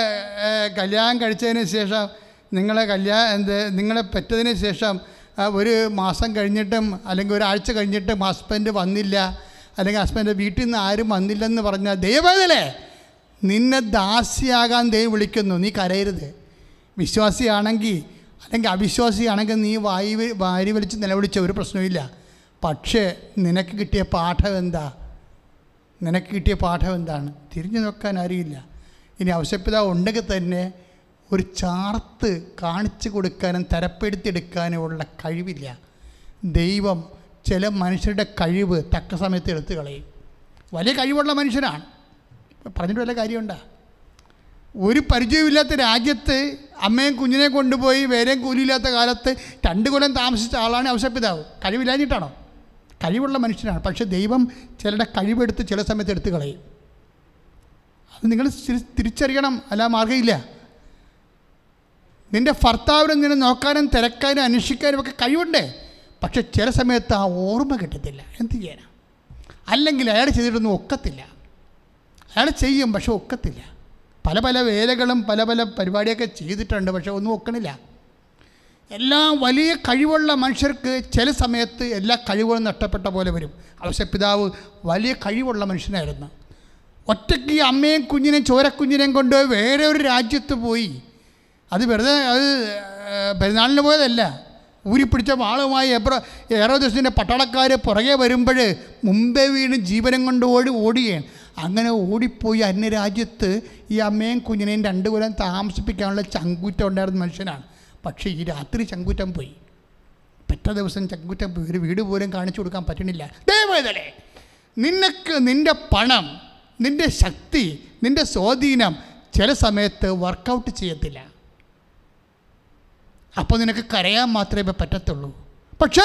Speaker 4: കല്യാണം കഴിച്ചതിന് ശേഷം നിങ്ങളെ കല്യാണം എന്ത് നിങ്ങളെ പെറ്റതിന് ശേഷം ഒരു മാസം കഴിഞ്ഞിട്ടും അല്ലെങ്കിൽ ഒരാഴ്ച കഴിഞ്ഞിട്ടും ഹസ്ബൻഡ് വന്നില്ല. അല്ലെങ്കിൽ ഹസ്ബൻഡ് വീട്ടിൽ നിന്ന് ആരും വന്നില്ലെന്ന് പറഞ്ഞാൽ ദൈവവേദലേ നിന്നെ ദാസിയാകാൻ ദൈവം വിളിക്കുന്നു. നീ കരയരുത്. വിശ്വാസിയാണെങ്കിൽ അല്ലെങ്കിൽ അവിശ്വാസിയാണെങ്കിൽ നീ വായി വാരി വലിച്ച് നിലവിളിച്ച ഒരു പ്രശ്നവുമില്ല. പക്ഷേ നിനക്ക് കിട്ടിയ പാഠം എന്താ? നിനക്ക് കിട്ടിയ പാഠം എന്താണ്? തിരിഞ്ഞു നോക്കാൻ അറിയില്ല ഇനി അവശപ്പിത ഉണ്ടെങ്കിൽ തന്നെ ഒരു ചാർത്ത് കാണിച്ചു കൊടുക്കാനും തരപ്പെടുത്തിയെടുക്കാനും ഉള്ള കഴിവില്ല. ദൈവം ചില മനുഷ്യരുടെ കഴിവ് തക്ക സമയത്ത് എടുത്തു കളയും. വലിയ കഴിവുള്ള മനുഷ്യനാണ്. പറഞ്ഞിട്ട് വല്ല കാര്യമുണ്ടാ? ഒരു പരിചയമില്ലാത്ത രാജ്യത്ത് അമ്മയും കുഞ്ഞിനെ കൊണ്ടുപോയി വേറെയും കൂലിയില്ലാത്ത കാലത്ത് രണ്ട് കൊല്ലം താമസിച്ച ആളാണ് അവശപ്പിതാവ് കഴിവില്ലാഞ്ഞിട്ടാണോ? കഴിവുള്ള മനുഷ്യനാണ്. പക്ഷെ ദൈവം ചിലരുടെ കഴിവെടുത്ത് ചില സമയത്ത് എടുത്തു കളയും. അത് നിങ്ങൾ തിരിച്ചറിയണം. അല്ല മാർഗമില്ല. നിന്റെ ഭർത്താവിനെ നിന്നെ നോക്കാനും തിരക്കാനും അന്വേഷിക്കാനും ഒക്കെ കഴിവുണ്ടേ. പക്ഷെ ചില സമയത്ത് ആ ഓർമ്മ കിട്ടത്തില്ല. എന്ത് ചെയ്യാനാണ് അല്ലെങ്കിൽ അയാൾ ചെയ്തിട്ടൊന്നും ഒക്കത്തില്ല. അയാൾ ചെയ്യും പക്ഷെ ഒക്കത്തില്ല. പല പല വേലകളും പല പല പരിപാടിയൊക്കെ ചെയ്തിട്ടുണ്ട് പക്ഷെ ഒന്നും ഒക്കണില്ല. എല്ലാ വലിയ കഴിവുള്ള മനുഷ്യർക്ക് ചില സമയത്ത് എല്ലാ കഴിവുകളും നഷ്ടപ്പെട്ട പോലെ വരും. അവശ്യ പിതാവ് വലിയ കഴിവുള്ള മനുഷ്യനായിരുന്നു. ഒറ്റയ്ക്ക് അമ്മയും കുഞ്ഞിനെയും ചോരക്കുഞ്ഞിനെയും കൊണ്ട് വേറെ ഒരു രാജ്യത്ത് പോയി. അത് വെറുതെ അത് പെരുന്നാളിന് പോയതല്ല. ഊരിപ്പിടിച്ച വാളുമായി എബ്ര ദിവസത്തിന്റെ പട്ടാളക്കാർ പുറകെ വരുമ്പോൾ മുമ്പേ വീണ് ജീവനം കൊണ്ട് ഓടി ഓടുകയാണ് അങ്ങനെ ഓടിപ്പോയി അന്യരാജ്യത്ത് ഈ അമ്മയും കുഞ്ഞിനെയും രണ്ടു കൊല്ലം താമസിപ്പിക്കാനുള്ള ചങ്കൂറ്റം ഉണ്ടായിരുന്ന മനുഷ്യനാണ്. പക്ഷേ ഈ രാത്രി ചങ്കൂറ്റം പോയി. പെറ്റ ദിവസം ചങ്കൂറ്റം പോയി. ഒരു വീട് പോലും കാണിച്ചു കൊടുക്കാൻ പറ്റണില്ല. ദയവേദലേ നിനക്ക് നിന്റെ പണം നിന്റെ ശക്തി നിന്റെ സ്വാധീനം ചില സമയത്ത് വർക്കൗട്ട് ചെയ്യത്തില്ല. അപ്പോൾ നിനക്ക് കരയാൻ മാത്രമേ പറ്റത്തുള്ളൂ. പക്ഷേ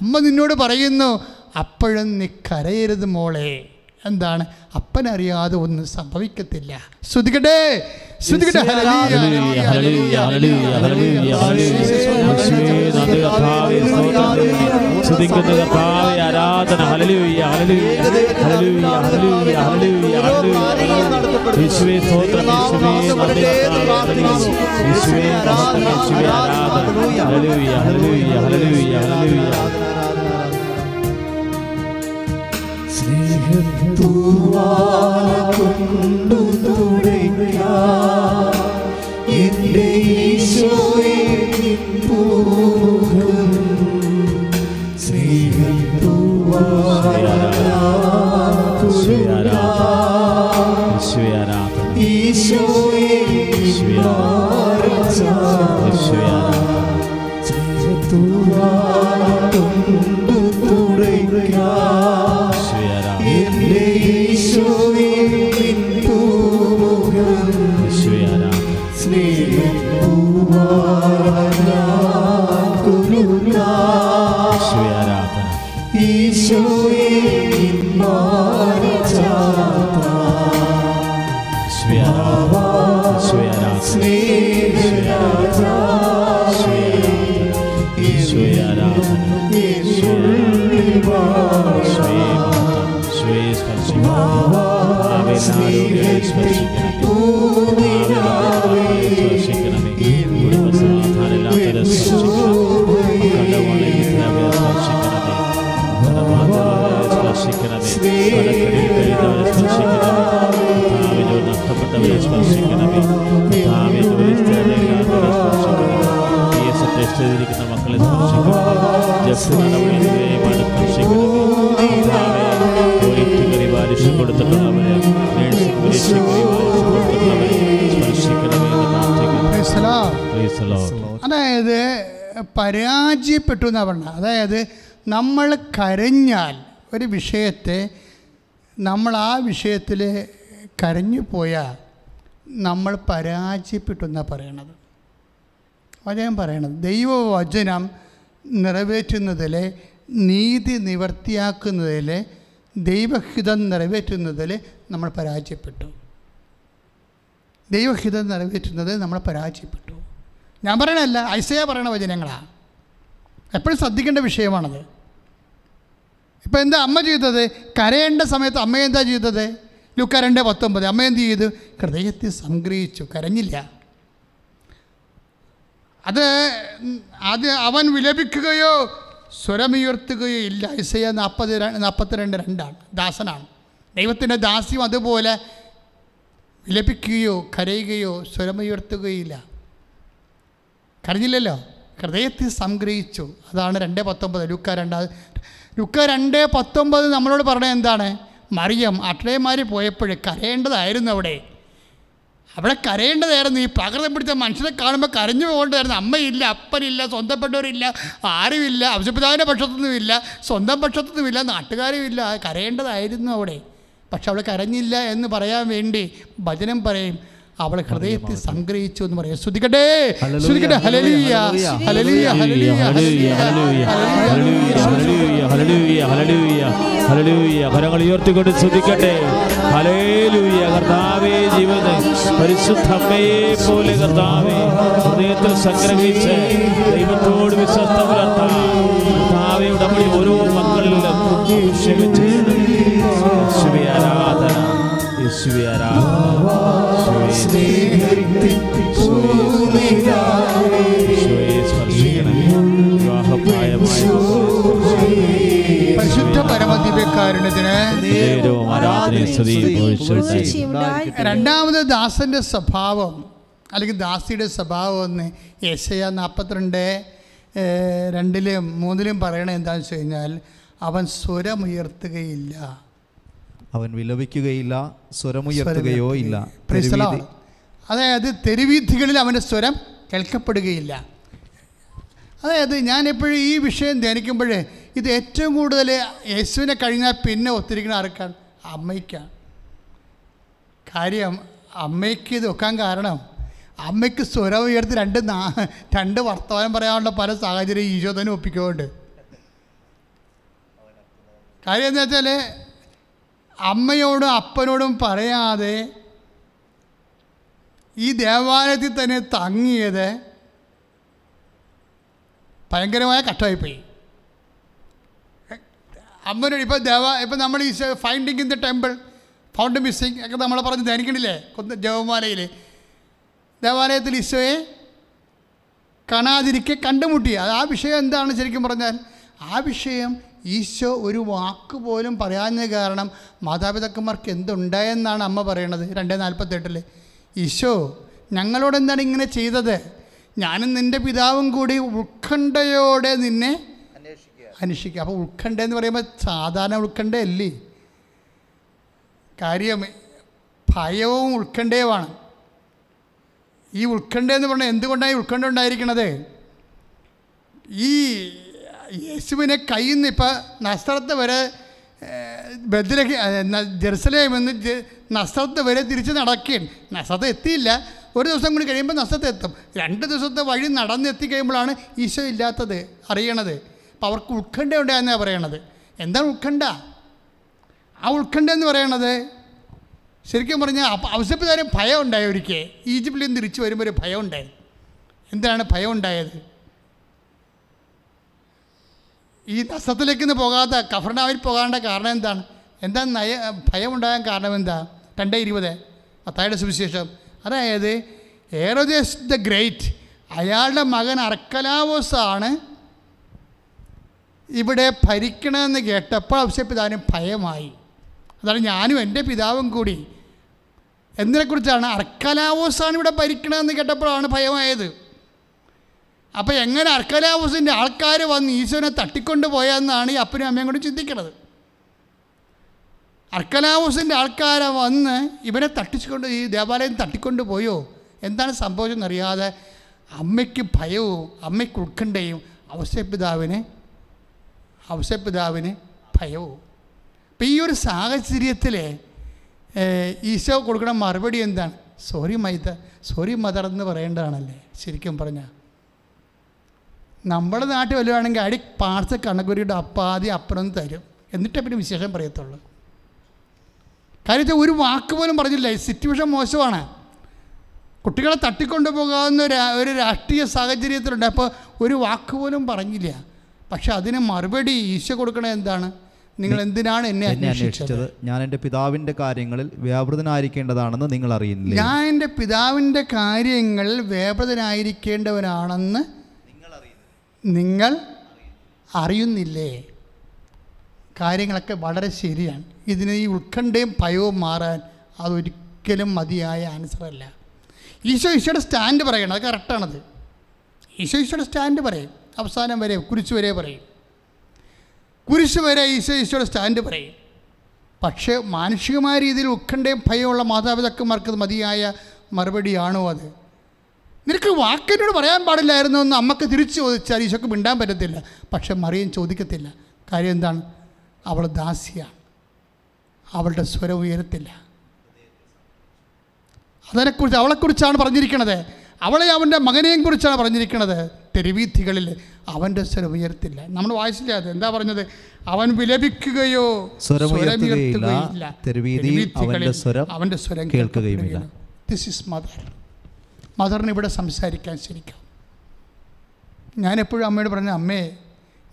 Speaker 4: അമ്മ നിന്നോട് പറയുന്നു അപ്പോഴും നീ കരയരുത് മോളെ. എന്താണ് അപ്പനറിയാതെ ഒന്നും സംഭവിക്കത്തില്ല ശ്രുതികട്ടെ ശ്രുതികട്ടെ
Speaker 1: ഹല്ലേലൂയ, hallelujah, hallelujah, hallelujah, hallelujah, hallelujah, hallelujah. യേശുവേ,
Speaker 4: പരാജയപ്പെട്ടു എന്നാണ് പറഞ്ഞത്. അതായത് നമ്മൾ കരഞ്ഞാൽ ഒരു വിഷയത്തെ നമ്മൾ ആ വിഷയത്തിൽ കരഞ്ഞു പോയാൽ നമ്മൾ പരാജയപ്പെട്ടു എന്നാണ് പറയണത്. വചനം പറയണത്. ദൈവവചനം നിറവേറ്റുന്നതിൽ നീതി നിവർത്തിയാക്കുന്നതിൽ ദൈവഹിതം നിറവേറ്റുന്നതിൽ നമ്മൾ പരാജയപ്പെട്ടു. ദൈവഹിതം നിറവേറ്റുന്നത് നമ്മൾ പരാജയപ്പെട്ടു. ഞാൻ പറയണല്ല ഐസയ പറയണ വചനങ്ങളാണ് എപ്പോഴും ശ്രദ്ധിക്കേണ്ട വിഷയമാണത്. ഇപ്പം എന്താ അമ്മ ചെയ്തത്? കരയേണ്ട സമയത്ത് അമ്മ എന്താ ചെയ്തത്? ലുക്ക രണ്ട് പത്തൊമ്പത്. അമ്മ എന്ത് ചെയ്തു? ഹൃദയത്തിൽ സംഗ്രഹിച്ചു കരഞ്ഞില്ല. അത് അത് അവൻ വിലപിക്കുകയോ സ്വരമുയർത്തുകയോ ഇല്ല. ഐസയ നാൽപ്പത് നാൽപ്പത്തിരണ്ട് രണ്ടാണ് ദാസനാണ്. ദൈവത്തിന്റെ ദാസ്യം അതുപോലെ വിലപിക്കുകയോ കരയുകയോ സ്വരമുയർത്തുകയില്ല. കരഞ്ഞില്ലല്ലോ. ഹൃദയത്തിൽ സംഗ്രഹിച്ചു. അതാണ് രണ്ട് പത്തൊമ്പത്. ലുക്ക രണ്ടാ ലുക്ക രണ്ട് പത്തൊമ്പത് നമ്മളോട് പറഞ്ഞത് എന്താണ്? മറിയം അക്ഷയന്മാർ പോയപ്പോൾ കരയേണ്ടതായിരുന്നു അവിടെ. അവിടെ കരയേണ്ടതായിരുന്നു. ഈ പ്രകൃതം പിടിച്ച മനുഷ്യനെ കാണുമ്പോൾ കരഞ്ഞു പോകേണ്ടതായിരുന്നു. അമ്മയില്ല അപ്പനില്ല സ്വന്തപ്പെട്ടവരില്ല ആരുമില്ല അവശപിതാവിന്റെ പക്ഷത്തൊന്നുമില്ല സ്വന്തം പക്ഷത്തൊന്നുമില്ല നാട്ടുകാരുമില്ല. കരയേണ്ടതായിരുന്നു അവിടെ. പക്ഷെ അവിടെ കരഞ്ഞില്ല എന്ന് പറയാൻ വേണ്ടി ഭജനം പറയും. അവൾ ഹൃദയത്തിൽ സംഗ്രഹിച്ചു എന്ന് പറയാം. ശ്രുതിക്കട്ടെ? ശ്രുതിക്കട്ടെ. ഹലലിയ ഹലലിയ ഹലലിയ
Speaker 1: hallelujah, hallelujah, hallelujah, hallelujah, hallelujah, ഹല്ലേലൂയ. ഉയർത്തിക്കൊണ്ട് ശ്രദ്ധിക്കട്ടെ ഹലേലൂയ കർത്താവേ ജീവന് പരിശുദ്ധ അമ്മയെ പോലെ കർത്താവേ ഹൃദയത്തിൽ സംഗ്രഹിച്ച് ദൈവത്തോട് വിശ്വസ്ത പുലർത്താൻ കർത്താവെ ഉടമ്പടി ഓരോ മക്കളിലും യേശുവേ
Speaker 4: പരിശുദ്ധ. രണ്ടാമത് ദാസന്റെ സ്വഭാവം അല്ലെങ്കിൽ ദാസിയുടെ സ്വഭാവം എന്ന് യശയ നാൽപ്പത്തിരണ്ട് രണ്ടിലും മൂന്നിലും പറയണത് എന്താണെന്ന് വെച്ച് കഴിഞ്ഞാൽ അവൻ സ്വരമുയർത്തുകയില്ല.
Speaker 2: അവൻ വിലപിക്കുകയില്ല സ്വരമുയർത്തുകയോ ഇല്ല.
Speaker 4: അതായത് തെരുവീഥികളിൽ അവന്റെ സ്വരം കേൾക്കപ്പെടുകയില്ല. അതായത് ഞാനെപ്പോഴും ഈ വിഷയം ധ്യാനിക്കുമ്പോൾ ഇത് ഏറ്റവും കൂടുതൽ യേശുവിനെ കഴിഞ്ഞാൽ പിന്നെ ഒത്തിരിക്കുന്ന ആർക്കാണ് അമ്മയ്ക്കാണ്. കാര്യം അമ്മയ്ക്ക് ഇത് വെക്കാൻ കാരണം അമ്മയ്ക്ക് സ്വരം ഉയർത്തി രണ്ട് നാ രണ്ട് വർത്തമാനം പറയാനുള്ള പല സാഹചര്യം ഈശോ തന്നെ ഒപ്പിക്കുന്നുണ്ട്. കാര്യം എന്താ വെച്ചാൽ അമ്മയോടും അപ്പനോടും പറയാതെ ഈ ദേവാലയത്തിൽ തന്നെ തങ്ങിയത് ഭയങ്കരമായ കഷ്ടമായിപ്പോയി. അമ്മനോട് ഇപ്പോൾ ദേവ ഇപ്പം നമ്മൾ ഈ finding in the temple found missing ഒക്കെ നമ്മൾ പറഞ്ഞ് ധനിക്കണില്ലേ കൊന്ന ജവമാലയിൽ ദേവാലയത്തിൽ ഈശോയെ കാണാതിരിക്കെ കണ്ടുമുട്ടി. അത് ആ വിഷയം എന്താണ് ശരിക്കും പറഞ്ഞാൽ? ആ വിഷയം ഈശോ ഒരു വാക്ക് പോലും പറയാഞ്ഞ കാരണം മാതാപിതാക്കന്മാർക്ക് എന്തുണ്ടായെന്നാണ് അമ്മ പറയണത്? രണ്ട് നാൽപ്പത്തെട്ടിൽ ഈശോ ഞങ്ങളോട് എന്താണ് ഇങ്ങനെ ചെയ്തത്? ഞാനും നിന്റെ പിതാവും കൂടി ഉത്കണ്ഠയോടെ നിന്നെ അന്വേഷിക്കുക. അപ്പോൾ ഉത്കണ്ഠ എന്ന് പറയുമ്പോൾ സാധാരണ ഉത്കണ്ഠയല്ലേ? കാര്യം ഭയവും ഉത്കണ്ഠയുമാണ്. ഈ ഉത്കണ്ഠ എന്ന് പറഞ്ഞാൽ എന്തുകൊണ്ടാണ് ഈ ഉത്കണ്ഠ ഉണ്ടായിരിക്കണത്? ഈ യേശുവിനെ കയ്യിൽ നിന്ന് ഇപ്പം നസ്ത്രത്ത് വരെ ബദ്രഹി ജെറുസലേം എന്ന് നഷ്ടത്ത് വരെ തിരിച്ച് നടക്കുകയാണ്. നസ്രത്ത് എത്തിയില്ല. ഒരു ദിവസം കൂടി കഴിയുമ്പോൾ നസ്രത്ത് എത്തും. രണ്ട് ദിവസത്തെ വഴി നടന്നെത്തി കഴിയുമ്പോഴാണ് ഈശോ ഇല്ലാത്തത് അറിയണത്. അപ്പോൾ അവർക്ക് ഉത്കണ്ഠ ഉണ്ടായെന്നാണ് പറയണത്. എന്താണ് ഉത്കണ്ഠ? ആ ഉത്കണ്ഠ എന്ന് പറയണത് ശരിക്കും പറഞ്ഞാൽ അവസരപ്പിതാരം ഭയം ഉണ്ടായി ഒരിക്കൽ. ഈജിപ്തിൽ നിന്ന് തിരിച്ചു വരുമ്പോൾ ഒരു ഭയം ഉണ്ടായി. എന്താണ് ഭയം ഉണ്ടായത്? ഈ നഷ്ടത്തിലേക്ക് പോകാത്ത കഫർണാവിൽ പോകാണ്ട കാരണം എന്താണ്? എന്താ നയ ഭയം ഉണ്ടാകാൻ കാരണം എന്താ? രണ്ട് ഇരുപത്. അത്തായുടെ സുവിശേഷം. അതായത് ഏറോദേസ് ദ ഗ്രേറ്റ് അയാളുടെ മകൻ അർക്കലാവോസാണ് ഇവിടെ ഭരിക്കണമെന്ന് കേട്ടപ്പോൾ അവശപ്പിതാവിന് ഭയമായി. അതാണ് ഞാനും എന്റെ പിതാവും കൂടി. എന്നതിനെക്കുറിച്ചാണ് അർക്കലാവോസാണ് ഇവിടെ ഭരിക്കണമെന്ന് കേട്ടപ്പോഴാണ് ഭയമായത്. അപ്പോൾ എങ്ങനെ അർക്കലാവൂസിന്റെ ആൾക്കാർ വന്ന് ഈശോനെ തട്ടിക്കൊണ്ട് പോയെന്നാണ് ഈ അപ്പനും അമ്മയും കൂടി ചിന്തിക്കുന്നത് അർക്കലാവൂസിന്റെ ആൾക്കാരെ വന്ന് ഇവനെ തട്ടിച്ചുകൊണ്ട് ഈ ദേവാലയം തട്ടിക്കൊണ്ട് പോയോ? എന്താണ് സംഭവിച്ചതെന്നറിയാതെ അമ്മയ്ക്ക് ഭയവും അമ്മയ്ക്ക് ഉത്കണ്ഠയും അവസരപിതാവിന് അവസരപിതാവിന് ഭയവും. അപ്പം ഈ ഒരു സാഹചര്യത്തിൽ ഈശോ കൊടുക്കുന്ന മറുപടി എന്താണ്? സോറി മൈത സോറി മദർ എന്ന് പറയേണ്ടതാണല്ലേ? ശരിക്കും പറഞ്ഞാൽ നമ്മുടെ നാട്ടിൽ വല്ലതാണെങ്കിൽ അടി പാർസൽ കണക്കുരിയുടെ അപ്പാതി അപ്പുറം തരും. എന്നിട്ടേ പിന്നെ വിശേഷം പറയത്തുള്ളൂ. കാര്യത്തിൽ ഒരു വാക്ക് പോലും പറഞ്ഞില്ല. ഈ സിറ്റുവേഷൻ മോശമാണ്. കുട്ടികളെ തട്ടിക്കൊണ്ടു പോകാവുന്ന ഒരു രാഷ്ട്രീയ സാഹചര്യത്തിലുണ്ട്. അപ്പോൾ ഒരു വാക്ക് പോലും പറഞ്ഞില്ല. പക്ഷെ അതിന് മറുപടി ഈശോ കൊടുക്കണേ എന്താണ്? നിങ്ങൾ എന്തിനാണ് എന്നെ അന്വേഷിച്ചത്?
Speaker 2: ഞാൻ എന്റെ പിതാവിന്റെ കാര്യങ്ങളിൽ വ്യാപൃതനായിരിക്കേണ്ടതാണെന്ന് നിങ്ങൾ അറിയുന്നില്ല
Speaker 4: ഞാൻ എന്റെ പിതാവിന്റെ കാര്യങ്ങളിൽ വ്യാപൃതനായിരിക്കേണ്ടവനാണെന്ന് നിങ്ങൾ അറിയുന്നില്ലേ? കാര്യങ്ങളൊക്കെ വളരെ ശരിയാണ്. ഇതിന് ഈ ഉത്കണ്ഠയും ഭയവും മാറാൻ അതൊരിക്കലും മതിയായ ആൻസറല്ല ഈശോ ഈശോയുടെ സ്റ്റാൻഡ് പറയണം. അത് കറക്റ്റാണത് ഈശോ ഈശോയുടെ സ്റ്റാൻഡ് പറയും. അവസാനം വരെ കുരിശ് വരെ പറയും. കുരിശ് വരെ ഈശോ ഈശോയുടെ സ്റ്റാൻഡ് പറയും. പക്ഷേ മാനുഷികമായ രീതിയിൽ ഉത്കണ്ഠയും ഭയമുള്ള മാതാപിതാക്കന്മാർക്ക് മതിയായ മറുപടിയാണോ അത്? നിനക്ക് വാക്കിനോട് പറയാൻ പാടില്ലായിരുന്നു എന്ന് അമ്മയ്ക്ക് തിരിച്ചു ചോദിച്ചാൽ ഈശോക്ക് മിണ്ടാൻ പറ്റത്തില്ല. പക്ഷെ മറിയം ചോദിക്കത്തില്ല. കാര്യം എന്താണ്? അവൾ ദാസിയാണ്. അവളുടെ സ്വരം ഉയരത്തില്ല. അതിനെക്കുറിച്ച് അവളെക്കുറിച്ചാണ് പറഞ്ഞിരിക്കണത്. അവളെ അവന്റെ മകനെയും കുറിച്ചാണ് പറഞ്ഞിരിക്കുന്നത് തെരുവീഥികളിൽ അവന്റെ സ്വരം ഉയർത്തില്ല നമ്മൾ വായിച്ചില്ല അത്? എന്താ പറഞ്ഞത്? അവൻ വിലപിക്കുകയോ
Speaker 2: സ്വരമുയർത്തുകയില്ല. അവന്റെ സ്വരം കേൾക്കുകയുമില്ല.
Speaker 4: ദിസ് ഇസ് മദർ മദറിന് ഇവിടെ സംസാരിക്കാൻ ശരിക്കും. ഞാൻ എപ്പോഴും അമ്മയോട് പറഞ്ഞു അമ്മേ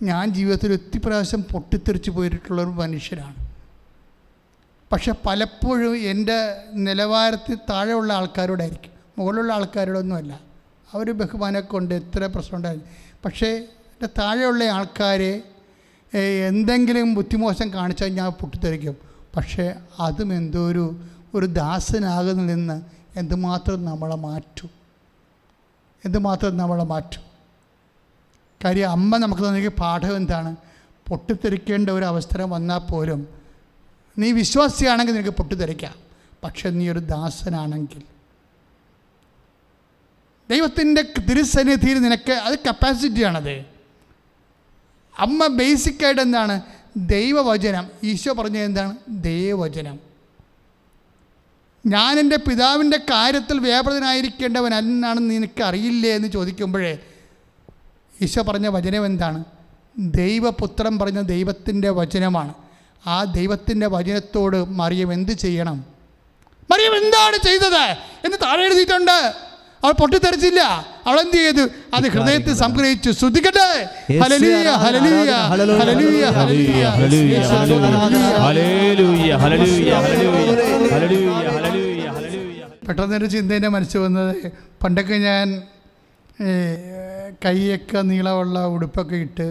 Speaker 4: ഞാൻ ജീവിതത്തിൽ ഒത്തിരി പ്രാവശ്യം പൊട്ടിത്തെറിച്ച് പോയിട്ടുള്ള ഒരു മനുഷ്യനാണ്. പക്ഷെ പലപ്പോഴും എന്റെ നിലവാരത്തിൽ താഴെയുള്ള ആൾക്കാരോടായിരിക്കും. മുകളിലുള്ള ആൾക്കാരോടൊന്നുമല്ല. അവർ ബഹുമാനമൊക്കെ ഉണ്ട് എത്ര പ്രശ്നം ഉണ്ടായിരുന്നു പക്ഷേ എന്റെ താഴെയുള്ള ആൾക്കാരെ എന്തെങ്കിലും ബുദ്ധിമോശം കാണിച്ചാൽ ഞാൻ പൊട്ടിത്തെറിക്കും. പക്ഷേ അതും എന്തോ ഒരു ഒരു ദാസനാകുന്നതിൽ നിന്ന് എന്തുമാത്രം നമ്മളെ മാറ്റും? എന്തുമാത്രം നമ്മളെ മാറ്റും? കാര്യം അമ്മ നമുക്ക് തന്നിരിക്കുന്ന പാഠം എന്താണ്? പൊട്ടിത്തെറിക്കേണ്ട ഒരു അവസരം വന്നാൽ പോലും നീ വിശ്വാസിയാണെങ്കിൽ നിനക്ക് പൊട്ടിത്തെറിക്കാം. പക്ഷെ നീ ഒരു ദാസനാണെങ്കിൽ. ദൈവത്തിന്റെ തിരുസന്നിധിയിൽ നിനക്ക് അത് കപ്പാസിറ്റിയാണത് അമ്മ ബേസിക്കായിട്ട് എന്താണ്? ദൈവവചനം. ഈശോ പറഞ്ഞത് എന്താണ്? ദൈവവചനം. ഞാൻ എന്റെ പിതാവിന്റെ കാര്യത്തിൽ വ്യാപൃതനായിരിക്കേണ്ടവൻ അല്ലെന്നാണെന്ന് നിനക്ക് അറിയില്ലേ എന്ന് ചോദിക്കുമ്പോഴേ ഈശോ പറഞ്ഞ വചനം എന്താണ്? ദൈവപുത്രൻ പറഞ്ഞ ദൈവത്തിന്റെ വചനമാണ്. ആ ദൈവത്തിന്റെ വചനത്തോട് മറിയം എന്ത് ചെയ്യണം? മറിയം എന്താണ് ചെയ്തത് എന്ന് താഴെ എഴുതിയിട്ടുണ്ട്. അവൾ പൊട്ടിത്തെറിച്ചില്ല. അവൾ എന്ത് ചെയ്തു? അത് ഹൃദയത്തിൽ സംഗ്രഹിച്ചു ശ്രദ്ധിക്കട്ടെ. പെട്ടെന്നൊരു ചിന്ത എന്റെ മനസ്സിൽ വന്നത് പണ്ടൊക്കെ ഞാൻ കൈയൊക്കെ നീളമുള്ള ഉടുപ്പൊക്കെ ഇട്ട്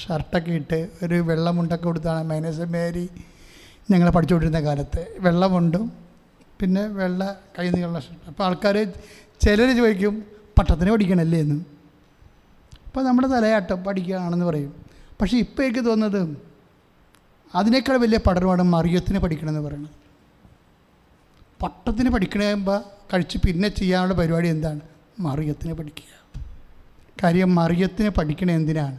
Speaker 4: ഷർട്ടൊക്കെ ഇട്ട് ഒരു വെള്ളമുണ്ടൊക്കെ കൊടുത്താണ് മൈനസ് മേരി ഞങ്ങൾ പഠിച്ചുകൊണ്ടിരുന്ന കാലത്ത്. വെള്ളമുണ്ടും പിന്നെ വെള്ള കൈ നീളമുള്ള ഷർട്ട്. അപ്പോൾ ആൾക്കാർ ചിലർ ചോദിക്കും പട്ടത്തിന് പഠിക്കണല്ലേ എന്ന്? അപ്പോൾ നമ്മുടെ തലയാട്ടം പഠിക്കുകയാണെന്ന് പറയും. പക്ഷേ ഇപ്പോൾ എനിക്ക് തോന്നുന്നത് അതിനേക്കാൾ വലിയ പഠനമാണ് മറിയത്തിന് പഠിക്കണമെന്ന് പറയുന്നത്. പട്ടത്തിന് പഠിക്കണമ്പോൾ കഴിച്ച് പിന്നെ ചെയ്യാനുള്ള പരിപാടി എന്താണ്? മറിയത്തിന് പഠിക്കുക. കാര്യം മറിയത്തിന് പഠിക്കണ എന്തിനാണ്?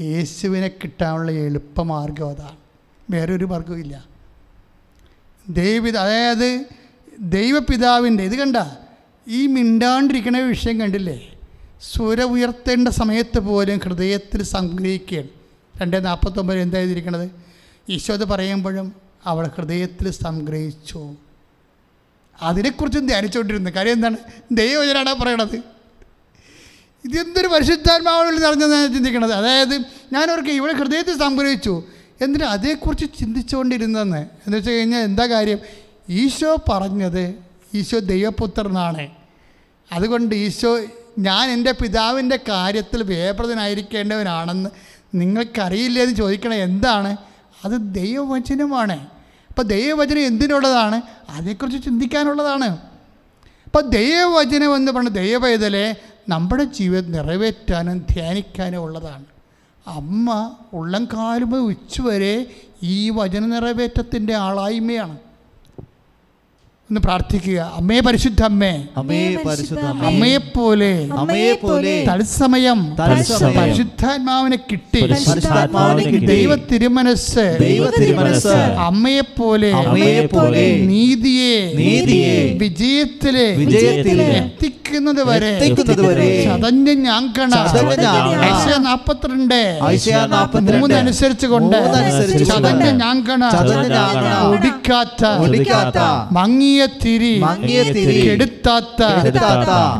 Speaker 4: യേശുവിനെ കിട്ടാനുള്ള എളുപ്പമാർഗം അതാണ്. വേറെ ഒരു മാർഗവും ദൈവ അതായത് ദൈവപിതാവിന്റെ ഇത് കണ്ട? ഈ മിണ്ടാണ്ടിരിക്കണ വിഷയം കണ്ടില്ലേ? സ്വര ഉയർത്തേണ്ട സമയത്ത് പോലും ഹൃദയത്തിൽ സംഗ്രഹിക്കുകയാണ്. രണ്ട് നാൽപ്പത്തൊമ്പത് എന്താ ഈശോ അത് പറയുമ്പോഴും അവൾ ഹൃദയത്തിൽ സംഗ്രഹിച്ചു. അതിനെക്കുറിച്ചും ധ്യാനിച്ചുകൊണ്ടിരുന്നു. കാര്യം എന്താണ്? ദൈവവചനാണ് പറയണത്. ഇതെന്തൊരു പരിശുദ്ധാത്മാവിൽ നിറഞ്ഞതാണ് ചിന്തിക്കണത്. അതായത് ഞാനവർക്ക് ഇവിടെ ഹൃദയത്തിൽ സംഗ്രഹിച്ചു. എന്നിട്ട് അതേക്കുറിച്ച് ചിന്തിച്ചുകൊണ്ടിരുന്നെന്ന് എന്ന് വെച്ച് കഴിഞ്ഞാൽ എന്താ കാര്യം? ഈശോ പറഞ്ഞത് ഈശോ ദൈവപുത്രനാണ്. അതുകൊണ്ട് ഈശോ ഞാൻ എന്റെ പിതാവിന്റെ കാര്യത്തിൽ വേപ്രതനായിരിക്കേണ്ടവനാണെന്ന് നിങ്ങൾക്കറിയില്ലേ എന്ന് ചോദിക്കണേ എന്താണ്? അത് ദൈവവചനമാണ്. അപ്പോൾ ദൈവവചനം എന്തിനുള്ളതാണ്? അതേക്കുറിച്ച് ചിന്തിക്കാനുള്ളതാണ്. അപ്പോൾ ദൈവവചനം എന്ന് പറഞ്ഞ ദൈവവേദലെ നമ്മുടെ ജീവിതം നിറവേറ്റാനും ധ്യാനിക്കാനും ഉള്ളതാണ്. അമ്മ ഉള്ളം കാലുമ്പോൾ ഉച്ചവരെ ഈ വചന നിറവേറ്റത്തിന്റെ ആളായ്മയാണ്. എന്ന് പ്രാർത്ഥിക്കുക. അമ്മേ പരിശുദ്ധ അമ്മേ.
Speaker 2: അമ്മേ പരിശുദ്ധ അമ്മയെ
Speaker 4: പോലെ
Speaker 2: അമ്മയെ
Speaker 4: പോലെ
Speaker 2: തത്സമയം
Speaker 4: പരിശുദ്ധാത്മാവിനെ കിട്ടി. ദൈവ തിരുമനസ്
Speaker 2: ദൈവ തിരുമനസ്
Speaker 4: അമ്മയെ
Speaker 2: പോലെ അമ്മയെ പോലെ
Speaker 4: നീതിയെ.
Speaker 2: നീതിയെ.
Speaker 4: വിജയത്തിലെ.
Speaker 2: വിജയത്തിലെ.
Speaker 4: എത്തിക്കുന്നത് വരെ
Speaker 2: എത്തിക്കുന്നത് വരെ
Speaker 4: ചതഞ്ഞ ഞാങ്കണ ഐശ്യ നാപ്പത്തിരണ്ട്.
Speaker 2: മൂന്ന്
Speaker 4: അനുസരിച്ച് കൊണ്ട് ചതഞ്ഞ ഞാങ്കണ ഒടിക്കാത്ത.
Speaker 2: മങ്ങിയ
Speaker 4: മങ്ങിയ തിരി
Speaker 2: മങ്ങിയ തിരി
Speaker 4: കെടുത്താത്ത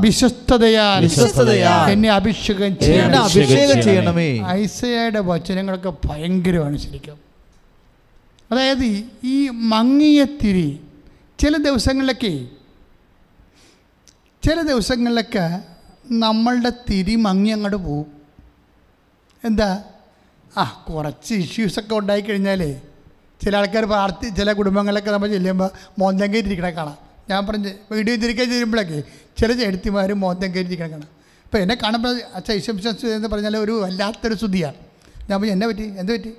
Speaker 4: വിശ്വസ്തതയാൽ
Speaker 2: വിശ്വസ്തതയാൽ
Speaker 4: എന്നെ അഭിഷേകം ചെയ്യണം
Speaker 2: അഭിഷേകം ചെയ്യണമേ.
Speaker 4: ഐസയുടെ വചനങ്ങളൊക്കെ ഭയങ്കരമാണ് ശരിക്കും. അതായത് ഈ- ഈ മങ്ങിയ തിരി ചില ദിവസങ്ങളിലൊക്കെ ചില ദിവസങ്ങളിലൊക്കെ നമ്മളുടെ തിരി മങ്ങി അങ്ങോട്ട് പോവും. എന്താ? ആ കുറച്ച് ഇഷ്യൂസൊക്കെ ഉണ്ടായിക്കഴിഞ്ഞാലേ ചില ആൾക്കാർ പ്രാർത്ഥി ചില കുടുംബങ്ങളിലൊക്കെ നമ്മൾ ചെല്ലുമ്പോൾ മോന്തം കയറ്റിരിക്കണേ കാണാം. ഞാൻ പറഞ്ഞ് വീഡിയോ തിരിക്കാൻ ചെയ്യുമ്പോഴൊക്കെ ചില ചേട്ടത്തിമാർ മോന്തം കയറ്റിരിക്കണേ കാണാം. അപ്പോൾ എന്നെ കാണുമ്പോൾ അച്ഛൻ ഈശ്വംശ എന്ന് പറഞ്ഞാൽ ഒരു വല്ലാത്തൊരു സ്തുതിയാണ്. ഞാൻ പറഞ്ഞു എന്നെ പറ്റി? എന്ത് പറ്റി?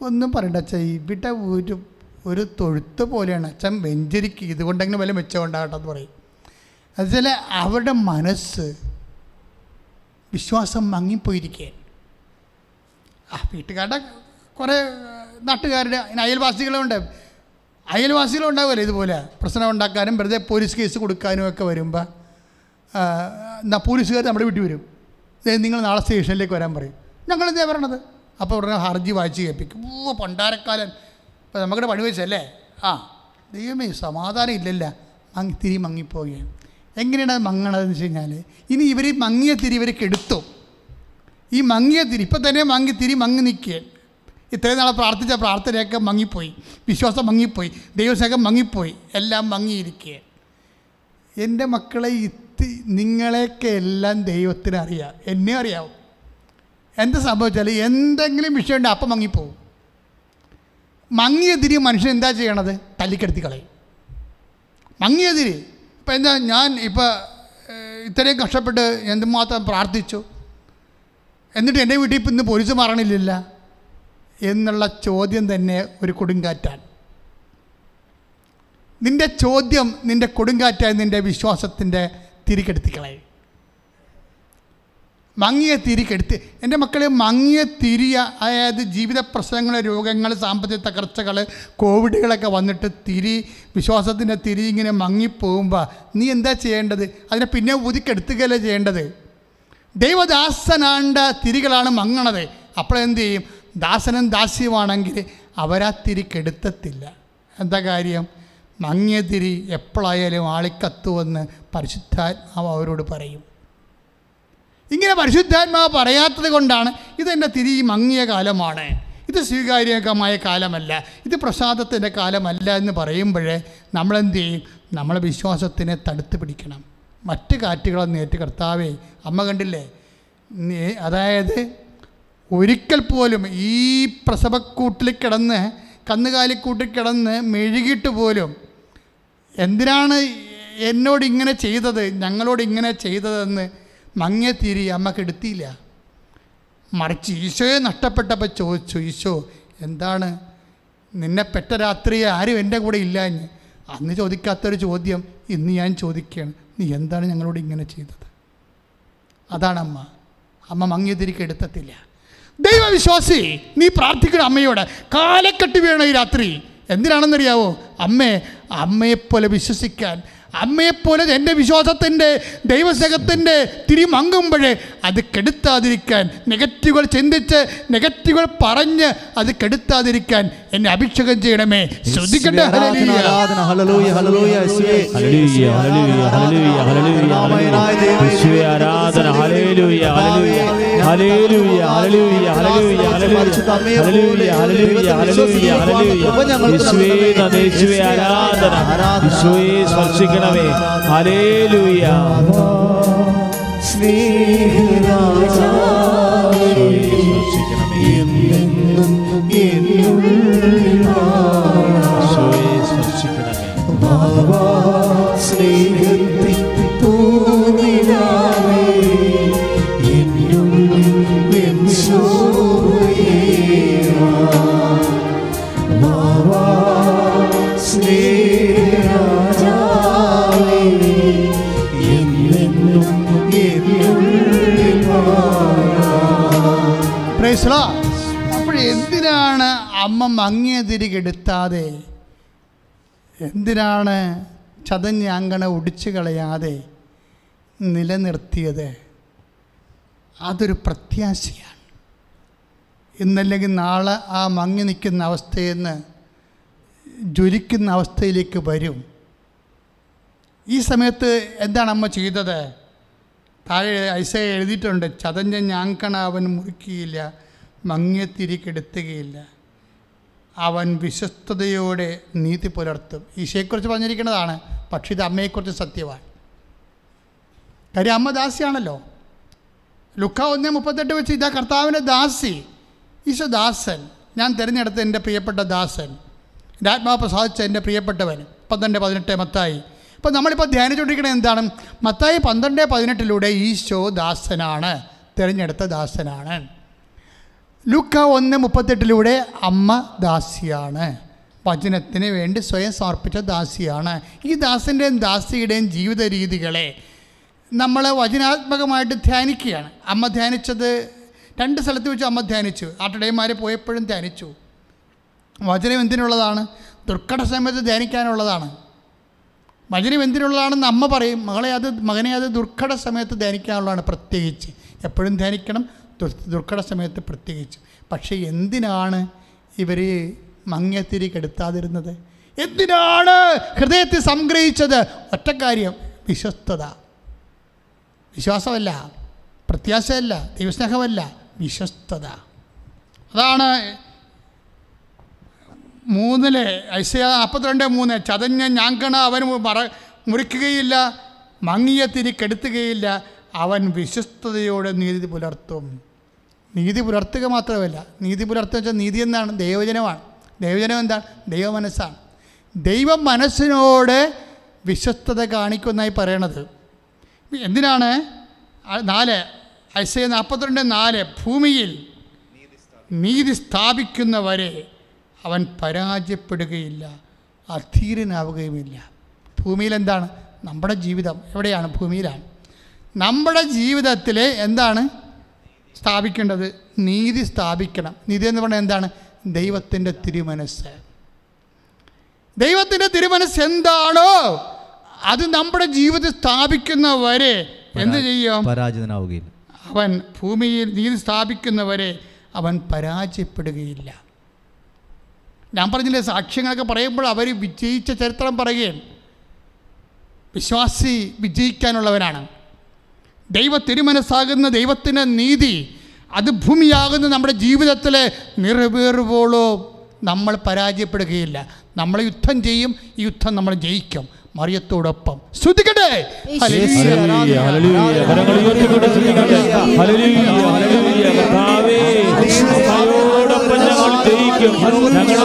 Speaker 4: ഒന്നും പറയണ്ട അച്ഛ ഇവിടെ ഒരു ഒരു തൊഴുത്ത് പോലെയാണ്. അച്ഛൻ വെഞ്ചരിക്ക് ഇതുകൊണ്ടെങ്കിലും വല്ല മെച്ചം ഉണ്ടാകട്ടെ എന്ന് പറയും. അതുപോലെ അവരുടെ മനസ്സ് വിശ്വാസം മങ്ങിപ്പോയിരിക്കുകയാണ്. ആ വീട്ടുകാരുടെ കുറേ നാട്ടുകാരുടെ അയൽവാസികളുണ്ട്. അയൽവാസികളും ഉണ്ടാവുമല്ലോ ഇതുപോലെ. പ്രശ്നം ഉണ്ടാക്കാനും വെറുതെ പോലീസ് കേസ് കൊടുക്കാനും ഒക്കെ വരുമ്പോൾ എന്നാ പോലീസുകാർ നമ്മുടെ വീട്ടിൽ വരും. നിങ്ങൾ നാളെ സ്റ്റേഷനിലേക്ക് വരാൻ പറയും. ഞങ്ങൾ എന്താ പറയണത് അപ്പോൾ ഉടനെ ഹർജി വായിച്ച് കേൾപ്പിക്കും. ഓ പണ്ടാരക്കാലൻ. ഇപ്പം നമുക്കിടെ പണി വെച്ചല്ലേ? ആ. ദൈവമേ സമാധാനം ഇല്ലല്ല. മങ്ങി തിരി മങ്ങിപ്പോവുകയാണ്. എങ്ങനെയാണ് അത് മങ്ങണതെന്ന് വെച്ച് കഴിഞ്ഞാൽ ഇനി ഇവർ മങ്ങിയ തിരി ഇവർ കെടുത്തു ഈ മങ്ങിയ തിരി ഇപ്പം തന്നെ മങ്ങി തിരി മങ്ങി നിൽക്കുക ഇത്രയും നാളെ പ്രാർത്ഥിച്ച പ്രാർത്ഥനയൊക്കെ മങ്ങിപ്പോയി. വിശ്വാസം മങ്ങിപ്പോയി. ദൈവസ്നേഹം മങ്ങിപ്പോയി. എല്ലാം മങ്ങിയിരിക്കുക എന്റെ മക്കളെ ഇത്തി നിങ്ങളെയൊക്കെ എല്ലാം ദൈവത്തിന് അറിയാം. എന്നെ അറിയാവും. എന്ത് സംഭവിച്ചാൽ എന്തെങ്കിലും വിഷയമുണ്ട് അപ്പം മങ്ങിപ്പോവും. മങ്ങിയതിരി മനുഷ്യൻ എന്താ ചെയ്യണത്? തല്ലിക്കെടുത്തി കളയും. മങ്ങിയതിരി. ഇപ്പം എന്താ ഞാൻ ഇപ്പോൾ ഇത്രയും കഷ്ടപ്പെട്ട് എന്തുമാത്രം പ്രാർത്ഥിച്ചു? എന്നിട്ട് എന്റെ വീട്ടിൽ ഇപ്പം ഇന്ന് പോലീസ് മാറണില്ല എന്നുള്ള ചോദ്യം തന്നെ ഒരു കൊടുങ്കാറ്റാണ്. നിന്റെ ചോദ്യം നിന്റെ കൊടുങ്കാറ്റായി നിന്റെ വിശ്വാസത്തിന്റെ തിരികെടുത്തിക്കളയും. മങ്ങിയ തിരിക്കെടുത്ത് എന്റെ മക്കൾ മങ്ങിയ തിരിയ അതായത് ജീവിത പ്രശ്നങ്ങൾ രോഗങ്ങൾ സാമ്പത്തിക തകർച്ചകൾ കോവിഡുകളൊക്കെ വന്നിട്ട് തിരി വിശ്വാസത്തിന്റെ തിരി ഇങ്ങനെ മങ്ങിപ്പോകുമ്പോൾ നീ എന്താ ചെയ്യേണ്ടത്? അതിനെ പിന്നെ ഒതുക്കെടുത്തുകയല്ലേ ചെയ്യേണ്ടത്? ദൈവദാസനാണ്ട തിരികളാണ് മങ്ങണത്. അപ്പോഴെന്ത് ചെയ്യും? ദാസനും ദാസ്യമാണെങ്കിൽ തിരി കെടുത്തത്തില്ല. എന്താ കാര്യം? മങ്ങിയ തിരി എപ്പോഴായാലും ആളിക്കത്തുവെന്ന് പരിശുദ്ധാത്മാവ് അവരോട് പറയും. ഇങ്ങനെ പരിശുദ്ധാത്മാവ് പറയാത്തത് കൊണ്ടാണ് ഇതെന്റെ തിരി മങ്ങിയ കാലമാണ്. ഇത് സ്വീകാര്യകമായ കാലമല്ല. ഇത് പ്രസാദത്തിന്റെ കാലമല്ല എന്ന് പറയുമ്പോഴേ നമ്മളെന്ത് ചെയ്യും? നമ്മളെ വിശ്വാസത്തിനെ തടുത്ത് പിടിക്കണം. മറ്റ് കാറ്റുകളെ നേറ്റ് കർത്താവേ അമ്മ കണ്ടില്ലേ? അതായത് ഒരിക്കൽ പോലും ഈ പ്രസവക്കൂട്ടിൽ കിടന്ന് കന്നുകാലിക്കൂട്ടിൽ കിടന്ന് മെഴുകിയിട്ട് പോലും എന്തിനാണ് എന്നോട് ഇങ്ങനെ ചെയ്തത് ഞങ്ങളോട് ഇങ്ങനെ ചെയ്തതെന്ന് മങ്ങിയ തിരി അമ്മ കെടുത്തിയില്ല. മറിച്ച് ഈശോയെ നഷ്ടപ്പെട്ടപ്പോൾ ചോദിച്ചു ഈശോ എന്താണ്? നിന്നെ പെട്ട രാത്രി ആരും എന്റെ കൂടെ ഇല്ലാഞ്ഞ്? അന്ന് ചോദിക്കാത്തൊരു ചോദ്യം ഇന്ന് ഞാൻ ചോദിക്കുകയാണ് നീ എന്താണ് ഞങ്ങളോട് ഇങ്ങനെ ചെയ്തത്? അതാണ് അമ്മ. അമ്മ മങ്ങിയ തിരിക്ക് എടുത്തത്തില്ല ദൈവവിശ്വാസി നീ പ്രാർത്ഥിക്കണം അമ്മയോട്. കാലക്കെട്ട് വീണ ഈ രാത്രി. എന്തിനാണെന്നറിയാവോ? അമ്മേ അമ്മയെപ്പോലെ വിശ്വസിക്കാൻ അമ്മയെപ്പോലെ എന്റെ വിശ്വാസത്തിന്റെ ദൈവസ്നേഹത്തിന്റെ തിരിമങ്ങുമ്പോഴേ അത് കെടുത്താതിരിക്കാൻ നെഗറ്റീവുകൾ ചിന്തിച്ച് നെഗറ്റീവുകൾ പറഞ്ഞ് അത് കെടുത്താതിരിക്കാൻ എന്നെ അഭിഷേകം ചെയ്യണമേ. ശ്രദ്ധിക്കട്ടെ?
Speaker 2: ആരാധന.
Speaker 3: ചെയ്യണമേ ഹലേലുയ
Speaker 4: സ്നേഹരാജ അപ്പോൾ എന്തിനാണ് അമ്മ മങ്ങിയ തിരികെടുത്താതെ എന്തിനാണ് ചതഞ്ഞ അങ്കണ ഒടിച്ചു കളയാതെ നിലനിർത്തിയത്? അതൊരു പ്രത്യാശയാണ്. ഇന്നല്ലെങ്കിൽ നാളെ ആ മങ്ങി നിൽക്കുന്ന അവസ്ഥയിൽ നിന്ന് ജ്വലിക്കുന്ന അവസ്ഥയിലേക്ക് വരും. ഈ സമയത്ത് എന്താണ് അമ്മ ചെയ്തത്? താഴെ ഐസ എഴുതിയിട്ടുണ്ട് ചതഞ്ഞ ഞാങ്കണ അവൻ മുറിക്കുകയില്ല മങ്ങിയത്തിരിക്കെടുത്തുകയില്ല അവൻ വിശ്വസ്തയോടെ നീതി പുലർത്തും. ഈശയെക്കുറിച്ച് പറഞ്ഞിരിക്കുന്നതാണ് പക്ഷേ ഇത് അമ്മയെക്കുറിച്ച് സത്യമാണ്. കാര്യം അമ്മ ദാസിയാണല്ലോ. ലുക്ക ഒന്ന് മുപ്പത്തെട്ട് വെച്ച് ഇതാ കർത്താവിന്റെ ദാസി ഈശോ ദാസൻ ഞാൻ തിരഞ്ഞെടുത്ത എന്റെ പ്രിയപ്പെട്ട ദാസൻ ആത്മാവ് പ്രസാദിച്ച എന്റെ പ്രിയപ്പെട്ടവൻ. പന്ത്രണ്ട് പതിനെട്ട് മത്തായി അപ്പോൾ നമ്മളിപ്പോൾ ധ്യാനിച്ചുകൊണ്ടിരിക്കുന്നത് എന്താണ്? മത്തായി പന്ത്രണ്ട് പതിനെട്ടിലൂടെ ഈശോ ദാസനാണ്. തിരഞ്ഞെടുത്ത ദാസനാണ്. ലുക്ക ഒന്ന് മുപ്പത്തെട്ടിലൂടെ അമ്മ ദാസിയാണ്. വചനത്തിന് വേണ്ടി സ്വയം സമർപ്പിച്ച ദാസിയാണ്. ഈ ദാസിന്റെയും ദാസിയുടെയും ജീവിത രീതികളെ നമ്മൾ വചനാത്മകമായിട്ട് ധ്യാനിക്കുകയാണ്. അമ്മ ധ്യാനിച്ചത് രണ്ട് സ്ഥലത്ത് വെച്ച് അമ്മ ധ്യാനിച്ചു. ആട്ടടയന്മാർ പോയപ്പോഴും ധ്യാനിച്ചു. വചനം എന്തിനുള്ളതാണ്? ദുർഘട സമയത്ത് ധ്യാനിക്കാനുള്ളതാണ്. വചനം എന്തിനുള്ളതാണെന്ന് അമ്മ പറയും. മകളെ അത് മകനെ അത് ദുർഘട സമയത്ത് ധ്യാനിക്കാനുള്ളതാണ് പ്രത്യേകിച്ച്. എപ്പോഴും ധ്യാനിക്കണം ദുർ ദുർഘട സമയത്ത് പ്രത്യേകിച്ച്. പക്ഷേ എന്തിനാണ് ഇവർ മങ്ങത്തിരി കെടുത്താതിരുന്നത്? എന്തിനാണ് ഹൃദയത്തിൽ സംഗ്രഹിച്ചത്? ഒറ്റക്കാര്യം വിശ്വസ്തത. വിശ്വാസമല്ല പ്രത്യാശയല്ല ദൈവസ്നേഹമല്ല വിശ്വസ്തത. അതാണ് മൂന്നിൽ ഐസയ നാൽപ്പത്തിരണ്ട് മൂന്ന് ചതഞ്ഞ ഞാങ്കണ അവൻ മറ മുറിക്കുകയില്ല മങ്ങിയ തിരി കെടുത്തുകയില്ല അവൻ വിശ്വസ്തയോടെ നീതി പുലർത്തും. നീതി പുലർത്തുക മാത്രമല്ല നീതി പുലർത്തുക വെച്ചാൽ നീതി എന്താണ് ദൈവജനമാണ്. ദൈവജനം എന്താണ്? ദൈവ മനസ്സാണ് ദൈവ മനസ്സിനോട് വിശ്വസ്തത കാണിക്കുന്നതായി പറയണത്. എന്തിനാണ്? നാല് ഐസയ നാൽപ്പത്തിരണ്ട് നാല് ഭൂമിയിൽ നീതി സ്ഥാപിക്കുന്നവരെ അവൻ പരാജയപ്പെടുകയില്ല അധീരനാവുകയുമില്ല. ഭൂമിയിലെന്താണ്? നമ്മുടെ ജീവിതം എവിടെയാണ്? ഭൂമിയിലാണ്. നമ്മുടെ ജീവിതത്തിൽ എന്താണ്? സ്ഥാപിക്കേണ്ടത്? നീതി സ്ഥാപിക്കണം. നീതി എന്ന് പറഞ്ഞാൽ എന്താണ്? ദൈവത്തിന്റെ തിരുമനസ് ദൈവത്തിന്റെ തിരുമനസ് എന്താണോ അത് നമ്മുടെ ജീവിതത്തിൽ സ്ഥാപിക്കുന്നവരെ എന്ത് ചെയ്യും?
Speaker 2: പരാജിതനാവുകയില്ല.
Speaker 4: അവൻ ഭൂമിയിൽ നീതി സ്ഥാപിക്കുന്നവരെ അവൻ പരാജയപ്പെടുകയില്ല. ഞാൻ പറഞ്ഞില്ലേ സാക്ഷ്യങ്ങളൊക്കെ പറയുമ്പോൾ അവർ വിജയിച്ച ചരിത്രം പറയുകയാണ്. വിശ്വാസി വിജയിക്കാനുള്ളവനാണ് ദൈവ തിരുമനസ്സാകുന്ന ദൈവത്തിന്റെ നീതി അത് ഭൂമിയാകുന്ന നമ്മുടെ ജീവിതത്തിൽ നിറവേറുവോളോ നമ്മൾ പരാജയപ്പെടുകയില്ല. നമ്മൾ യുദ്ധം ചെയ്യും ഈ യുദ്ധം നമ്മൾ ജയിക്കും. മറിയത്തോടൊപ്പം ശ്രുതിക്കട്ടെ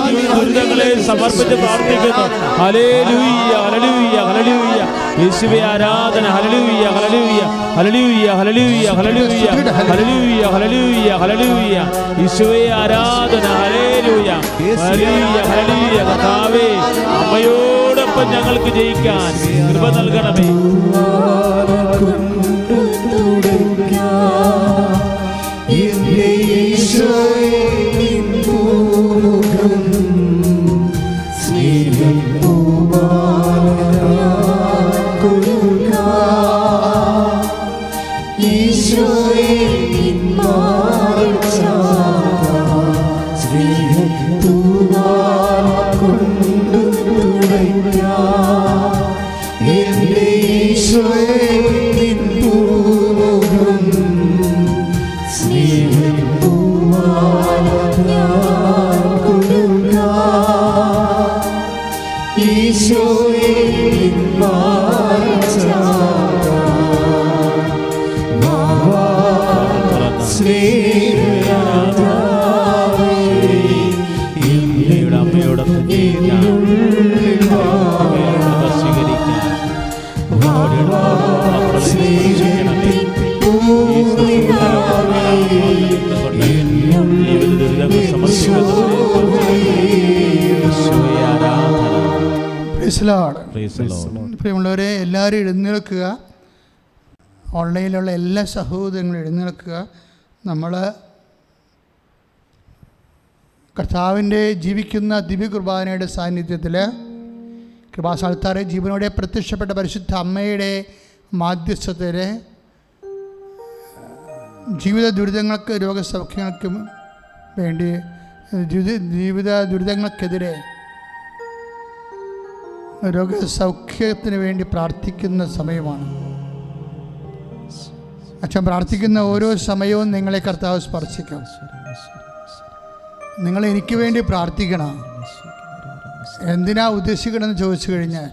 Speaker 1: ജീവിത ദുരിതങ്ങളെ സമർപ്പിച്ച് പ്രാർത്ഥിക്കുന്നു ഹല്ലേലൂയ, ഹലലുയ്യ ഹലലുയ്യ യേശുവേ ആരാധന ഹലലുയ്യ ഹലലുയ്യ ഹലലുയ്യ ഹലലുയ്യ ഹലലുയ്യ ഹലലുയ്യ ഹലലുയ്യ ഹലലുയ്യ യേശുവേ ആരാധന ഹല്ലേലൂയ, ഹലലുയ്യ ഹലലുയ്യ കർത്താവേ അമ്മയോടൊപ്പം ഞങ്ങൾക്ക് ജയിക്കാൻ കൃപ നൽകണമേ.
Speaker 4: സഹോദരങ്ങളും എഴുന്നേൽക്കുക. നമ്മൾ കർത്താവിന്റെ ജീവിക്കുന്ന ദിവ്യ കുർബാനയുടെ സാന്നിധ്യത്തിൽ കൃപാസാൽത്താറെ ജീവനോടെ പ്രത്യക്ഷപ്പെട്ട പരിശുദ്ധ അമ്മയുടെ മാധ്യസ്ഥത്തിൽ ജീവിത ദുരിതങ്ങൾക്ക് രോഗസൗഖ്യങ്ങൾക്കും വേണ്ടി ജീവിത ജീവിത ദുരിതങ്ങൾക്കെതിരെ രോഗസൗഖ്യത്തിന് വേണ്ടി പ്രാർത്ഥിക്കുന്ന സമയമാണ്. അച്ഛൻ പ്രാർത്ഥിക്കുന്ന ഓരോ സമയവും നിങ്ങളെ കർത്താവ് സ്പർശിക്കും. നിങ്ങൾ എനിക്ക് വേണ്ടി പ്രാർത്ഥിക്കണം. എന്തിനാ ഉദ്ദേശിക്കണമെന്ന് ചോദിച്ചു കഴിഞ്ഞാൽ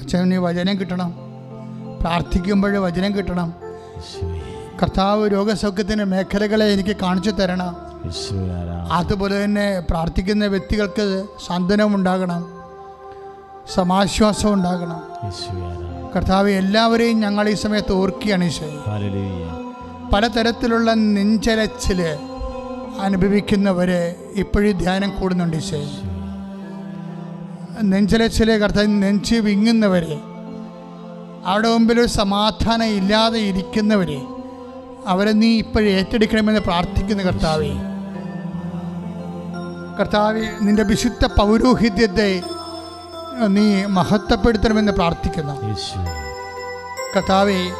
Speaker 4: അച്ഛന് വചനം കിട്ടണം. പ്രാർത്ഥിക്കുമ്പോൾ വചനം കിട്ടണം. കർത്താവ് രോഗസൗഖ്യത്തിന്റെ മേഖലകളെ എനിക്ക് കാണിച്ചു തരണം. അതുപോലെ തന്നെ പ്രാർത്ഥിക്കുന്ന വ്യക്തികൾക്ക് സാന്ത്വനം ഉണ്ടാകണം സമാശ്വാസം ഉണ്ടാകണം. കർത്താവ് എല്ലാവരെയും ഞങ്ങൾ ഈ സമയത്ത് ഓർക്കുകയാണ് ഈശോ പലതരത്തിലുള്ള നെഞ്ചലച്ചിൽ അനുഭവിക്കുന്നവരെ ഇപ്പോഴും ധ്യാനം കൂടുന്നുണ്ട് ഈശോ നെഞ്ചലച്ചിലെ കർത്താവ് നെഞ്ച് വിങ്ങുന്നവരെ അവിടെ മുമ്പിൽ ഒരു സമാധാനം ഇല്ലാതെ ഇരിക്കുന്നവരെ അവരെ നീ ഇപ്പോഴും ഏറ്റെടുക്കണമെന്ന് പ്രാർത്ഥിക്കുന്നു കർത്താവേ. കർത്താവ് നിന്റെ വിശുദ്ധ പൗരോഹിത്യത്തെ നീ മഹത്വപ്പെടുത്തണമെന്ന് പ്രാർത്ഥിക്കുന്നു. കർത്താവെ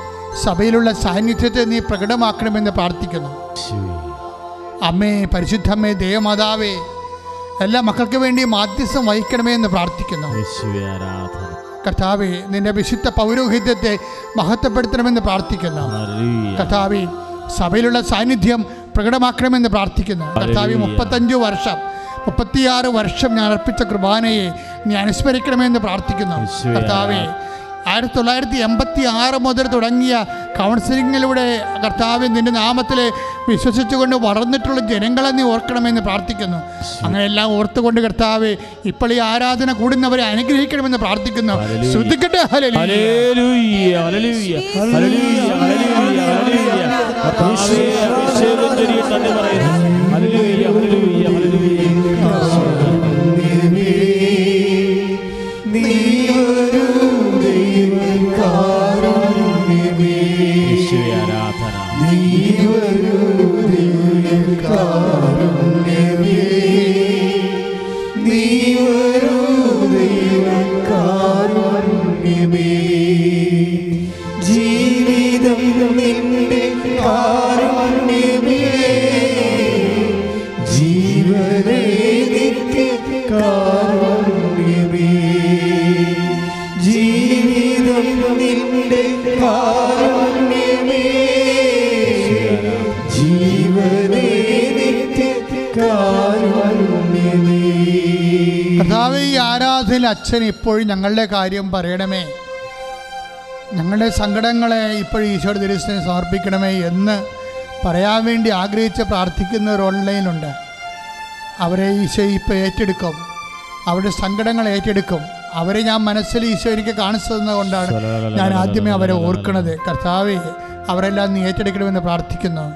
Speaker 4: സഭയിലുള്ള സാന്നിധ്യത്തെ നീ പ്രകടമാക്കണമെന്ന് പ്രാർത്ഥിക്കുന്നു. അമ്മേ പരിശുദ്ധമ്മേ ദേവമാതാവേ എല്ലാ മക്കൾക്ക് വേണ്ടി മാധ്യസ്ഥം വഹിക്കണമേ എന്ന് പ്രാർത്ഥിക്കുന്നു. കർത്താവെ നിന്റെ വിശുദ്ധ പൗരോഹിത്യത്തെ മഹത്വപ്പെടുത്തണമെന്ന് പ്രാർത്ഥിക്കുന്നു. കർത്താവെ സഭയിലുള്ള സാന്നിധ്യം പ്രകടമാക്കണമെന്ന് പ്രാർത്ഥിക്കുന്നു. കർത്താവ് മുപ്പത്തഞ്ച് വർഷം മുപ്പത്തിയാറ് വർഷം ഞാൻ അർപ്പിച്ച കുർബാനയെ നീ അനുസ്മരിക്കണമെന്ന് പ്രാർത്ഥിക്കുന്നു കർത്താവേ ആയിരത്തി തൊള്ളായിരത്തി എൺപത്തി ആറ് മുതൽ തുടങ്ങിയ കൗൺസിലിങ്ങിലൂടെ കർത്താവ് നിന്റെ നാമത്തിൽ വിശ്വസിച്ചുകൊണ്ട് വളർന്നിട്ടുള്ള ജനങ്ങളെ നീ ഓർക്കണമെന്ന് പ്രാർത്ഥിക്കുന്നു അങ്ങനെ എല്ലാം ഓർത്തുകൊണ്ട് കർത്താവ് ഇപ്പോൾ ഈ ആരാധന കൂടുന്നവരെ അനുഗ്രഹിക്കണമെന്ന് പ്രാർത്ഥിക്കുന്നു
Speaker 1: ഹല്ലേലൂയ.
Speaker 4: ശ്രദ്ധിക്കട്ടെ ഹല്ലേലൂയ. അച്ഛൻ ഇപ്പോഴും ഞങ്ങളുടെ കാര്യം പറയണമേ. ഞങ്ങളുടെ സങ്കടങ്ങളെ ഇപ്പോഴും ഈശോയുടെ തിരുസ്ഥനെ സമർപ്പിക്കണമേ എന്ന് പറയാൻ വേണ്ടി ആഗ്രഹിച്ച് പ്രാർത്ഥിക്കുന്ന ഒരു ഓൺലൈനുണ്ട്. അവരെ ഈശോ ഇപ്പോൾ ഏറ്റെടുക്കും. അവരുടെ സങ്കടങ്ങൾ ഏറ്റെടുക്കും. അവരെ ഞാൻ മനസ്സിൽ ഈശോ എനിക്ക് കാണിച്ചു തന്നതുകൊണ്ടാണ് ഞാൻ ആദ്യമേ അവരെ ഓർക്കണത്. കർത്താവെ അവരെല്ലാം നീ ഏറ്റെടുക്കണമെന്ന് പ്രാർത്ഥിക്കുന്നു.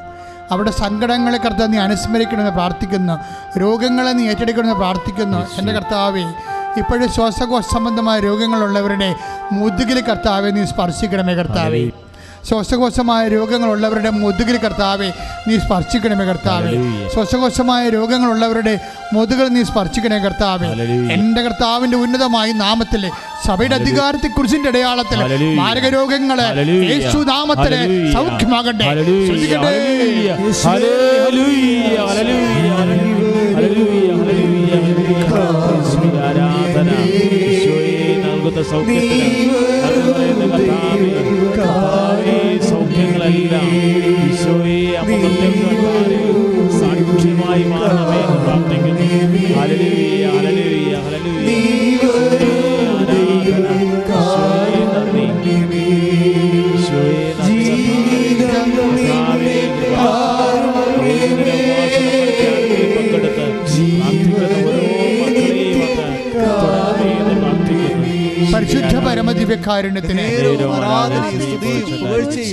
Speaker 4: അവരുടെ സങ്കടങ്ങളെ കർത്താവ് നീ അനുസ്മരിക്കണമെന്ന് പ്രാർത്ഥിക്കുന്നു. രോഗങ്ങളെ നീ ഏറ്റെടുക്കണമെന്ന് പ്രാർത്ഥിക്കുന്നു. എന്റെ കർത്താവെ ഇപ്പോഴും ശ്വാസകോശ സംബന്ധമായ രോഗങ്ങളുള്ളവരുടെ മുതുകിൽ കർത്താവെ നീ സ്പർശിക്കണമേ കർത്താവെ ശ്വാസകോശമായ രോഗങ്ങളുള്ളവരുടെ മുതുകിൽ കർത്താവെ നീ സ്പർശിക്കണമേ കർത്താവെ. ശ്വാസകോശമായ രോഗങ്ങളുള്ളവരുടെ മുതുകൾ നീ സ്പർശിക്കണേ കർത്താവെ. എന്റെ കർത്താവിന്റെ ഉന്നതമായ നാമത്തിൽ സഭയുടെ അധികാരത്തെ കുറിച്ചിന്റെ അടയാളത്തിൽ. മാരക
Speaker 1: രോഗങ്ങൾ.
Speaker 4: യേശു നാമത്തിലെ. സൗഖ്യമാകട്ടെ. ശ്രദ്ധിക്കട്ടെ
Speaker 1: നൽകുന്ന സൗഖ്യത്തിന്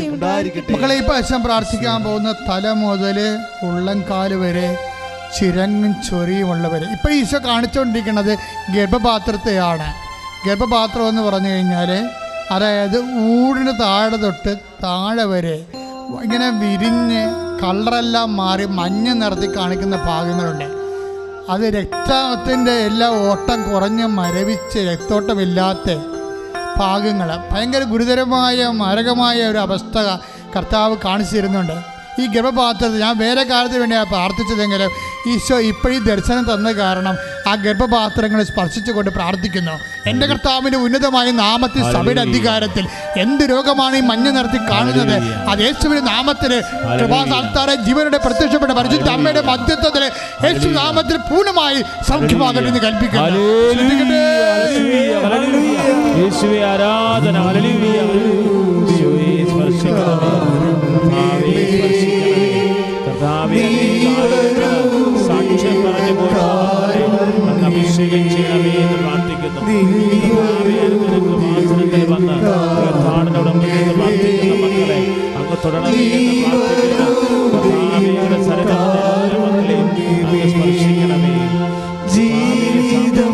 Speaker 2: ഉണ്ടായിരിക്കട്ടെ.
Speaker 4: മക്കളെ ഇപ്പൊ അച്ഛൻ പ്രാർത്ഥിക്കാൻ പോകുന്ന തല മുതൽ ഉള്ളംകാൽ വരെ ചിരങ്ങും ചൊറിയുമുള്ളവരെ ഇപ്പൊ ഈശോ കാണിച്ചുകൊണ്ടിരിക്കുന്നത് ഗർഭപാത്രത്തെയാണ്. ഗർഭപാത്രം എന്ന് പറഞ്ഞു കഴിഞ്ഞാൽ അതായത് ഊടിന് താഴെ തൊട്ട് താഴെ വരെ ഇങ്ങനെ വിരിഞ്ഞ് കളറെല്ലാം മാറി മഞ്ഞ നിറത്തി കാണിക്കുന്ന ഭാഗങ്ങളുണ്ട്. അത് രക്തത്തിന്റെ എല്ലാ ഓട്ടം കുറഞ്ഞ് മരവിച്ച് രക്തോട്ടമില്ലാത്ത ഭാഗങ്ങൾ ഭയങ്കര ഗുരുതരമായ മാരകമായ ഒരു അവസ്ഥ കർത്താവ് കാണിച്ചു തരുന്നുണ്ട്. ഈ ഗർഭപാത്രത്തിൽ ഞാൻ വേറെ കാലത്തിന് വേണ്ടിയാണ് പ്രാർത്ഥിച്ചതെങ്കിലും ഈശോ ഇപ്പോഴും ദർശനം തന്ന കാരണം ആ ഗർഭപാത്രങ്ങളെ സ്പർശിച്ചുകൊണ്ട് പ്രാർത്ഥിക്കുന്നു. എന്റെ കർത്താവിന്റെ ഉന്നതമായ നാമത്തിൽ സഭയുടെ അധികാരത്തിൽ എന്ത് രോഗമാണ് ഈ മഞ്ഞ നിറത്തിൽ കാണുന്നത്? അത് യേശുവിന്റെ നാമത്തിൽ കൃപാസാൽത്താറെ ജീവനുടെ പ്രത്യക്ഷപ്പെട്ട പരിശുദ്ധ അമ്മയുടെ മധ്യത്വത്തിൽ യേശു നാമത്തിൽ പൂർണമായി സൗഖ്യമാകട്ടെ എന്ന് കൽപ്പിക്കുന്നു.
Speaker 1: ആരാധന. സ്പർശിക്കണമേ. പ്രാർത്ഥിക്കുന്നു. കൃപാസനത്തിൽ വന്ന് പ്രാർത്ഥിക്കുന്ന മക്കളെ അങ്ങ് തുടരണമേ എന്ന് പ്രാർത്ഥിക്കുന്നു. അങ്ങ് സ്പർശിക്കണമേ.
Speaker 3: ജീവിതം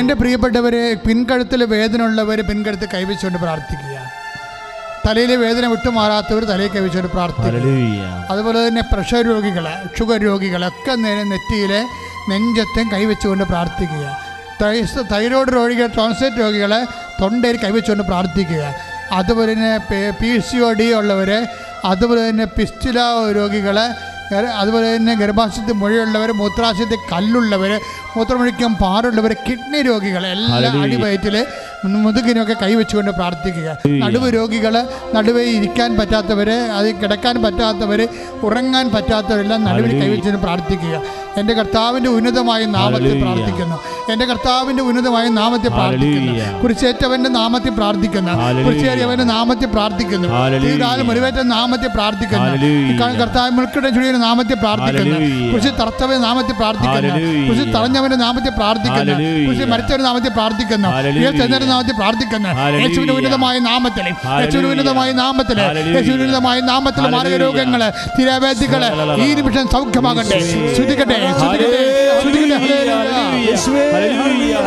Speaker 4: എന്റെ പ്രിയപ്പെട്ടവരെ പിൻകഴുത്തിൽ വേദന ഉള്ളവർ പിൻകഴുത്ത് കൈവച്ചുകൊണ്ട് പ്രാർത്ഥിക്കുക. തലയിലെ വേദന വിട്ടുമാറാത്തവർ തലയിൽ കൈവച്ചുകൊണ്ട് പ്രാർത്ഥിക്കുക. അതുപോലെ തന്നെ പ്രഷർ രോഗികളെ ഷുഗർ രോഗികളൊക്കെ നേരെ നെറ്റിയിലെ നെഞ്ചത്തും കൈവച്ചുകൊണ്ട് പ്രാർത്ഥിക്കുക. തൈറോയിഡ് തൈറോയ്ഡ് രോഗികൾ ട്രോൺസൈറ്റ് രോഗികളെ തൊണ്ടയിൽ കൈവച്ചുകൊണ്ട് പ്രാർത്ഥിക്കുക. അതുപോലെ തന്നെ പി സി ഒ ഡി ഉള്ളവർ അതുപോലെ തന്നെ പിസ്റ്റില രോഗികൾ അതുപോലെ തന്നെ ഗർഭാശയത്തിൽ മുഴയുള്ളവർ മൂത്രാശയത്തിൽ കല്ലുള്ളവർ മൂത്രമൊഴിക്കാൻ പാടുള്ളവരെ കിഡ്നി രോഗികളെ എല്ലാ അടിവയറ്റിൽ മുതുകിനൊക്കെ കൈവച്ചുകൊണ്ട് പ്രാർത്ഥിക്കുക. നടുവ് രോഗികൾ നടുവേ ഇരിക്കാൻ പറ്റാത്തവർ അത് കിടക്കാൻ പറ്റാത്തവർ ഉറങ്ങാൻ പറ്റാത്തവരെല്ലാം നടുവിൽ. കൈവച്ചുകൊണ്ട് പ്രാർത്ഥിക്കുക. എന്റെ കർത്താവിന്റെ ഉന്നതമായ നാമത്തിൽ പ്രാർത്ഥിക്കുന്നു. എന്റെ കർത്താവിന്റെ ഉന്നതമായ നാമത്തിൽ പ്രാർത്ഥിക്കുന്നു. കുറിച്ചേറ്റവന്റെ നാമത്തിൽ പ്രാർത്ഥിക്കുന്നു. കുരിശേറിയവന്റെ നാമത്തിൽ പ്രാർത്ഥിക്കുന്നു. തീരാലും മുറിവേറ്റ നാമത്തിൽ പ്രാർത്ഥിക്കുന്നു. കർത്താവ് മുൾക്കിടം ചുഴിയുടെ നാമത്തിൽ പ്രാർത്ഥിക്കുന്നു. കുറിച്ച് തറച്ചവന്റെ നാമത്തിൽ പ്രാർത്ഥിക്കുന്നു.
Speaker 1: കുറിച്ച്
Speaker 4: കുരിശിൽ തറഞ്ഞവന്റെ നാമത്തിൽ പ്രാർത്ഥിക്കുന്നു. കുരിശിൽ മരിച്ചവരുടെ നാമത്തിൽ പ്രാർത്ഥിക്കുന്നു. ഉയർത്തെഴുന്നേറ്റ നാമത്തിൽ പ്രാർത്ഥിക്കുന്നു. യേശുവിന്റെ ഉന്നതമായ നാമത്തിൽ യേശുവിന്റെ ഉന്നതമായ നാമത്തിൽ. യേശുവിന്റെ ഉന്നതമായ നാമത്തിൽ മാരക. രോഗങ്ങൾ തിരാവേദികൾ ഈ നിമിഷം സൗഖ്യമാകട്ടെ. ശ്രുതിക്കട്ടെ ശ്രുതിക്കട്ടെ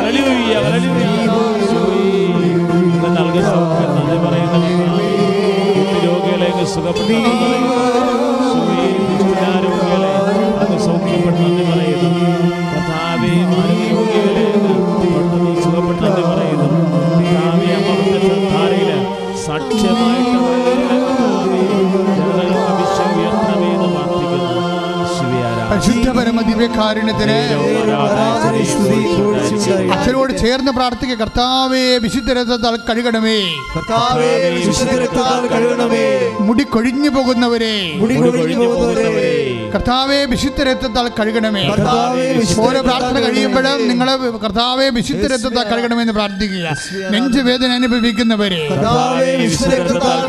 Speaker 4: ഹല്ലേലൂയ.
Speaker 1: രോഗികളെ സുഖപ്പെടുത്തി
Speaker 4: ദിവ്യകാരുണ്യത്തിന് അച്ഛനോട് ചേർന്ന് പ്രാർത്ഥിക്കുക. കർത്താവേ വിശുദ്ധ രഥത്താൽ കഴുകണമേ.
Speaker 3: രക്തത്താൽ
Speaker 4: മുടി കൊഴിഞ്ഞു പോകുന്നവരെ. കർത്താവെ വിശുദ്ധ രക്തത്താൽ കഴുകണമേ ഓരോ പ്രാർത്ഥന കഴിയുമ്പോഴും നിങ്ങൾ കർത്താവെ വിശുദ്ധ രക്തത്താൽ കഴുകണമെന്ന് പ്രാർത്ഥിക്കുക. നെഞ്ചുവേദന അനുഭവിക്കുന്നവരെ.
Speaker 3: കർത്താവേ വിശുദ്ധ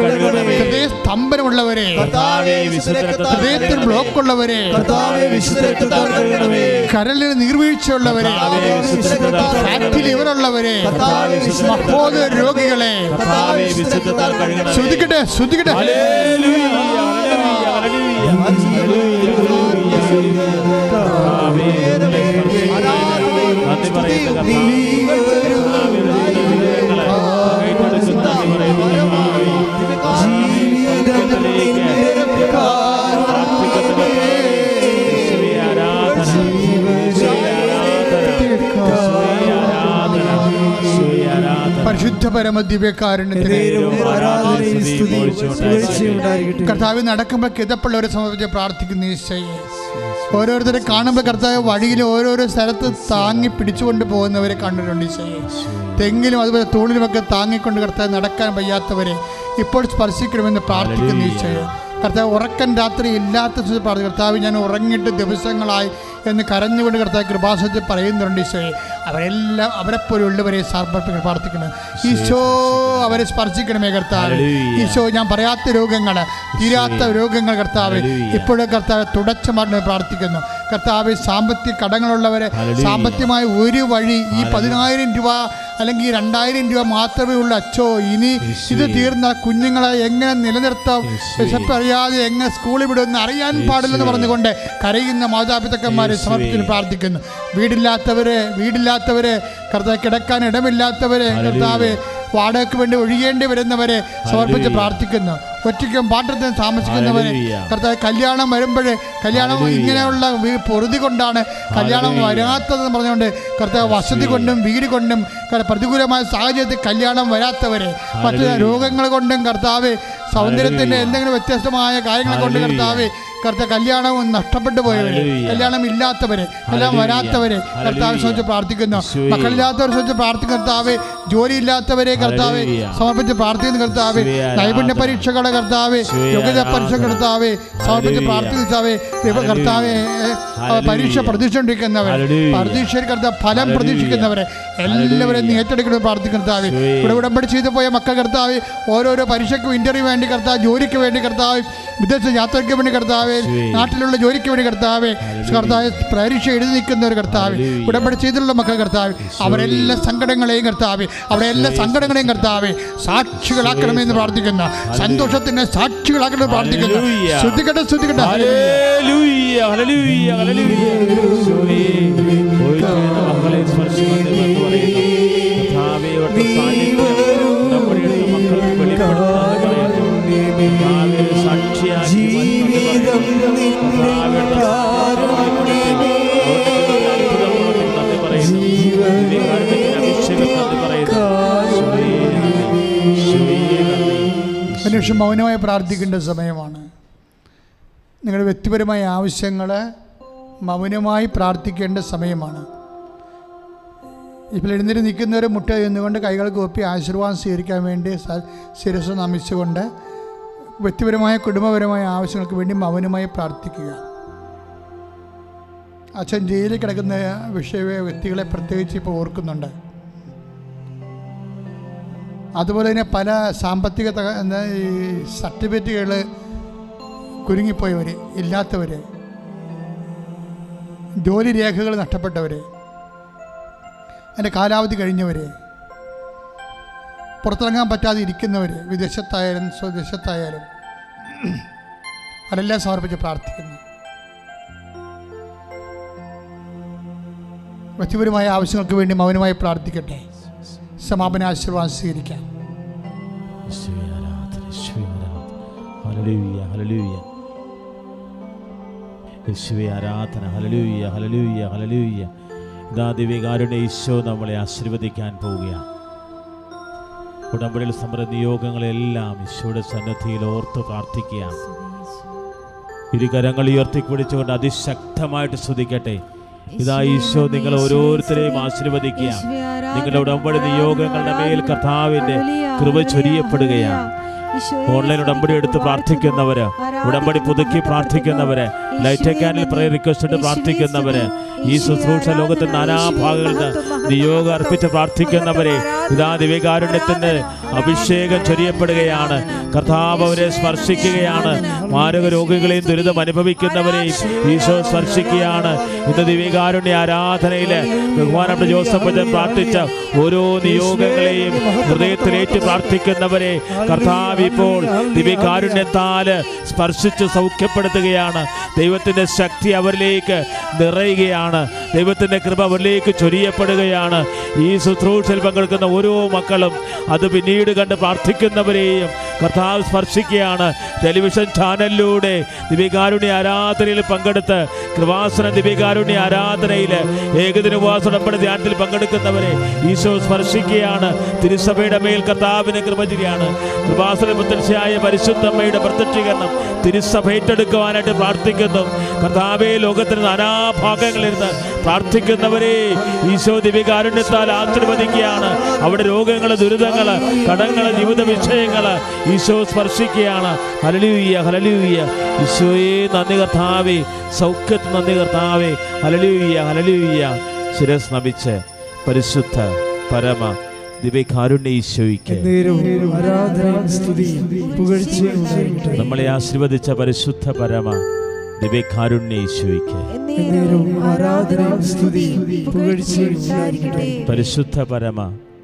Speaker 3: കഴുകണമേ.
Speaker 4: ഹൃദയ സ്തംഭനമുള്ളവരെ. ഹൃദയത്തിൽ ബ്ലോക്ക് ഉള്ളവരെ
Speaker 3: കരലിൽ നീർവീഴ്ച ഉള്ളവരെ കഴുകണമേ.
Speaker 4: കരളിൽ നീർവീഴ്ചയുള്ളവരെ.
Speaker 3: കർത്താവേ വിശുദ്ധ രക്തത്താൽ
Speaker 4: ഫാറ്റി ലിവറുള്ളവരെ
Speaker 3: കർത്താവേ വിശുദ്ധ
Speaker 4: മഹോദ രോഗികളെ.
Speaker 3: ശ്രുതിക്കട്ടെ ശ്രുതിക്കട്ടെ.
Speaker 4: ശ്രദ്ധിക്കട്ടെ ശ്രദ്ധിക്കട്ടെ പരിശുദ്ധ. കർത്താവ് നടക്കുമ്പോൾ കിതപ്പുള്ളവരെ സംബന്ധിച്ച് പ്രാർത്ഥിക്കുന്നു ഈശോയെ ഓരോരുത്തരെ കാണുമ്പോൾ കർത്താവ് വഴിയിൽ ഓരോരോ സ്ഥലത്ത് താങ്ങി പിടിച്ചുകൊണ്ട് പോകുന്നവരെ കണ്ടിട്ടുണ്ട് ഈശോയെ തെങ്ങിലും അതുപോലെ തൂണിലുമൊക്കെ താങ്ങിക്കൊണ്ട് കർത്താവ് നടക്കാൻ വയ്യാത്തവരെ ഇപ്പോൾ സ്പർശിക്കണമെന്ന് പ്രാർത്ഥിക്കുന്നു കർത്താവ് ഉറക്കം രാത്രി ഇല്ലാത്ത പ്രാർത്ഥി കർത്താവ് ഞാൻ ഉറങ്ങിയിട്ട് ദിവസങ്ങളായി എന്ന് കരഞ്ഞുകൊണ്ട് കർത്താവ് കൃപാസത്തിൽ പറയുന്നുണ്ട് ഈശോയെ. അവരെല്ലാം അവരെപ്പോലുള്ളവരെ സമർപ്പിക്കണം പ്രാർത്ഥിക്കണം ഈശോ അവരെ സ്പർശിക്കണമേ കർത്താവ്. ഈശോ ഞാൻ പറയാത്ത രോഗങ്ങൾ തീരാത്ത രോഗങ്ങൾ കർത്താവ്. ഇപ്പോഴും കർത്താവ് തുടച്ചു മാറണമെന്ന് പ്രാർത്ഥിക്കുന്നു. കർത്താവ് സാമ്പത്തിക കടങ്ങളുള്ളവരെ. സാമ്പത്തികമായ ഒരു വഴി ഈ പതിനായിരം രൂപ അല്ലെങ്കിൽ രണ്ടായിരം രൂപ മാത്രമേ ഉള്ളൂ അച്ചോ ഇനി ഇത് തീർന്ന കുഞ്ഞുങ്ങളെ എങ്ങനെ നിലനിർത്താം. വിശപ്പറിയാതെ എങ്ങനെ സ്കൂളിൽ വിടുമെന്ന് അറിയാൻ പാടില്ലെന്ന് പറഞ്ഞുകൊണ്ട് കരയുന്ന മാതാപിതാക്കന്മാരെ. സമർപ്പിച്ച് പ്രാർത്ഥിക്കുന്നു വീടില്ലാത്തവരെ വീടില്ലാത്തവരെ കർത്താവ് കിടക്കാൻ ഇടമില്ലാത്തവരെ കർത്താവ് വാടകയ്ക്ക് വേണ്ടി ഒഴിയേണ്ടി വരുന്നവരെ സമർപ്പിച്ച്. പ്രാർത്ഥിക്കുന്നു ഒറ്റയ്ക്കും പാട്ടത്തിന് താമസിക്കുന്നവരെ
Speaker 1: ഹല്ലേലൂയ.
Speaker 4: കർത്താവ് കല്യാണം വരുമ്പോഴേ കല്യാണം ഇങ്ങനെയുള്ള പൊറുതി കൊണ്ടാണ് കല്യാണം വരാത്തതെന്ന് പറഞ്ഞുകൊണ്ട് കർത്താവ് വസതി കൊണ്ടും വീട് കൊണ്ടും പ്രതികൂലമായ സാഹചര്യത്തിൽ കല്യാണം വരാത്തവരെ മറ്റു. രോഗങ്ങൾ കൊണ്ടും കർത്താവ് സൗന്ദര്യത്തിന്റെ എന്തെങ്കിലും വ്യത്യസ്തമായ കാര്യങ്ങൾ കൊണ്ട്. കർത്താവ് കർത്താവ് കല്യാണവും നഷ്ടപ്പെട്ടു പോയവരെ. കല്യാണം ഇല്ലാത്തവരെ കല്യാണം. വരാത്തവരെ കർത്താവ്. ശ്രമിച്ച് പ്രാർത്ഥിക്കുന്നു. മക്കളില്ലാത്തവരെ ശ്രമിച്ച് പ്രാർത്ഥിക്കുന്ന കർത്താവ്. ജോലി ഇല്ലാത്തവരെ കർത്താവ്. സമർപ്പിച്ച് പ്രാർത്ഥിക്കുന്ന കർത്താവ്. നൈപുണ്യ പരീക്ഷകളെ കർത്താവ്. യോഗ്യത പരീക്ഷ കർത്താവ്. സമർപ്പിച്ച്
Speaker 1: പ്രാർത്ഥിക്കാവേ
Speaker 4: കർത്താവ്. പരീക്ഷ പ്രതീക്ഷിച്ചുകൊണ്ടിരിക്കുന്നവർ പ്രതീക്ഷയിൽ കർത്താവ് ഫലം പ്രതീക്ഷിക്കുന്നവരെ. എല്ലാവരെയും നീ ഏറ്റെടുക്കണം പ്രാർത്ഥിക്കുന്ന കർത്താവ്.
Speaker 1: യേശുവേ.
Speaker 4: ഇവിടെ ഉടമ്പടി ചെയ്തു പോയ മക്കൾ കർത്താവ്. ഓരോരോ പരീക്ഷയ്ക്കും ഇന്റർവ്യൂ വേണ്ടി കർത്താവ് ജോലിക്ക് വേണ്ടി കർത്താവ്. വിദേശ യാത്രയ്ക്ക് വേണ്ടി കർത്താവ് നാട്ടിലുള്ള ജോലിക്ക് വേണ്ടി കർത്താവ് കർത്താവ് പരീക്ഷ എഴുതി നിൽക്കുന്ന ഒരു കർത്താവ് ഉടമ്പടി ചെയ്തിട്ടുള്ള മക്കൾ കർത്താവ് അവരെല്ലാ സങ്കടങ്ങളെയും കർത്താവ് അവരെ എല്ലാ സങ്കടങ്ങളെയും കർത്താവ് സാക്ഷികളാക്കണമെന്ന് പ്രാർത്ഥിക്കുന്ന. സന്തോഷത്തിന് സാക്ഷികളാക്കണമെന്ന് പ്രാർത്ഥിക്കുന്നു. ശ്രദ്ധിക്കട്ടെ ശ്രദ്ധിക്കട്ടെ
Speaker 1: മക്കളെ പറയുന്നു. സാന്നിധ്യം ഉടമ്പടിയെടുത്ത മക്കൾക്ക് വെളിപ്പെടുത്താൻ പറയുന്നു.
Speaker 4: മനുഷ്യൻ മൗനമായി പ്രാർത്ഥിക്കേണ്ട സമയമാണ്. നിങ്ങളുടെ വ്യക്തിപരമായ ആവശ്യങ്ങൾ മൗനമായി പ്രാർത്ഥിക്കേണ്ട സമയമാണ്. ഇപ്പോൾ എഴുന്നേറ്റ് നിൽക്കുന്നവർ മുട്ട എന്നുകൊണ്ട് കൈകൾ കോപ്പി ആശീർവാദം സ്വീകരിക്കാൻ വേണ്ടി ശിരസ് നമിച്ചുകൊണ്ട് വ്യക്തിപരമായ കുടുംബപരമായ ആവശ്യങ്ങൾക്ക് വേണ്ടി മൗനമായി പ്രാർത്ഥിക്കുക. അച്ഛൻ ജയിലിൽ കിടക്കുന്ന വിഷയ വ്യക്തികളെ പ്രത്യേകിച്ച് ഇപ്പോൾ ഓർക്കുന്നുണ്ട്. അതുപോലെ തന്നെ പല സാമ്പത്തിക തക ഈ സർട്ടിഫിക്കറ്റുകൾ കുരുങ്ങിപ്പോയവർ ഇല്ലാത്തവർ ജോലി രേഖകൾ നഷ്ടപ്പെട്ടവർ അതിന്റെ കാലാവധി കഴിഞ്ഞവർ പുറത്തിറങ്ങാൻ പറ്റാതെ ഇരിക്കുന്നവർ വിദേശത്തായാലും സ്വദേശത്തായാലും അതെല്ലാം സമർപ്പിച്ച് പ്രാർത്ഥിക്കുന്നു. വ്യക്തിപരമായ ആവശ്യങ്ങൾക്ക് വേണ്ടി മൗനമായി പ്രാർത്ഥിക്കട്ടെ. സമാപന ആശീർവാദം സ്വീകരിക്കാം.
Speaker 1: ഇതാ ദിവ്യകാരുടെ ഈശോ നമ്മളെ ആശീർവദിക്കാൻ പോവുകയാണ്. ഉടമ്പടിയിൽ സമര നിയോഗങ്ങളെല്ലാം ഈശോയുടെ സന്നദ്ധിയിൽ ഓർത്ത് പ്രാർത്ഥിക്കുകയാണ്. ഇരു കരങ്ങൾ ഉയർത്തിപ്പിടിച്ചുകൊണ്ട് അതിശക്തമായിട്ട് ശ്രദ്ധിക്കട്ടെ ഇതാ ഈശോ നിങ്ങൾ ഓരോരുത്തരെയും ആശീർവദിക്കുക നിങ്ങളുടെ ഉടമ്പടി നിയോഗങ്ങളുടെ മേൽ കർത്താവിന്റെ കൃപ ചൊരിയപ്പെടുകയാണ്. ഓൺലൈൻ ഉടമ്പടി എടുത്ത് പ്രാർത്ഥിക്കുന്നവര് ഉടമ്പടി പുതുക്കി പ്രാർത്ഥിക്കുന്നവര് ലൈറ്റ് ക്യാനിൽ പ്രയർ റിക്വസ്റ്റ് പ്രാർത്ഥിക്കുന്നവര് ഈ ശുശ്രൂഷ ലോകത്തെ നാനാഭാഗങ്ങളിൽ നിന്ന് നിയോഗം അർപ്പിച്ച് പ്രാർത്ഥിക്കുന്നവരെ ഇതാ ദിവ്യകാരുണ്യത്തിന്റെ അഭിഷേകം ചൊരിയപ്പെടുകയാണ്. കർത്താവ് അവരെ സ്പർശിക്കുകയാണ്. മാരക രോഗികളെയും ദുരിതം അനുഭവിക്കുന്നവരെയും ഈശോ സ്പർശിക്കുകയാണ്. ഇന്ന് ദിവ്യകാരുണ്യ ആരാധനയിൽ ബഹുമാനപ്പെട്ട ജോസഫ് അച്ഛൻ പ്രാർത്ഥിച്ച ഓരോ നിയോഗങ്ങളെയും ഹൃദയത്തിലേറ്റ് പ്രാർത്ഥിക്കുന്നവരെ കർത്താവ് ഇപ്പോൾ ദിവ്യകാരുണ്യത്താൽ സ്പർശിച്ച് സൗഖ്യപ്പെടുത്തുകയാണ്. ദൈവത്തിന്റെ ശക്തി അവരിലേക്ക് നിറയുകയാണ്. ആണ് ദൈവത്തിന്റെ കൃപ അവരിലേക്ക് ചൊരിയപ്പെടുകയാണ്. ഈ ശുശ്രൂഷയിൽ പങ്കെടുക്കുന്ന ഓരോ മക്കളും അത് പിന്നീട് കണ്ട് പ്രാർത്ഥിക്കുന്നവരെയും കർത്താവ് സ്പർശിക്കുകയാണ്. ടെലിവിഷൻ ചാനലിലൂടെ ദിവികാരുണ്യ ആരാധനയിൽ പങ്കെടുത്ത് കൃപാസന ദിവികാരുണ്യ ആരാധനയിൽ ഏകദിന ഉപവാസ ഉടമ്പടി ധ്യാനത്തിൽ പങ്കെടുക്കുന്നവരെ ഈശോ സ്പർശിക്കുകയാണ്. തിരുസഭയുടെ മേൽ കർത്താവിന് കൃപചിരിയാണ് കൃപാസന പ്രത്യക്ഷയായ പരിശുദ്ധമ്മയുടെ പ്രത്യക്ഷീകരണം തിരുസഭ ഏറ്റെടുക്കുവാനായിട്ട് പ്രാർത്ഥിക്കുന്നു. കർത്താവെ ലോകത്തിന് നാനാഭാഗങ്ങളിൽ നിന്ന് പ്രാർത്ഥിക്കുന്നവരെ ഈശോ ദിവ്യകാരുണ്യത്താൽ ആശീർവദിക്കുകയാണ്. അവിടെ രോഗങ്ങൾ ദുരിതങ്ങൾ കടങ്ങൾ ജീവിത വിഷയങ്ങൾ ഈശോ സ്പർശിക്കുകയാണ്. ഹലലൂയ്യ ഹലലൂയ്യ ഈശോയെ നന്ദി കർത്താവേ. സൗഖ്യത്തിന് നന്ദി കർത്താവേ. ഹലലൂയ്യ ഹലലൂയ്യ ശിരസ് നമിച്ച് പരിശുദ്ധ പരമ നമ്മളെ ആശീർവദിച്ച പരിശുദ്ധ പരമ പരിശുദ്ധ പരമ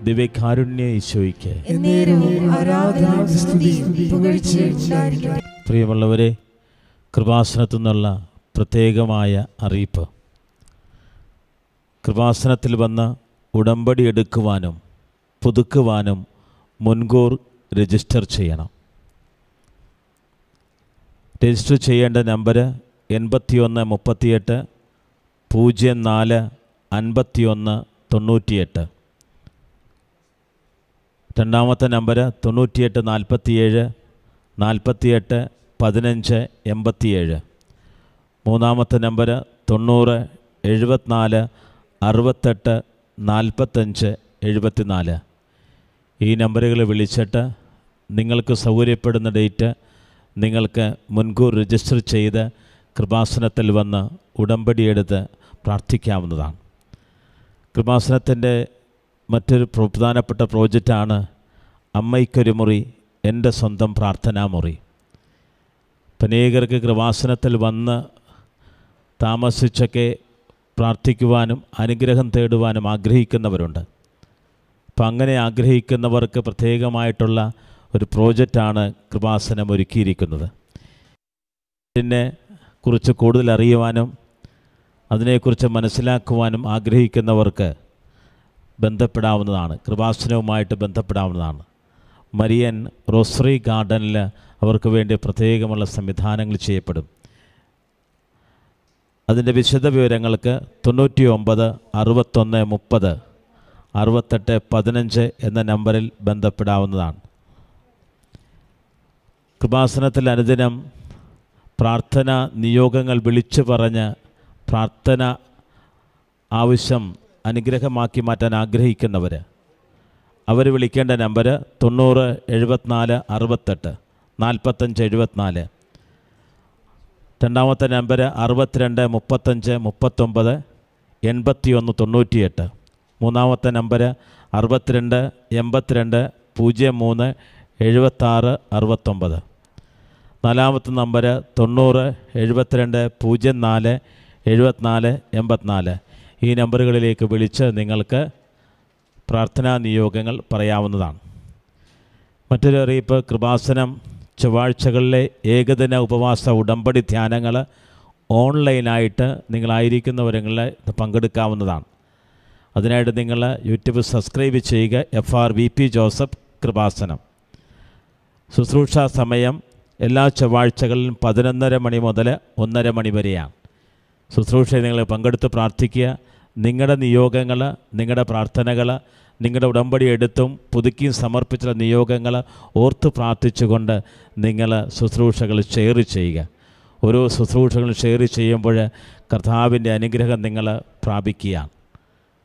Speaker 1: ദിവ്യകാരുണ്യ ഈശോയ്ക്ക് പ്രിയമുള്ളവരെ കൃപാസനത്തു നിന്നുള്ള പ്രത്യേകമായ അറിയിപ്പ്. കൃപാസനത്തിൽ വന്ന് ഉടമ്പടി എടുക്കുവാനും പുതുക്കുവാനും മുൻകൂർ രജിസ്റ്റർ ചെയ്യണം. രജിസ്റ്റർ ചെയ്യേണ്ട നമ്പർ എൺപത്തിയൊന്ന് മുപ്പത്തിയെട്ട് പൂജ്യം നാല് അൻപത്തിയൊന്ന് തൊണ്ണൂറ്റിയെട്ട്. രണ്ടാമത്തെ നമ്പർ തൊണ്ണൂറ്റിയെട്ട് നാൽപ്പത്തിയേഴ് നാൽപ്പത്തിയെട്ട് പതിനഞ്ച് എൺപത്തിയേഴ്. മൂന്നാമത്തെ നമ്പർ തൊണ്ണൂറ് എഴുപത്തിനാല് അറുപത്തെട്ട് നാൽപ്പത്തഞ്ച് എഴുപത്തിനാല്. ഈ നമ്പറുകൾ വിളിച്ചിട്ട് നിങ്ങൾക്ക് സൗകര്യപ്പെടുന്ന ഡേറ്റ് നിങ്ങൾക്ക് മുൻകൂർ രജിസ്റ്റർ ചെയ്ത് കൃപാസനത്തിൽ വന്ന് ഉടമ്പടിയെടുത്ത് പ്രാർത്ഥിക്കാവുന്നതാണ്. കൃപാസനത്തിന്റെ മറ്റൊരു പ്രധാനപ്പെട്ട പ്രോജക്റ്റാണ് അമ്മയ്ക്കൊരു മുറി എന്റെ സ്വന്തം പ്രാർത്ഥനാ മുറി. അനേകർക്ക് കൃപാസനത്തിൽ വന്ന് താമസിച്ചൊക്കെ പ്രാർത്ഥിക്കുവാനും അനുഗ്രഹം തേടുവാനും ആഗ്രഹിക്കുന്നവരുണ്ട്. അപ്പം അങ്ങനെ ആഗ്രഹിക്കുന്നവർക്ക് പ്രത്യേകമായിട്ടുള്ള ഒരു പ്രോജക്റ്റാണ് കൃപാസനം ഒരുക്കിയിരിക്കുന്നത്. ഇതിനെ കുറിച്ച് കൂടുതൽ അറിയുവാനും അതിനെക്കുറിച്ച് മനസ്സിലാക്കുവാനും ആഗ്രഹിക്കുന്നവർക്ക് ബന്ധപ്പെടാവുന്നതാണ്. കൃപാസനവുമായിട്ട് ബന്ധപ്പെടാവുന്നതാണ്. മരിയൻ റോസറി ഗാർഡനിൽ അവർക്ക് വേണ്ടി പ്രത്യേകമുള്ള സംവിധാനങ്ങൾ ചെയ്യപ്പെടും. അതിന്റെ വിശദ വിവരങ്ങൾക്ക് തൊണ്ണൂറ്റി ഒമ്പത് അറുപത്തൊന്ന് മുപ്പത് അറുപത്തെട്ട് പതിനഞ്ച് എന്ന നമ്പറിൽ ബന്ധപ്പെടാവുന്നതാണ്. കൃപാസനത്തിൽ അനുദിനം പ്രാർത്ഥന നിയോഗങ്ങൾ വിളിച്ചു പറഞ്ഞ് പ്രാർത്ഥന ആവശ്യം അനുഗ്രഹമാക്കി മാറ്റാൻ ആഗ്രഹിക്കുന്നവർ അവർ വിളിക്കേണ്ട നമ്പർ തൊണ്ണൂറ് എഴുപത്തിനാല് അറുപത്തെട്ട് നാൽപ്പത്തഞ്ച് എഴുപത്തിനാല്. രണ്ടാമത്തെ നമ്പർ അറുപത്തിരണ്ട് മുപ്പത്തഞ്ച് മുപ്പത്തൊമ്പത് എൺപത്തിയൊന്ന് തൊണ്ണൂറ്റിയെട്ട്. മൂന്നാമത്തെ നമ്പർ അറുപത്തിരണ്ട് എൺപത്തിരണ്ട് പൂജ്യം മൂന്ന് എഴുപത്താറ് അറുപത്തൊമ്പത്. നാലാമത്തെ നമ്പർ തൊണ്ണൂറ് എഴുപത്തിരണ്ട് പൂജ്യം നാല് എഴുപത്തിനാല് എൺപത്തിനാല്. ഈ നമ്പറുകളിലേക്ക് വിളിച്ച് നിങ്ങൾക്ക് പ്രാർത്ഥനാ നിയോഗങ്ങൾ പറയാവുന്നതാണ്. മറ്റൊരു അറിയിപ്പ് കൃപാസനം ചൊവ്വാഴ്ചകളിലെ ഏകദിന ഉപവാസ ഉടമ്പടി ധ്യാനങ്ങൾ ഓൺലൈനായിട്ട് നിങ്ങളായിരിക്കുന്നവരങ്ങളിൽ പങ്കെടുക്കാവുന്നതാണ്. അതിനായിട്ട് നിങ്ങൾ യൂട്യൂബ് സബ്സ്ക്രൈബ് ചെയ്യുക. F R V P Joseph Krupasanam. ശുശ്രൂഷ സമയം എല്ലാ ചൊവ്വാഴ്ചകളിലും പതിനൊന്നര മണി മുതൽ ഒന്നര മണി വരെയാണ്. ശുശ്രൂഷയിൽ നിങ്ങൾ പങ്കെടുത്ത് പ്രാർത്ഥിക്കുക. നിങ്ങളുടെ നിയോഗങ്ങൾ നിങ്ങളുടെ പ്രാർത്ഥനകൾ നിങ്ങളുടെ ഉടമ്പടി എടുത്തും പുതുക്കിയും സമർപ്പിച്ചുള്ള നിയോഗങ്ങൾ ഓർത്ത് പ്രാർത്ഥിച്ചുകൊണ്ട് നിങ്ങൾ ശുശ്രൂഷകൾ ഷെയർ ചെയ്യുക. ഓരോ ശുശ്രൂഷകളും ഷെയർ ചെയ്യുമ്പോൾ കർത്താവിന്റെ അനുഗ്രഹം നിങ്ങൾ പ്രാപിക്കുകയാണ്.